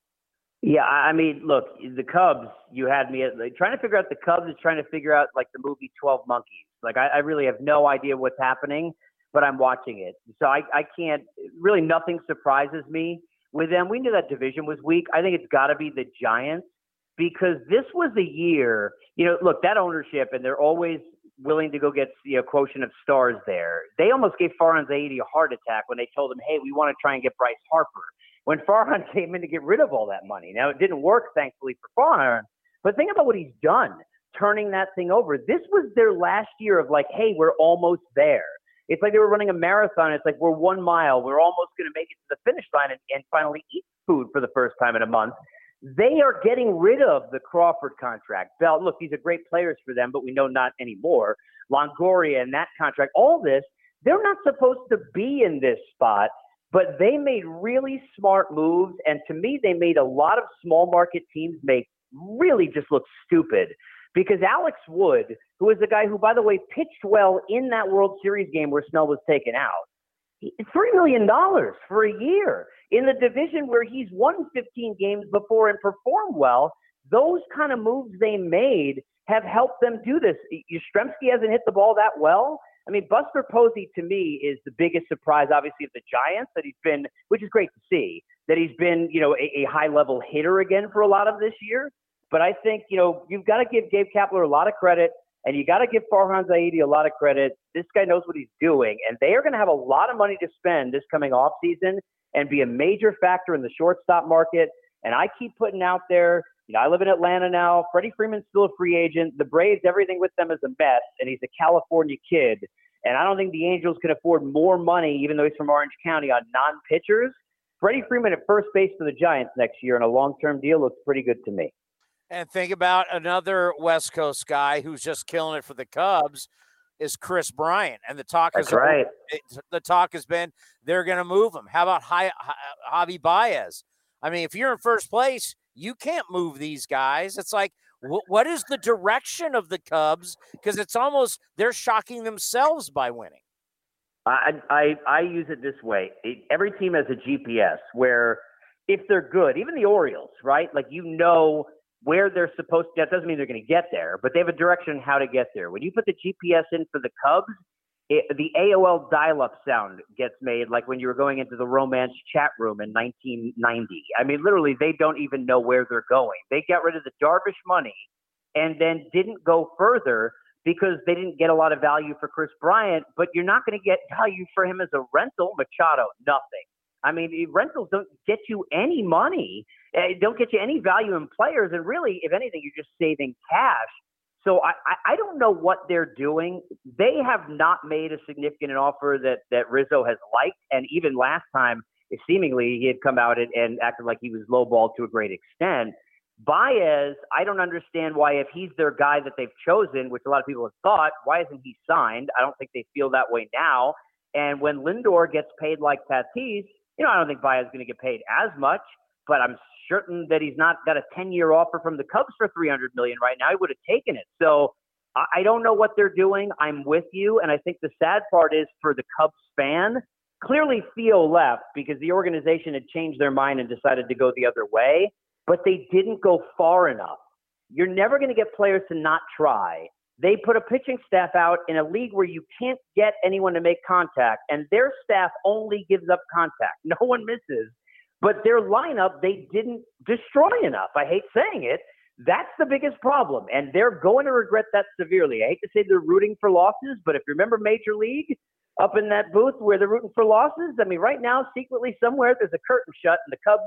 Yeah, I mean, look, the Cubs, you had me like, trying to figure out the Cubs is trying to figure out like the movie 12 Monkeys. Like, I, I really have no idea what's happening, but I'm watching it. So I, I can't, really, nothing surprises me with them. We knew that division was weak. I think it's got to be the Giants because this was the year, you know, look, that ownership, and they're always willing to go get you know quotient of stars there. They almost gave Farhan Zaidi a heart attack when they told him, "Hey, we want to try and get Bryce Harper." When Farhan came in to get rid of all that money, now it didn't work, thankfully for Farhan. But think about what he's done, turning that thing over. This was their last year of like, "Hey, we're almost there." It's like they were running a marathon. It's like we're one mile. We're almost going to make it to the finish line and, and finally eat food for the first time in a month. They are getting rid of the Crawford contract. Bell, look, these are great players for them, but we know not anymore. Longoria and that contract, all this, they're not supposed to be in this spot, but they made really smart moves. And to me, they made a lot of small market teams make really just look stupid because Alex Wood, who is the guy who, by the way, pitched well in that World Series game where Snell was taken out, $3 million for a year in the division where he's won 15 games before and performed well. Those kind of moves they made have helped them do this. Yastrzemski hasn't hit the ball that well. I mean, Buster Posey to me is the biggest surprise, obviously, of the Giants that he's been, which is great to see, that he's been, you know, a, a high level hitter again for a lot of this year. But I think, you know, you've got to give Gabe Kapler a lot of credit. And you got to give Farhan Zaidi a lot of credit. This guy knows what he's doing, and they are going to have a lot of money to spend this coming off season and be a major factor in the shortstop market. And I keep putting out there, you know, I live in Atlanta now. Freddie Freeman's still a free agent. The Braves, everything with them is a mess, and he's a California kid. And I don't think the Angels can afford more money, even though he's from Orange County, on non-pitchers. Freddie Freeman at first base for the Giants next year in a long-term deal looks pretty good to me. And think about another West Coast guy who's just killing it for the Cubs is Kris Bryant, and the talk That's has right. the talk has been they're going to move him. How about Hi, Javy Baez? I mean, if you're in first place, you can't move these guys. It's like, wh- what is the direction of the Cubs? Because it's almost they're shocking themselves by winning. I, I I use it this way. Every team has a GPS where if they're good, even the Orioles, right? Like you know where they're supposed to. That doesn't mean they're going to get there, but they have a direction on how to get there. When you put the GPS in for the Cubs, it, the AOL dial-up sound gets made like when you were going into the romance chat room in 1990. I mean, literally, they don't even know where they're going. They got rid of the Darvish money and then didn't go further because they didn't get a lot of value for Kris Bryant. But you're not going to get value for him as a rental. Machado, nothing. I mean, rentals don't get you any money, uh, don't get you any value in players, and really, if anything, you're just saving cash. So I, I don't know what they're doing. They have not made a significant offer that that Rizzo has liked, and even last time, seemingly he had come out and, and acted like he was lowballed to a great extent. Baez, I don't understand why, if he's their guy that they've chosen, which a lot of people have thought, why isn't he signed? I don't think they feel that way now. And when Lindor gets paid like Tatis, You know, I don't think Baez is going to get paid as much, but I'm certain that he's not got a 10 year offer from the Cubs for 300 million right now. He would have taken it. So I don't know what they're doing. I'm with you. And I think the sad part is for the Cubs fan, clearly Theo left because the organization had changed their mind and decided to go the other way, but they didn't go far enough. You're never going to get players to not try. They put a pitching staff out in a league where you can't get anyone to make contact, and their staff only gives up contact. No one misses. But their lineup, they didn't destroy enough. I hate saying it. That's the biggest problem. And they're going to regret that severely. I hate to say they're rooting for losses, but if you remember Major League up in that booth where they're rooting for losses, I mean, right now, secretly somewhere, there's a curtain shut and the Cubs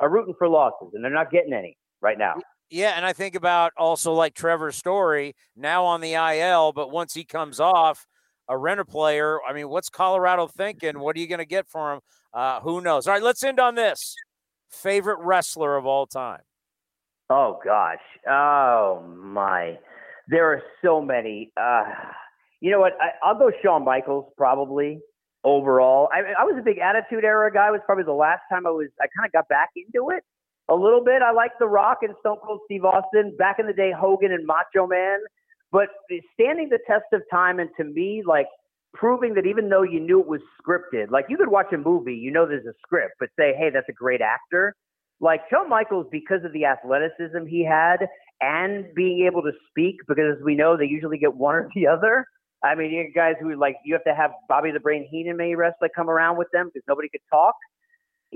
are rooting for losses, and they're not getting any right now. Yeah, and I think about also like Trevor's story now on the IL, but once he comes off, a renter player. I mean, what's Colorado thinking? What are you going to get for him? Uh, who knows? All right, let's end on this. Favorite wrestler of all time? Oh gosh. Oh my. There are so many. Uh, you know what? I, will go Shawn Michaels probably overall. I, I was a big Attitude Era guy. It was probably the last time I was. I kind of got back into it a little bit. I like The Rock and Stone Cold Steve Austin. Back in the day, Hogan and Macho Man. But standing the test of time, and to me, like proving that even though you knew it was scripted, like you could watch a movie, you know there's a script, but say, hey, that's a great actor. Like Shawn Michaels, because of the athleticism he had and being able to speak, because as we know, they usually get one or the other. I mean, you guys who like you have to have Bobby the Brain Heenan maybe wrestler come around with them because nobody could talk.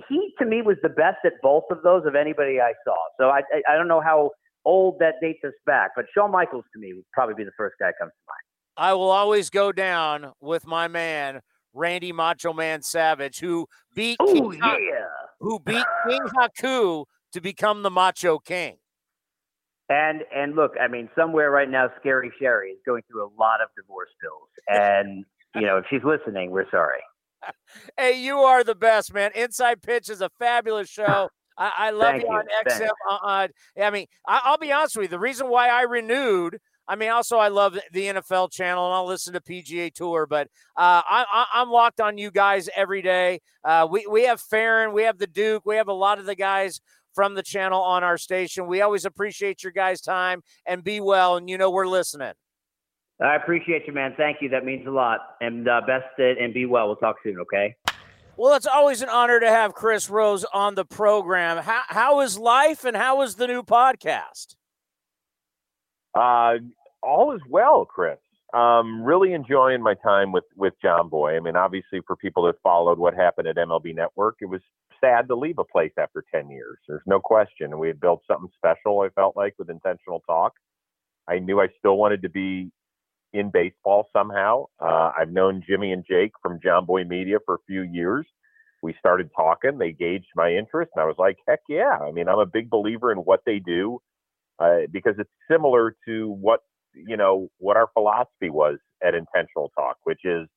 He to me was the best at both of those of anybody I saw. So I I, I don't know how old that dates us back, but Shawn Michaels to me would probably be the first guy that comes to mind. I will always go down with my man Randy Macho Man Savage, who beat Ooh, King yeah. who beat King Haku to become the Macho King. And and look, I mean, somewhere right now, Scary Sherry is going through a lot of divorce bills, and you know, if she's listening, we're sorry. Hey, you are the best, man. Inside Pitch is a fabulous show. I, I love Thank you, on. XM. Uh, uh, I mean, I, I'll be honest with you. The reason why I renewed, I mean, also I love the- NFL channel and I'll listen to PGA Tour, but uh, I, I, I'm locked on you guys every day. Uh, we we have Ferrin, we have the Duke, we have a lot of the guys from the channel on our station. We always appreciate your guys' time and be well. And you know we're listening. I appreciate you, man. Thank you. That means a lot. And uh, best it and be well. We'll talk soon. Okay. Well, it's always an honor to have Chris Rose on the program. How, how is life and how is the new podcast? Uh, all is well, Chris. Um, really enjoying my time with with Jomboy. I mean, obviously, for people that followed what happened at MLB Network, it was sad to leave a place after ten years. There's no question, and we had built something special. I felt like with intentional talk. I knew I still wanted to be in baseball somehow. Uh, I've known Jimmy and Jake from Jomboy Media for a few years. We started talking. They gauged my interest, and I was like, "Heck yeah!" I mean, I'm a big believer in what they do uh, because it's similar to what you know what our philosophy was at Intentional Talk, which is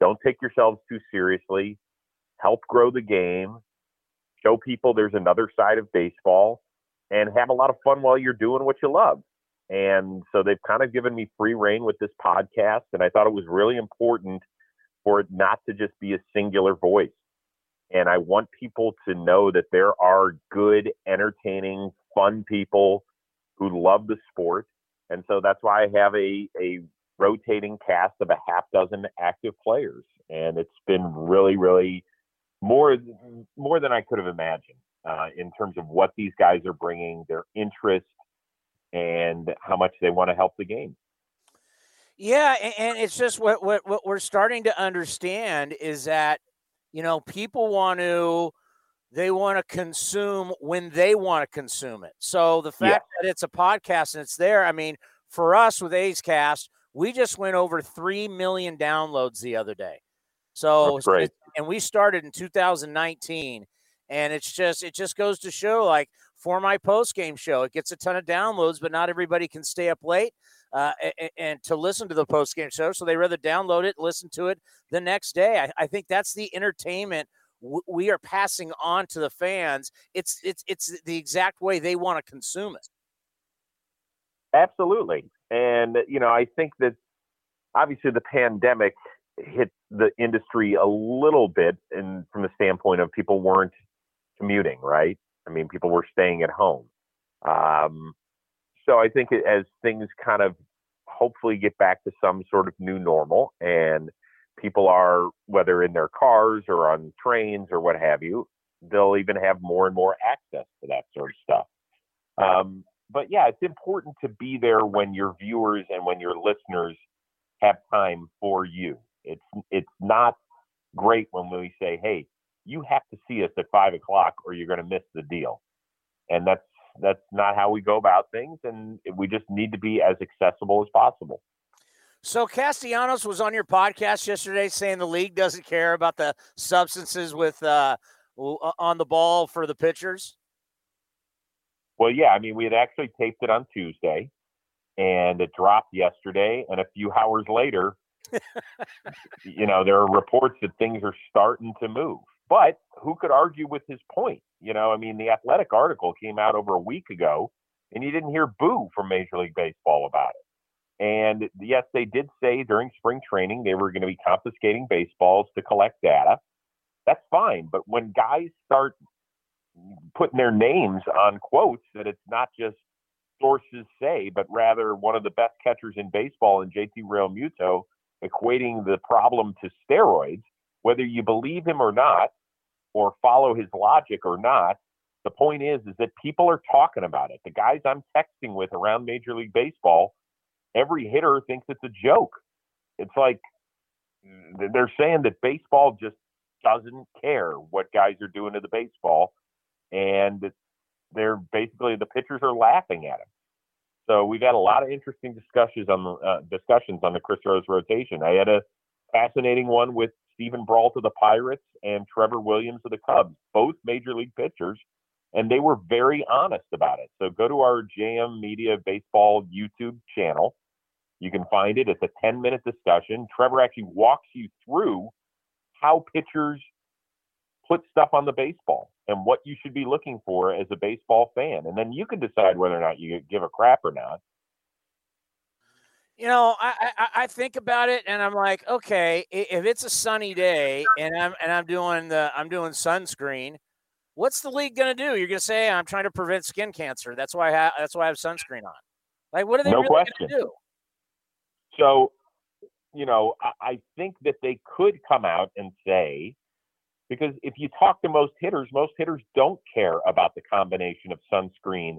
don't take yourselves too seriously, help grow the game, show people there's another side of baseball, and have a lot of fun while you're doing what you love. And so they've kind of given me free reign with this podcast, and I thought it was really important for it not to just be a singular voice. And I want people to know that there are good, entertaining, fun people who love the sport. And so that's why I have a, a rotating cast of a half dozen active players. And it's been really, really more, more than I could have imagined uh, in terms of what these guys are bringing, their interest, and how much they want to help the game. Yeah, and it's just what, what what we're starting to understand is that you know people want to they want to consume when they want to consume it. So the fact that it's a podcast and it's there, I mean, for us with A's Cast, we just went over three million downloads the other day. So That's great. and we started in 2019, and it's just it just goes to show like for my post game show, it gets a ton of downloads, but not everybody can stay up late uh, a- a- and to listen to the post game show. So they rather download it, listen to it the next day. I, I think that's the entertainment we are passing on to the fans. It's it's it's the exact way they want to consume it. Absolutely. And, you know, I think that obviously the pandemic hit the industry a little bit, and from the standpoint of people weren't commuting, right? I mean, people were staying at home. Um, so I think as things kind of hopefully get back to some sort of new normal and people are, whether in their cars or on trains or what have you, they'll even have more and more access to that sort of stuff. Um, but yeah, it's important to be there when your viewers and when your listeners have time for you. It's it's not great when we say, "Hey, you have to see us at five o'clock, or you're going to miss the deal," and that's that's not how we go about things, and we just need to be as accessible as possible. So Castellanos was on your podcast yesterday saying the league doesn't care about the substances with uh, on the ball for the pitchers. Well, yeah, I mean, we had actually taped it on Tuesday, and it dropped yesterday, and a few hours later, you know, there are reports that things are starting to move. But who could argue with his point? You know, I mean, the athletic article came out over a week ago, and you didn't hear boo from Major League Baseball about it. And yes, they did say during spring training they were going to be confiscating baseballs to collect data. That's fine. But when guys start putting their names on quotes that it's not just sources say, but rather one of the best catchers in baseball in JT Realmuto equating the problem to steroids, whether you believe him or not, or follow his logic or not, the point is is that people are talking about it. The guys I'm texting with around Major League Baseball, every hitter thinks it's a joke. It's like they're saying that baseball just doesn't care what guys are doing to the baseball, and they're basically the pitchers are laughing at him. So we've had a lot of interesting discussions on the uh, discussions on the Chris Rose rotation. I had a fascinating one with Steven Brault of the Pirates and Trevor Williams of the Cubs, both major league pitchers, and they were very honest about it. So go to our JM Media Baseball YouTube channel. You can find it. It's a 10 minute discussion. Trevor actually walks you through how pitchers put stuff on the baseball and what you should be looking for as a baseball fan. And then you can decide whether or not you give a crap or not. You know, I, I, I think about it and I'm like, okay, if it's a sunny day and I'm and I'm doing the I'm doing sunscreen, what's the league going to do? You're going to say I'm trying to prevent skin cancer. That's why I have, that's why I have sunscreen on. Like, what are they no really going to do? So, you know, I, I think that they could come out and say, because if you talk to most hitters, most hitters don't care about the combination of sunscreen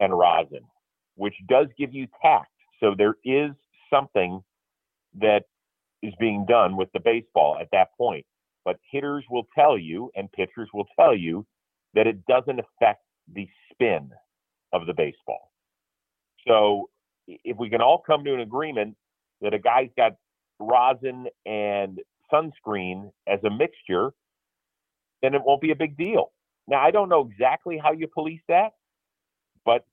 and rosin, which does give you tact. So there is something that is being done with the baseball at that point. But hitters will tell you and pitchers will tell you that it doesn't affect the spin of the baseball. So if we can all come to an agreement that a guy's got rosin and sunscreen as a mixture, then it won't be a big deal. Now, I don't know exactly how you police that, but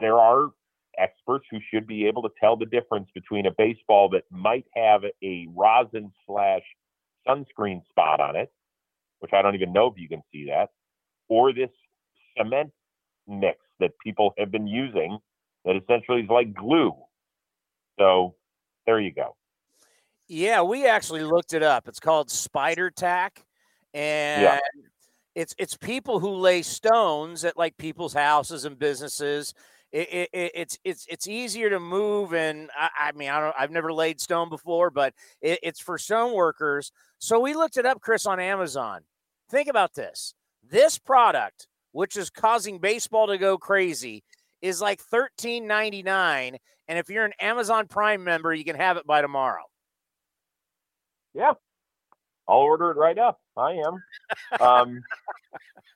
there are experts who should be able to tell the difference between a baseball that might have a rosin slash sunscreen spot on it, which I don't even know if you can see that, or this cement mix that people have been using that essentially is like glue. So there you go. Yeah, we actually looked it up. It's called Spider Tack and yeah. it's it's people who lay stones at like people's houses and businesses. It, it, it's it's it's easier to move, and I, I, mean I don't I've never laid stone before, but it, it's for stone workers. So we looked it up, Chris, on Amazon. Think about this: this product, which is causing baseball to go crazy, is like thirteen ninety nine, and if you're an Amazon Prime member, you can have it by tomorrow. Yeah, I'll order it right up. I am. Um,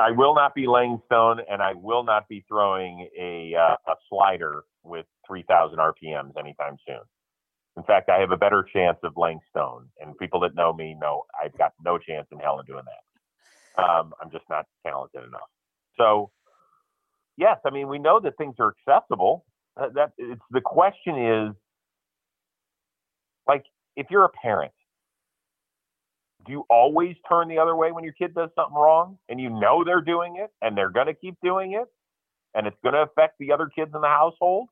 I will not be laying stone, and I will not be throwing a uh, a slider with 3,000 RPMs anytime soon. In fact, I have a better chance of laying stone, and people that know me know I've got no chance in hell of doing that. Um, I'm just not talented enough. So, yes, I mean we know that things are accessible. Uh, that it's the question is, like, if you're a parent do you always turn the other way when your kid does something wrong and you know they're doing it and they're going to keep doing it and it's going to affect the other kids in the household?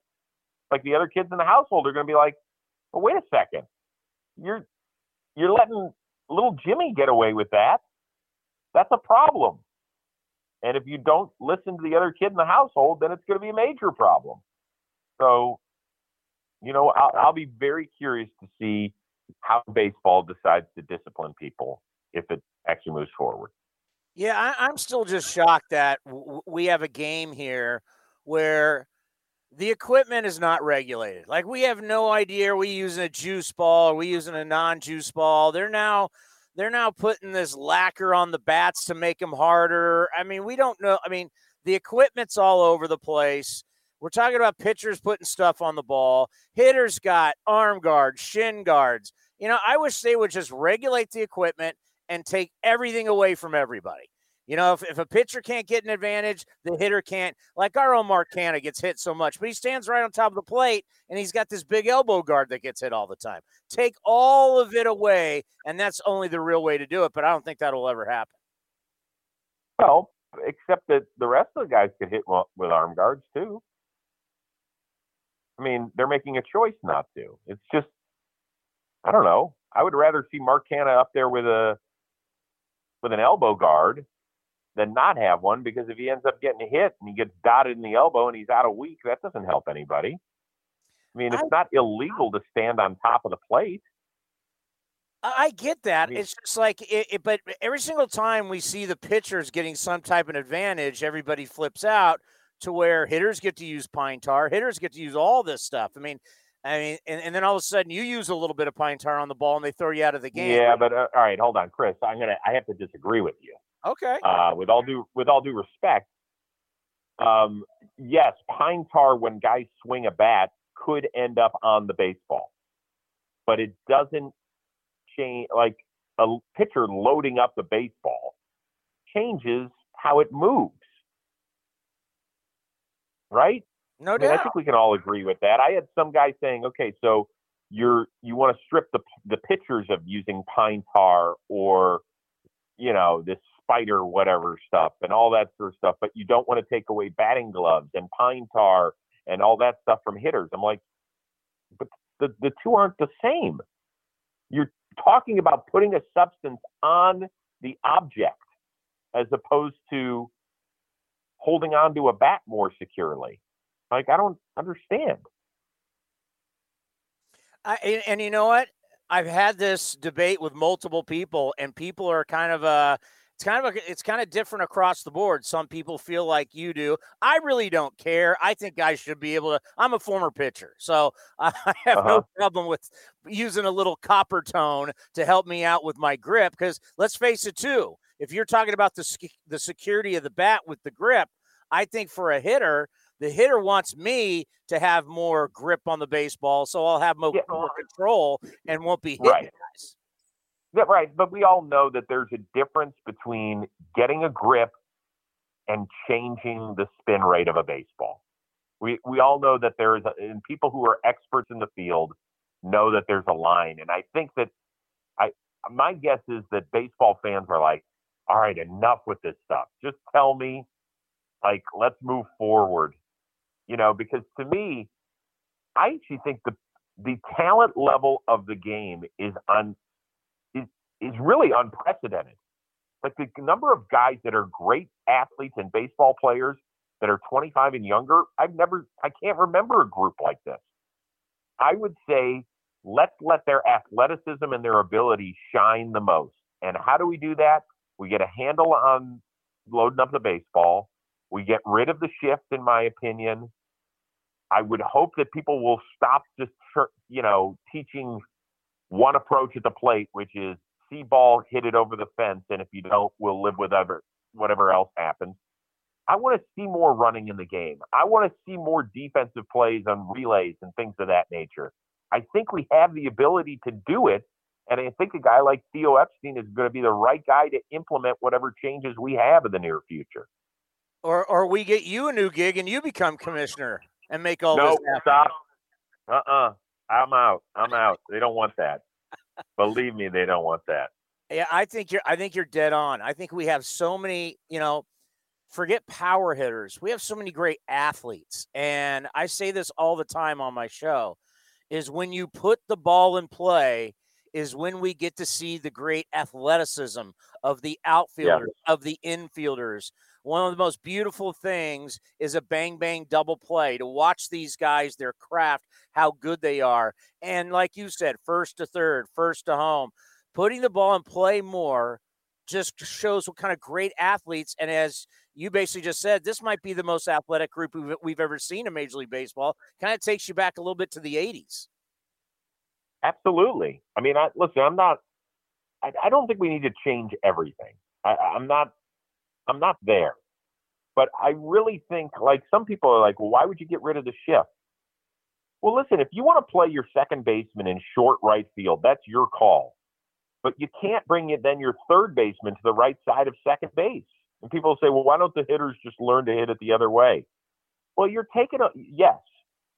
Like the other kids in the household are going to be like, well, wait a second. You're you're letting little Jimmy get away with that. That's a problem. And if you don't listen to the other kid in the household, then it's going to be a major problem. So, you know, I'll, I'll be very curious to see how baseball decides to discipline people if it actually moves forward. Yeah, I, I'm still just shocked that w- we have a game here where the equipment is not regulated. Like we have no idea are we using a juice ball, are we using a non-juice ball? They're now they're now putting this lacquer on the bats to make them harder. I mean, we don't know. I mean, the equipment's all over the place. We're talking about pitchers putting stuff on the ball. Hitters got arm guards, shin guards. You know, I wish they would just regulate the equipment and take everything away from everybody. You know, if, if a pitcher can't get an advantage, the hitter can't. Like our own Mark Canha gets hit so much, but he stands right on top of the plate and he's got this big elbow guard that gets hit all the time. Take all of it away, and that's only the real way to do it, but I don't think that'll ever happen. Well, except that the rest of the guys could hit with arm guards too. I mean, they're making a choice not to. It's just, I don't know. I would rather see Mark Canha up there with a with an elbow guard than not have one because if he ends up getting hit and he gets dotted in the elbow and he's out a week, that doesn't help anybody. I mean, it's I, not illegal to stand on top of the plate. I get that. I mean, it's just like it, it, but every single time we see the pitchers getting some type of advantage, everybody flips out to where hitters get to use pine tar, hitters get to use all this stuff. I mean, I mean, and, and then all of a sudden you use a little bit of pine tar on the ball and they throw you out of the game. Yeah, but uh, all right, hold on, Chris. I'm gonna. I have to disagree with you. Okay. Uh, with all due with all due respect, um, yes, pine tar when guys swing a bat could end up on the baseball, but it doesn't change. Like a pitcher loading up the baseball changes how it moves, right? No I doubt. I think we can all agree with that. I had some guy saying, okay, so you're you want to strip the the pitchers of using pine tar or you know this spider whatever stuff and all that sort of stuff, but you don't want to take away batting gloves and pine tar and all that stuff from hitters. I'm like, but the, the two aren't the same. You're talking about putting a substance on the object as opposed to holding on to a bat more securely. Like, I don't understand. I, and, and you know what? I've had this debate with multiple people, and people are kind of uh it's kind of a, it's kind of different across the board. Some people feel like you do. I really don't care. I think I should be able to. I'm a former pitcher, so I have uh-huh. no problem with using a little Coppertone to help me out with my grip. Because let's face it, too, if you're talking about the the security of the bat with the grip, I think for a hitter, the hitter wants me to have more grip on the baseball, so I'll have more, yeah. more control and won't be hitting right. guys. Yeah, right. But we all know that there's a difference between getting a grip and changing the spin rate of a baseball. We we all know that there is, a, and people who are experts in the field know that there's a line. And I think that I my guess is that baseball fans are like, all right, enough with this stuff. Just tell me, like, let's move forward. You know, because to me, I actually think the the talent level of the game is on is is really unprecedented. Like the number of guys that are great athletes and baseball players that are 25 and younger, I've never, I can't remember a group like this. I would say let's let their athleticism and their ability shine the most. And how do we do that? We get a handle on loading up the baseball. We get rid of the shift, in my opinion. I would hope that people will stop just, you know, teaching one approach at the plate, which is see ball, hit it over the fence, and if you don't, we'll live with whatever whatever else happens. I want to see more running in the game. I want to see more defensive plays on relays and things of that nature. I think we have the ability to do it, and I think a guy like Theo Epstein is going to be the right guy to implement whatever changes we have in the near future. Or, or we get you a new gig and you become commissioner and make all no, this happen. stop. Uh-uh. I'm out. I'm out. They don't want that. Believe me, they don't want that. Yeah, I think you're. I think you're dead on. I think we have so many. You know, forget power hitters. We have so many great athletes, and I say this all the time on my show: is when you put the ball in play, is when we get to see the great athleticism of the outfielders, of the infielders. One of the most beautiful things is a bang bang double play to watch these guys, their craft, how good they are. And like you said, first to third, first to home, putting the ball in play more just shows what kind of great athletes. And as you basically just said, this might be the most athletic group we've, we've ever seen in Major League Baseball. Kind of takes you back a little bit to the 80s. Absolutely. I mean, I, listen, I'm not. I, I don't think we need to change everything. I, I'm not. I'm not there. But I really think, like some people are like, well, why would you get rid of the shift? Well, listen, if you want to play your second baseman in short right field, that's your call. But you can't bring it then your third baseman to the right side of second base. And people say, well, why don't the hitters just learn to hit it the other way? Well, you're taking a yes,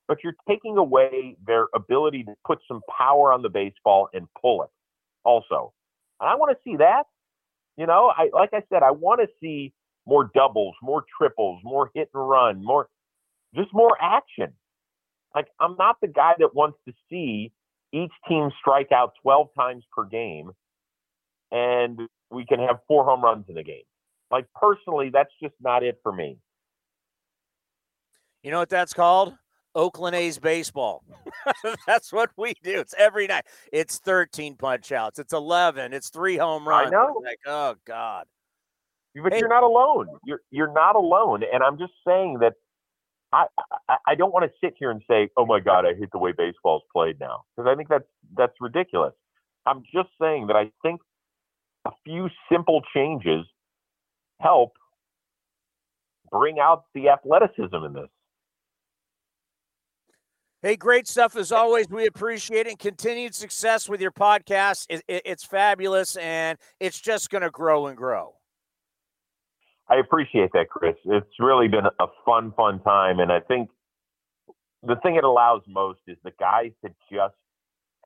but you're taking away their ability to put some power on the baseball and pull it also. And I want to see that. You know, I like I said, I want to see more doubles, more triples, more hit and run, more just more action. Like I'm not the guy that wants to see each team strike out 12 times per game and we can have four home runs in a game. Like personally, that's just not it for me. You know what that's called? Oakland A's baseball. That's what we do. It's every night. It's 13 punch outs. It's 11. It's three home runs. I know. Like, oh God. But Hey. you're not alone. You're you're not alone. And I'm just saying that I I, I don't want to sit here and say, oh my God, I hate the way baseball's played now because I think that's that's ridiculous. I'm just saying that I think a few simple changes help bring out the athleticism in this. Hey, great stuff as always. We appreciate it. And continued success with your podcast. It, it- it's fabulous and it's just going to grow and grow. I appreciate that, Chris. It's really been a fun, fun time. And I think the thing it allows most is the guys to just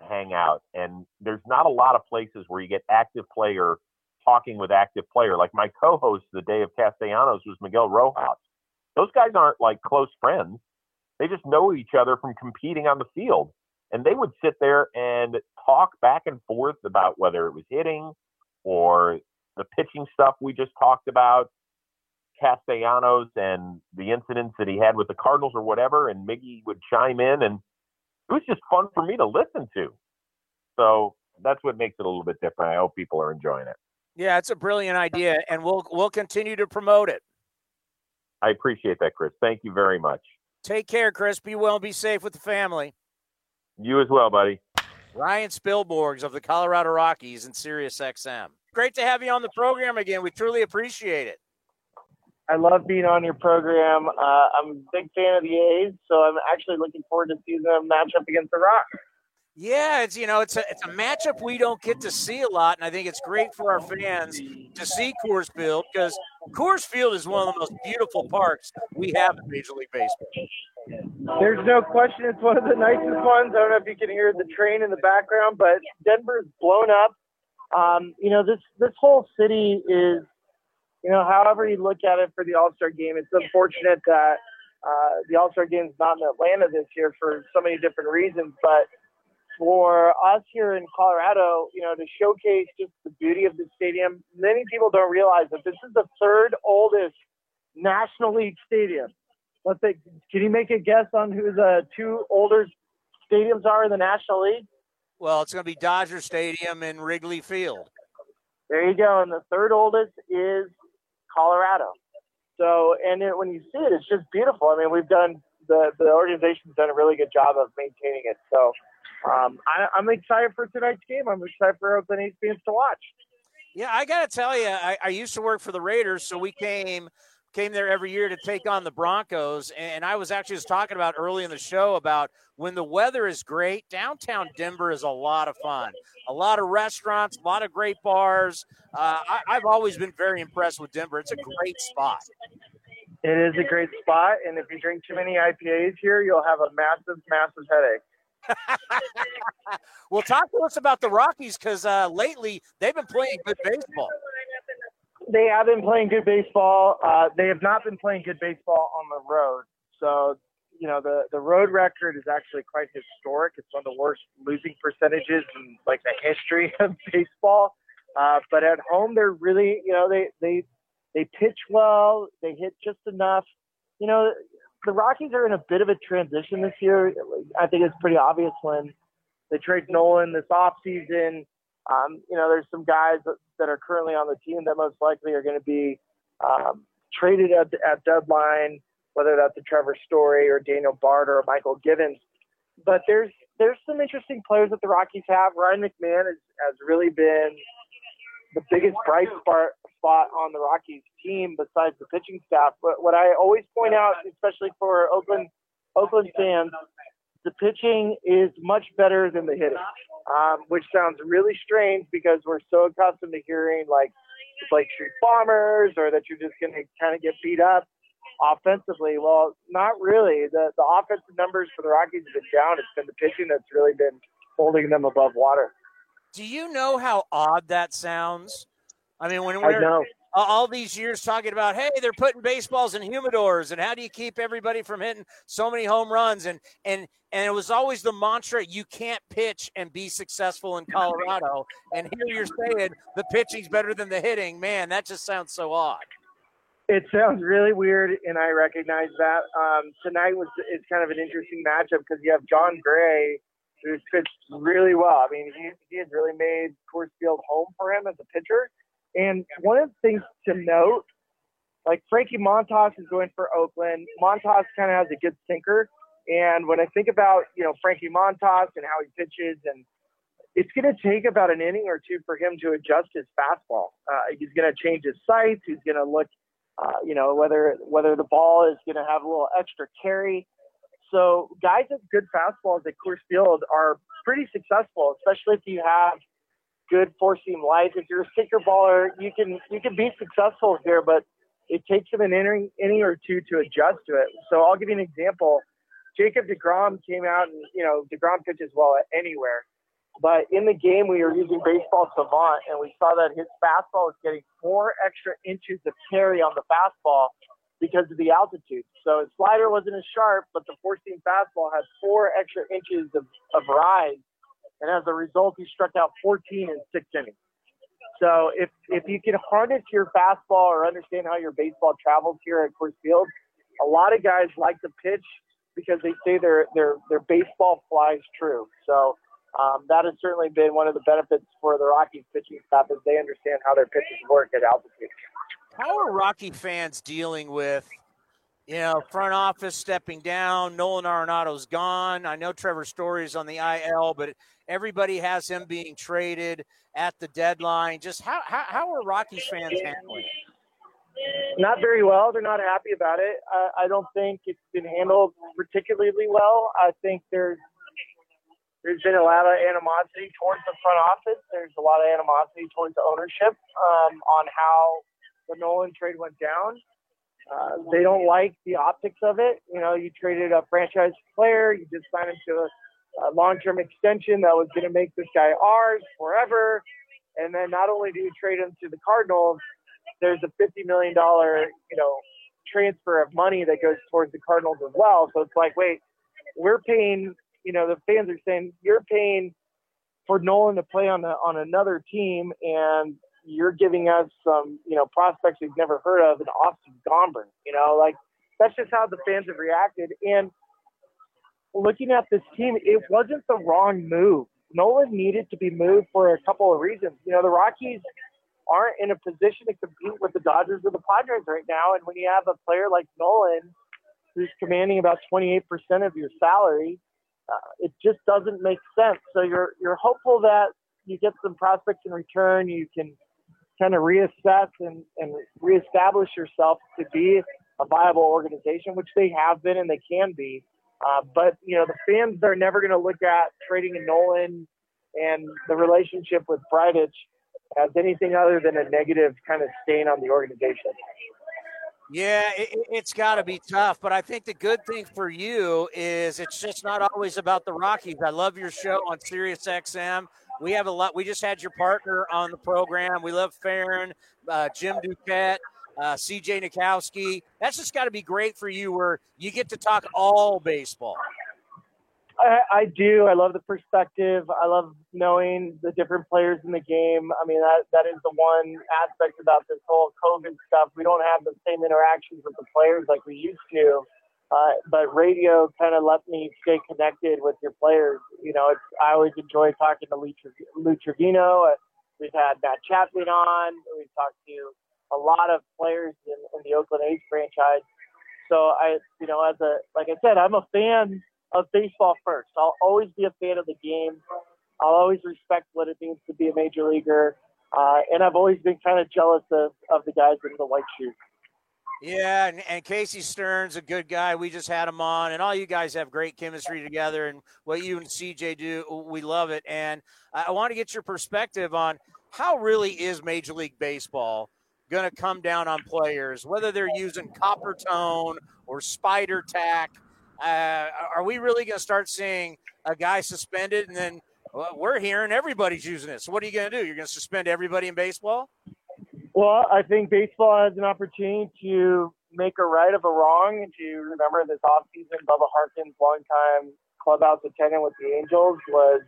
hang out. And there's not a lot of places where you get active player talking with active player. Like my co host the day of Castellanos was Miguel Rojas. Those guys aren't like close friends. They just know each other from competing on the field. And they would sit there and talk back and forth about whether it was hitting or the pitching stuff we just talked about. Castellanos and the incidents that he had with the Cardinals or whatever, and Miggy would chime in, and it was just fun for me to listen to. So that's what makes it a little bit different. I hope people are enjoying it. Yeah, it's a brilliant idea, and we'll we'll continue to promote it. I appreciate that, Chris. Thank you very much. Take care, Chris. Be well and be safe with the family. You as well, buddy. Ryan Spilborghs of the Colorado Rockies and Sirius XM. Great to have you on the program again. We truly appreciate it. I love being on your program. Uh, I'm a big fan of the A's, so I'm actually looking forward to seeing them match up against the Rock. Yeah, it's you know it's a it's a matchup we don't get to see a lot, and I think it's great for our fans to see Coors Field because Coors Field is one of the most beautiful parks we have in Major League Baseball. There's no question it's one of the nicest ones. I don't know if you can hear the train in the background, but Denver's blown up. Um, you know, this this whole city is, you know, however you look at it for the All Star game, it's unfortunate that uh, the All Star game is not in Atlanta this year for so many different reasons. But for us here in Colorado, you know, to showcase just the beauty of the stadium, many people don't realize that this is the third oldest National League stadium. Let's say, can you make a guess on who the two older stadiums are in the National League? Well, it's going to be Dodger Stadium and Wrigley Field. There you go. And the third oldest is Colorado. So, and it, when you see it, it's just beautiful. I mean, we've done the the organization's done a really good job of maintaining it. So, um, I, I'm excited for tonight's game. I'm excited for Oakland A's fans to watch. Yeah, I got to tell you, I, I used to work for the Raiders, so we came came there every year to take on the Broncos. And I was actually just talking about early in the show about when the weather is great, downtown Denver is a lot of fun. A lot of restaurants, a lot of great bars. Uh, I, I've always been very impressed with Denver. It's a great spot. It is a great spot, and if you drink too many IPAs here, you'll have a massive, massive headache. Well, talk to us about the Rockies because uh, lately they've been playing good baseball. They have been playing good baseball. Uh, they have not been playing good baseball on the road. So you know, the the road record is actually quite historic. It's one of the worst losing percentages in like the history of baseball. Uh, but at home, they're really, you know, they they they pitch well. They hit just enough. You know, the Rockies are in a bit of a transition this year. I think it's pretty obvious when they trade Nolan this offseason. Um, you know, there's some guys that, that are currently on the team that most likely are going to be um, traded at, at deadline, whether that's a Trevor Story or Daniel Bard or Mychal Givens. But there's there's some interesting players that the Rockies have. Ryan McMahon has, has really been the biggest bright spot spot on the Rockies team besides the pitching staff. But what I always point out, especially for Oakland Oakland fans, the pitching is much better than the hitting, um, which sounds really strange because we're so accustomed to hearing like Blake Street Bombers or that you're just going to kind of get beat up offensively. Well, not really. The the offensive numbers for the Rockies have been down. It's been the pitching that's really been holding them above water. Do you know how odd that sounds? I mean, when we're all these years talking about, hey, they're putting baseballs in humidors, and how do you keep everybody from hitting so many home runs? And and and it was always the mantra: you can't pitch and be successful in Colorado. and here you're saying the pitching's better than the hitting. Man, that just sounds so odd. It sounds really weird, and I recognize that. Um, tonight was is kind of an interesting matchup because you have Jon Gray, who's pitched really well. I mean, he, he has really made Coors Field home for him as a pitcher. And one of the things to note, like Frankie Montas is going for Oakland. Montas kind of has a good sinker. And when I think about, you know, Frankie Montas and how he pitches, and it's going to take about an inning or two for him to adjust his fastball. Uh, he's going to change his sights. He's going to look, uh, you know, whether whether the ball is going to have a little extra carry. So guys with good fastballs at Coors Field are pretty successful, especially if you have good four seam life. If you're a sinker baller, you can you can be successful here, but it takes them an inning, inning or two to adjust to it. So I'll give you an example. Jacob DeGrom came out and you know DeGrom pitches well at anywhere, but in the game we were using Baseball Savant and we saw that his fastball was getting four extra inches of carry on the fastball because of the altitude. So his slider wasn't as sharp, but the four seam fastball had four extra inches of, of rise and as a result, he struck out 14 in six innings. So if if you can harness your fastball or understand how your baseball travels here at Coors Field, a lot of guys like to pitch because they say their their their baseball flies true. So um, that has certainly been one of the benefits for the Rockies pitching staff is they understand how their pitches work at altitude. How are Rocky fans dealing with you know, front office stepping down. Nolan Arenado's gone. I know Trevor Story is on the IL, but everybody has him being traded at the deadline. Just how how, how are Rockies fans handling it? Not very well. They're not happy about it. I, I don't think it's been handled particularly well. I think there's there's been a lot of animosity towards the front office. There's a lot of animosity towards ownership um, on how the Nolan trade went down. Uh, they don't like the optics of it. You know, you traded a franchise player, you just signed him to a, a long-term extension that was going to make this guy ours forever. And then not only do you trade him to the Cardinals, there's a $50 million, you know, transfer of money that goes towards the Cardinals as well. So it's like, wait, we're paying, you know, the fans are saying you're paying for Nolan to play on on another team, and you're giving us some, you know, prospects we've never heard of in Austin Gomber. You know, like that's just how the fans have reacted. And looking at this team, it wasn't the wrong move. Nolan needed to be moved for a couple of reasons. You know, the Rockies aren't in a position to compete with the Dodgers or the Padres right now. And when you have a player like Nolan, who's commanding about 28% of your salary, uh, it just doesn't make sense. So you're you're hopeful that you get some prospects in return. You can kind of reassess and, and reestablish yourself to be a viable organization, which they have been and they can be. Uh, but you know, the fans are never going to look at trading a Nolan and the relationship with Bridich as anything other than a negative kind of stain on the organization. Yeah, it, has got to be tough, but I think the good thing for you is it's just not always about the Rockies. I love your show on Sirius XM. We have a lot. We just had your partner on the program. We love Ferrin, uh, Jim Duquette. Uh, CJ Nitkowski. That's just got to be great for you, where you get to talk all baseball. I, I do. I love the perspective. I love knowing the different players in the game. I mean, that that is the one aspect about this whole COVID stuff. We don't have the same interactions with the players like we used to. Uh, but radio kind of let me stay connected with your players. You know, it's, I always enjoy talking to Lou, Lou Trivino. We've had Matt Chapman on. We've talked to a lot of players in, in the Oakland A's franchise. So I, you know, as a like I said, I'm a fan of baseball first. I'll always be a fan of the game. I'll always respect what it means to be a major leaguer. Uh, and I've always been kind of jealous of, of the guys in the white shoes. Yeah, and, and Casey Stern's a good guy. We just had him on, and all you guys have great chemistry together. And what you and CJ do, we love it. And I want to get your perspective on how really is Major League Baseball going to come down on players, whether they're using copper tone or spider tack. Uh, are we really going to start seeing a guy suspended and then well, we're hearing everybody's using it? So what are you going to do? You're going to suspend everybody in baseball? Well, I think baseball has an opportunity to make a right of a wrong. And to remember this offseason, Bubba Harkins, longtime clubhouse attendant with the Angels, was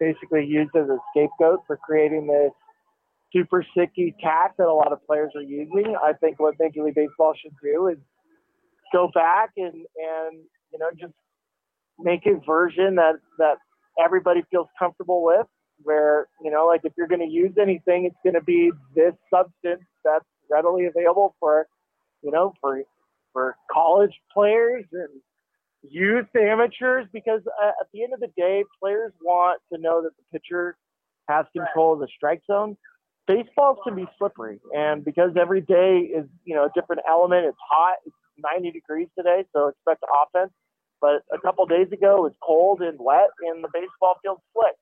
basically used as a scapegoat for creating this super sicky tack that a lot of players are using. I think what Major League Baseball should do is go back and, and you know, just make a version that, that everybody feels comfortable with where you know like if you're going to use anything it's going to be this substance that's readily available for you know for for college players and youth amateurs because uh, at the end of the day players want to know that the pitcher has control of the strike zone baseballs can be slippery and because every day is you know a different element it's hot it's 90 degrees today so expect offense but a couple days ago it was cold and wet and the baseball field slick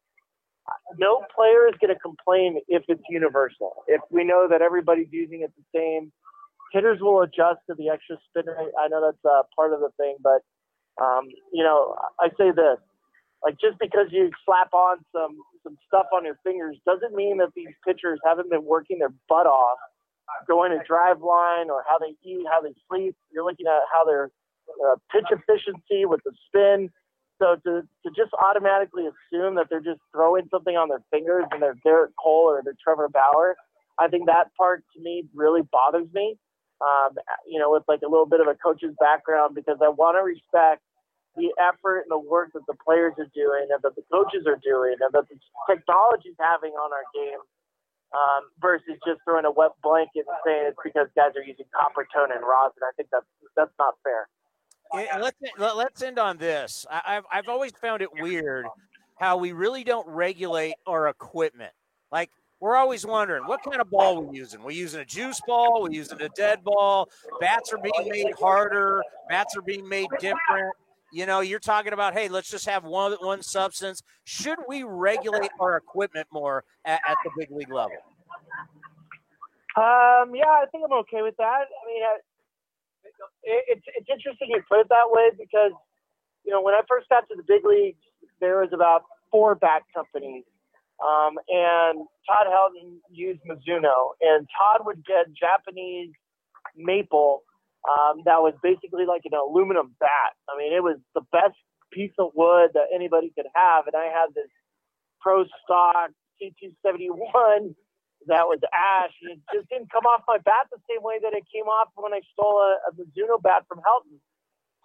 no player is going to complain if it's universal. If we know that everybody's using it the same, hitters will adjust to the extra spin rate. I know that's uh, part of the thing, but um, you know, I say this: like just because you slap on some some stuff on your fingers doesn't mean that these pitchers haven't been working their butt off, going to Driveline or how they eat, how they sleep. You're looking at how their uh, pitch efficiency with the spin so to, to just automatically assume that they're just throwing something on their fingers and they're Gerrit Cole or they're Trevor Bauer, I think that part to me really bothers me. Um, you know, with like a little bit of a coach's background because I want to respect the effort and the work that the players are doing and that the coaches are doing and that the technology is having on our game um, versus just throwing a wet blanket and saying it's because guys are using Coppertone and rosin. I think that's that's not fair let's let's end on this. I, have I've always found it weird how we really don't regulate our equipment. Like we're always wondering what kind of ball we're using. We're using a juice ball. We're using a dead ball. Bats are being made harder. Bats are being made different. You know, you're talking about, hey, let's just have one one substance. Should we regulate our equipment more at, at the big league level? Um, yeah, I think I'm okay with that. I mean, it's it's interesting you put it that way because you know when I first got to the big leagues, there was about four bat companies, um, and Todd Helton used Mizuno, and Todd would get Japanese maple um, that was basically like an aluminum bat. I mean, it was the best piece of wood that anybody could have, and I had this Pro Stock T271 that was ash. And it just didn't come off my bat the same way that it came off when I stole a, a Mizuno bat from Helton.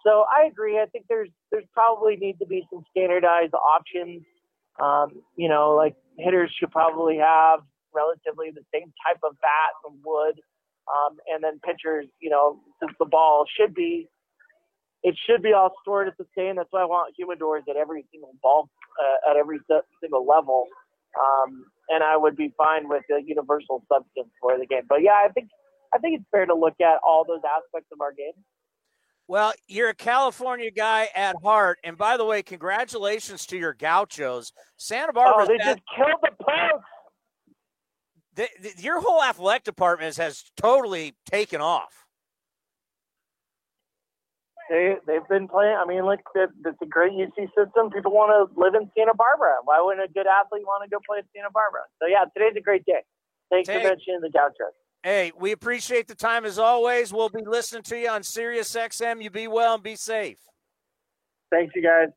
So I agree. I think there's there's probably need to be some standardized options. Um, you know, like hitters should probably have relatively the same type of bat and wood. Um, and then pitchers, you know, since the ball should be, it should be all stored at the same. That's why I want humidors at every single ball, uh, at every single level. Um, and I would be fine with a universal substance for the game. But yeah, I think I think it's fair to look at all those aspects of our game. Well, you're a California guy at heart, and by the way, congratulations to your Gauchos. Santa Barbara. Oh, they just killed the Pokes. The, the, your whole athletic department has totally taken off they they've been playing. I mean, look, it's a great UC system. People want to live in Santa Barbara. Why wouldn't a good athlete want to go play in Santa Barbara? So yeah, today's a great day. Thanks hey. for mentioning the Gauchos. Hey, we appreciate the time as always. We'll be listening to you on Sirius XM. You be well and be safe. Thanks, you guys.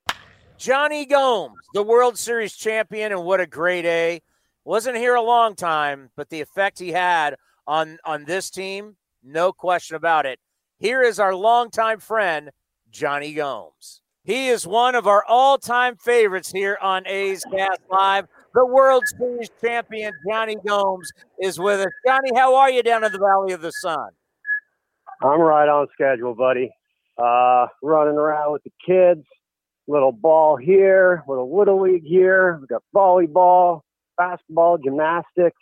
Jonny Gomes, the World Series champion, and what a great A. Wasn't here a long time, but the effect he had on on this team, no question about it. Here is our longtime friend, Jonny Gomes. He is one of our all-time favorites here on A's Cast Live. The World Series champion, Jonny Gomes, is with us. Johnny, how are you down in the Valley of the Sun? I'm right on schedule, buddy. Uh, running around with the kids, little ball here, little little league here. We got volleyball, basketball, gymnastics.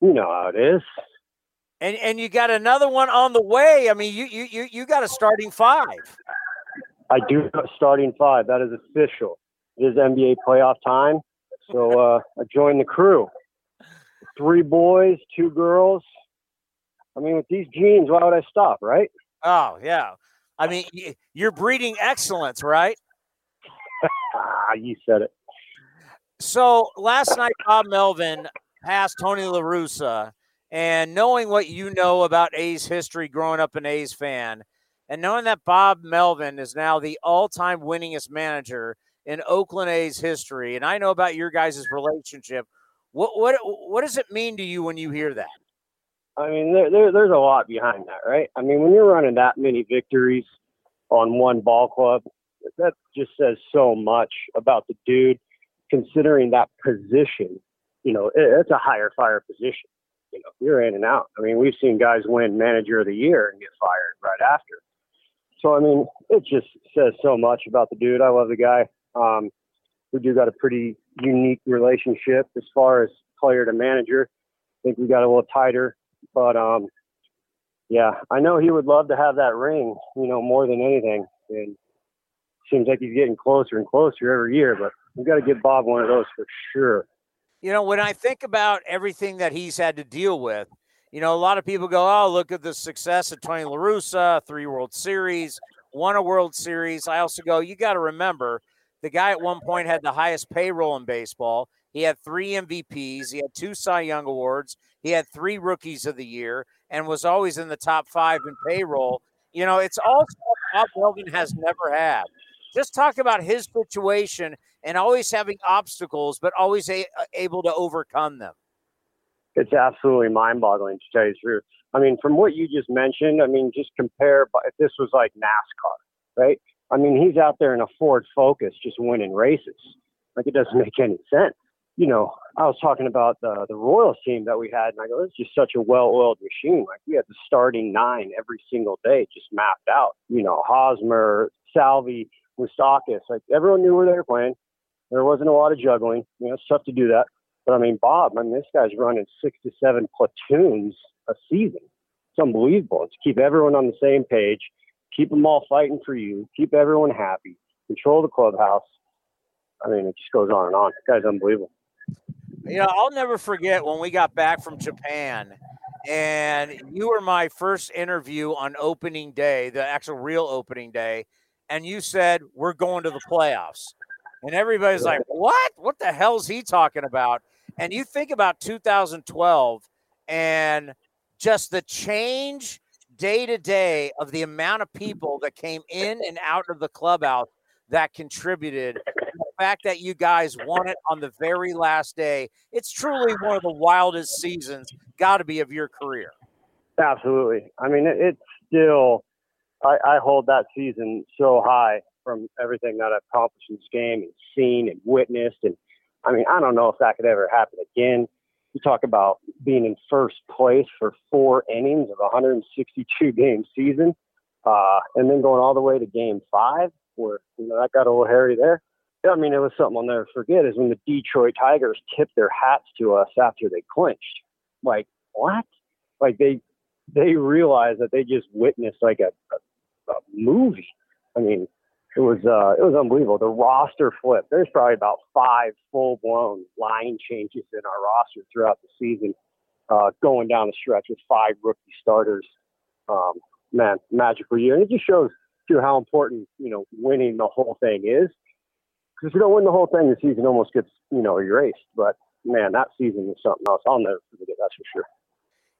You know how it is. And and you got another one on the way. I mean, you you you you got a starting five. I do have a starting five. That is official. It is NBA playoff time. So uh, I joined the crew. Three boys, two girls. I mean, with these genes, why would I stop, right? Oh yeah. I mean, you're breeding excellence, right? ah, you said it. So last night, Bob Melvin passed Tony La Russa, and knowing what you know about A's history, growing up an A's fan, and knowing that Bob Melvin is now the all-time winningest manager in Oakland A's history, and I know about your guys' relationship. What what what does it mean to you when you hear that? I mean, there, there, there's a lot behind that, right? I mean, when you're running that many victories on one ball club, that just says so much about the dude. Considering that position, you know, it, it's a higher fire position. You know, you're in and out. I mean, we've seen guys win Manager of the Year and get fired right after. So I mean, it just says so much about the dude. I love the guy. Um, we do got a pretty unique relationship as far as player to manager. I think we got a little tighter, but um, yeah, I know he would love to have that ring, you know, more than anything. And seems like he's getting closer and closer every year. But we got to give Bob one of those for sure. You know, when I think about everything that he's had to deal with, you know, a lot of people go, "Oh, look at the success of Tony La Russa, three World Series, won a World Series." I also go, you got to remember, the guy at one point had the highest payroll in baseball. He had three MVPs. He had two Cy Young awards. He had three Rookies of the Year, and was always in the top five in payroll. You know, it's all stuff Bob Melvin has never had. Just talk about his situation and always having obstacles, but always a- uh, able to overcome them. It's absolutely mind-boggling to tell you the truth. I mean, from what you just mentioned, I mean, just compare. If this was like NASCAR, right? I mean, he's out there in a Ford Focus, just winning races. Like it doesn't make any sense. You know, I was talking about the the Royals team that we had, and I go, "It's just such a well-oiled machine. Like we had the starting nine every single day, just mapped out. You know, Hosmer, Salvy, Moustakas. Like everyone knew where they were playing. There wasn't a lot of juggling. You know, it's tough to do that. But I mean, Bob, I mean, this guy's running six to seven platoons a season. It's unbelievable. To keep everyone on the same page, keep them all fighting for you, keep everyone happy, control the clubhouse. I mean, it just goes on and on. This guy's unbelievable. You know, I'll never forget when we got back from Japan and you were my first interview on opening day, the actual real opening day, and you said, We're going to the playoffs. And everybody's like, What? What the hell's he talking about? And you think about 2012 and just the change day to day of the amount of people that came in and out of the clubhouse that contributed. The fact that you guys won it on the very last day, it's truly one of the wildest seasons, got to be of your career. Absolutely. I mean, it's still, I, I hold that season so high from everything that I've accomplished in this game and seen and witnessed. And I mean, I don't know if that could ever happen again. You talk about being in first place for four innings of a 162 game season, uh, and then going all the way to game five, where you know that got a little hairy there. I mean, it was something I'll never forget is when the Detroit Tigers tipped their hats to us after they clinched. Like what? Like they they realized that they just witnessed like a, a, a movie. I mean, it was uh, it was unbelievable. The roster flip. There's probably about five full blown line changes in our roster throughout the season, uh, going down the stretch with five rookie starters. Um, man, magical year, and it just shows too how important you know winning the whole thing is. Because if you don't win the whole thing, the season almost gets you know erased. But man, that season was something else. I'll never forget it, that's for sure.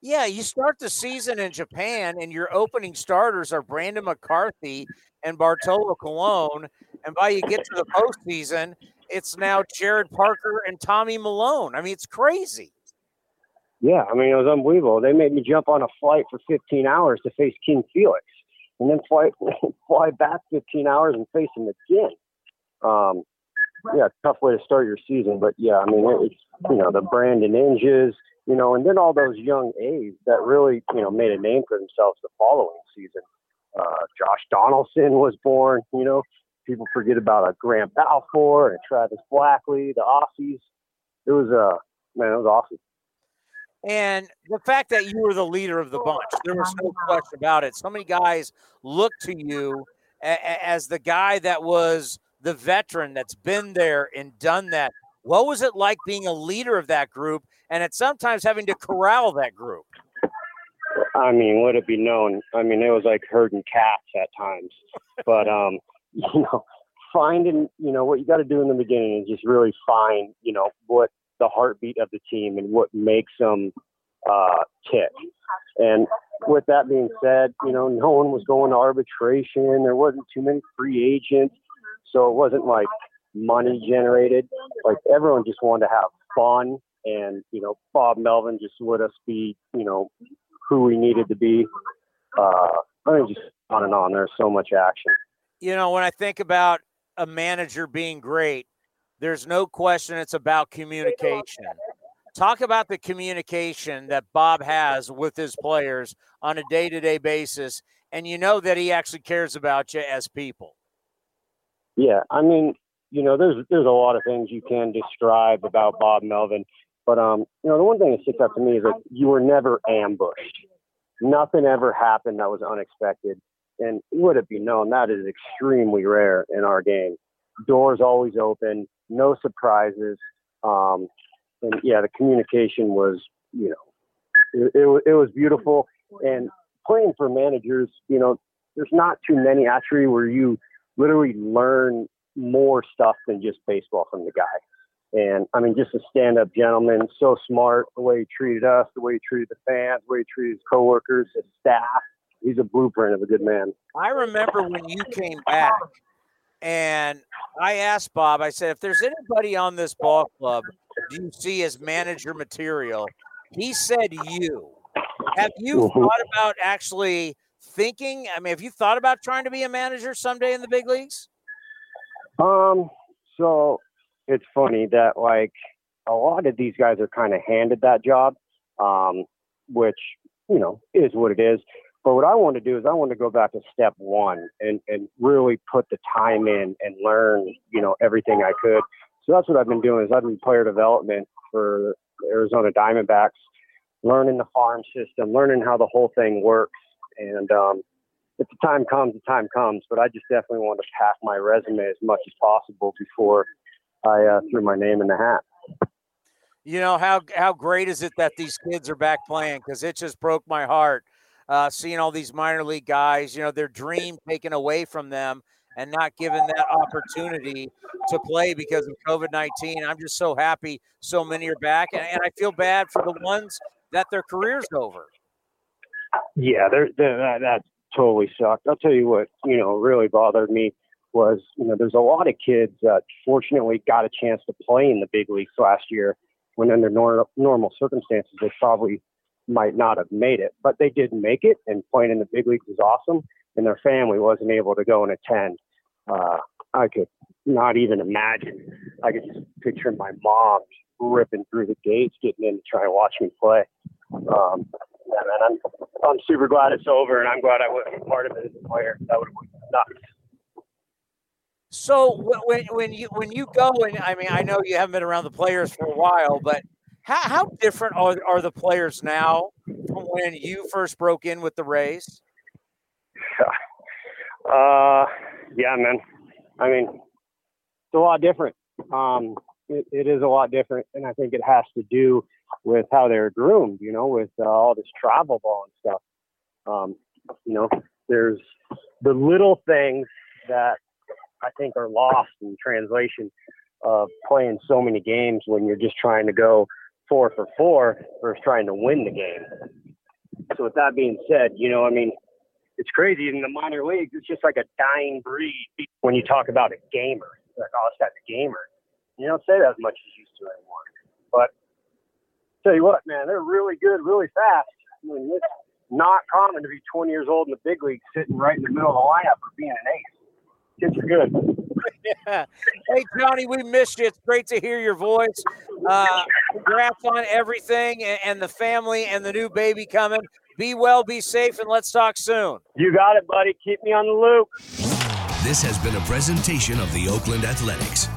Yeah, you start the season in Japan, and your opening starters are Brandon McCarthy and Bartolo Colon. And by you get to the postseason, it's now Jarrod Parker and Tommy Milone. I mean, it's crazy. Yeah, I mean, it was unbelievable. They made me jump on a flight for 15 hours to face King Felix, and then fly fly back 15 hours and face him again. Um, yeah, tough way to start your season, but yeah, I mean, it's you know the Brandon Inges, you know, and then all those young A's that really you know made a name for themselves the following season. Uh, Josh Donaldson was born. You know, people forget about a Grant Balfour and Travis Blackley, the Aussies. It was uh man, it was awesome. And the fact that you were the leader of the bunch, there was no question about it. So many guys look to you a- as the guy that was the veteran that's been there and done that. What was it like being a leader of that group and at sometimes having to corral that group? I mean, would it be known? I mean, it was like herding cats at times. But um, you know, finding you know what you got to do in the beginning is just really find you know what the heartbeat of the team and what makes them uh, tick. And with that being said, you know, no one was going to arbitration. There wasn't too many free agents, so it wasn't like money generated. Like everyone just wanted to have fun, and you know, Bob Melvin just let us be, you know, who we needed to be. Uh, I mean, just on and on. There's so much action. You know, when I think about a manager being great, there's no question it's about communication. Talk about the communication that Bob has with his players on a day to day basis. And you know that he actually cares about you as people. Yeah, I mean, you know, there's there's a lot of things you can describe about Bob Melvin, but um, you know, the one thing that sticks out to me is that you were never ambushed. Nothing ever happened that was unexpected, and would it be known that is extremely rare in our game. Doors always open, no surprises, um, and yeah, the communication was, you know, it, it, it was beautiful. And playing for managers, you know, there's not too many actually where you literally learn more stuff than just baseball from the guy. And I mean, just a stand up gentleman, so smart, the way he treated us, the way he treated the fans, the way he treated his coworkers, his staff. He's a blueprint of a good man. I remember when you came back and I asked Bob, I said, if there's anybody on this ball club do you see as manager material? He said you. Have you Mhm. thought about actually thinking? I mean, have you thought about trying to be a manager someday in the big leagues? Um, so it's funny that like a lot of these guys are kind of handed that job, um, which you know is what it is. But what I want to do is I want to go back to step one and and really put the time in and learn you know everything I could. So that's what I've been doing is I've been player development for Arizona Diamondbacks, learning the farm system, learning how the whole thing works, and um, if the time comes, the time comes. But I just definitely want to pack my resume as much as possible before I uh, threw my name in the hat. You know how how great is it that these kids are back playing? Because it just broke my heart uh, seeing all these minor league guys. You know their dream taken away from them and not given that opportunity to play because of COVID nineteen. I'm just so happy so many are back, and, and I feel bad for the ones that their careers over. Yeah, there, there, that, that totally sucked. I'll tell you what, you know, really bothered me was, you know, there's a lot of kids that fortunately got a chance to play in the big leagues last year when under nor- normal circumstances they probably might not have made it, but they did make it and playing in the big leagues is awesome and their family wasn't able to go and attend. Uh, I could not even imagine. I could just picture my mom ripping through the gates, getting in to try and watch me play. Um, yeah, man, I'm I'm super glad it's over, and I'm glad I wasn't part of it as a player. That would have. So when when you when you go and I mean I know you haven't been around the players for a while, but how how different are are the players now from when you first broke in with the Rays? Uh, yeah, man. I mean, it's a lot different. Um, it, it is a lot different, and I think it has to do with how they're groomed. You know, with uh, all this travel ball and stuff. Um, you know, there's the little things that I think are lost in translation of playing so many games when you're just trying to go four for four versus trying to win the game. So with that being said, you know, I mean, it's crazy in the minor leagues. It's just like a dying breed. When you talk about a gamer, like, oh, guy's a gamer. You don't say that as much as you used to anymore. But tell you what, man, they're really good, really fast. I mean, it's not common to be 20 years old in the big league, sitting right in the middle of the lineup for being an ace. Kids are good. yeah. Hey, Johnny, we missed you. It's great to hear your voice. Uh, congrats on everything and, and the family and the new baby coming. Be well, be safe, and let's talk soon. You got it, buddy. Keep me on the loop. This has been a presentation of the Oakland Athletics.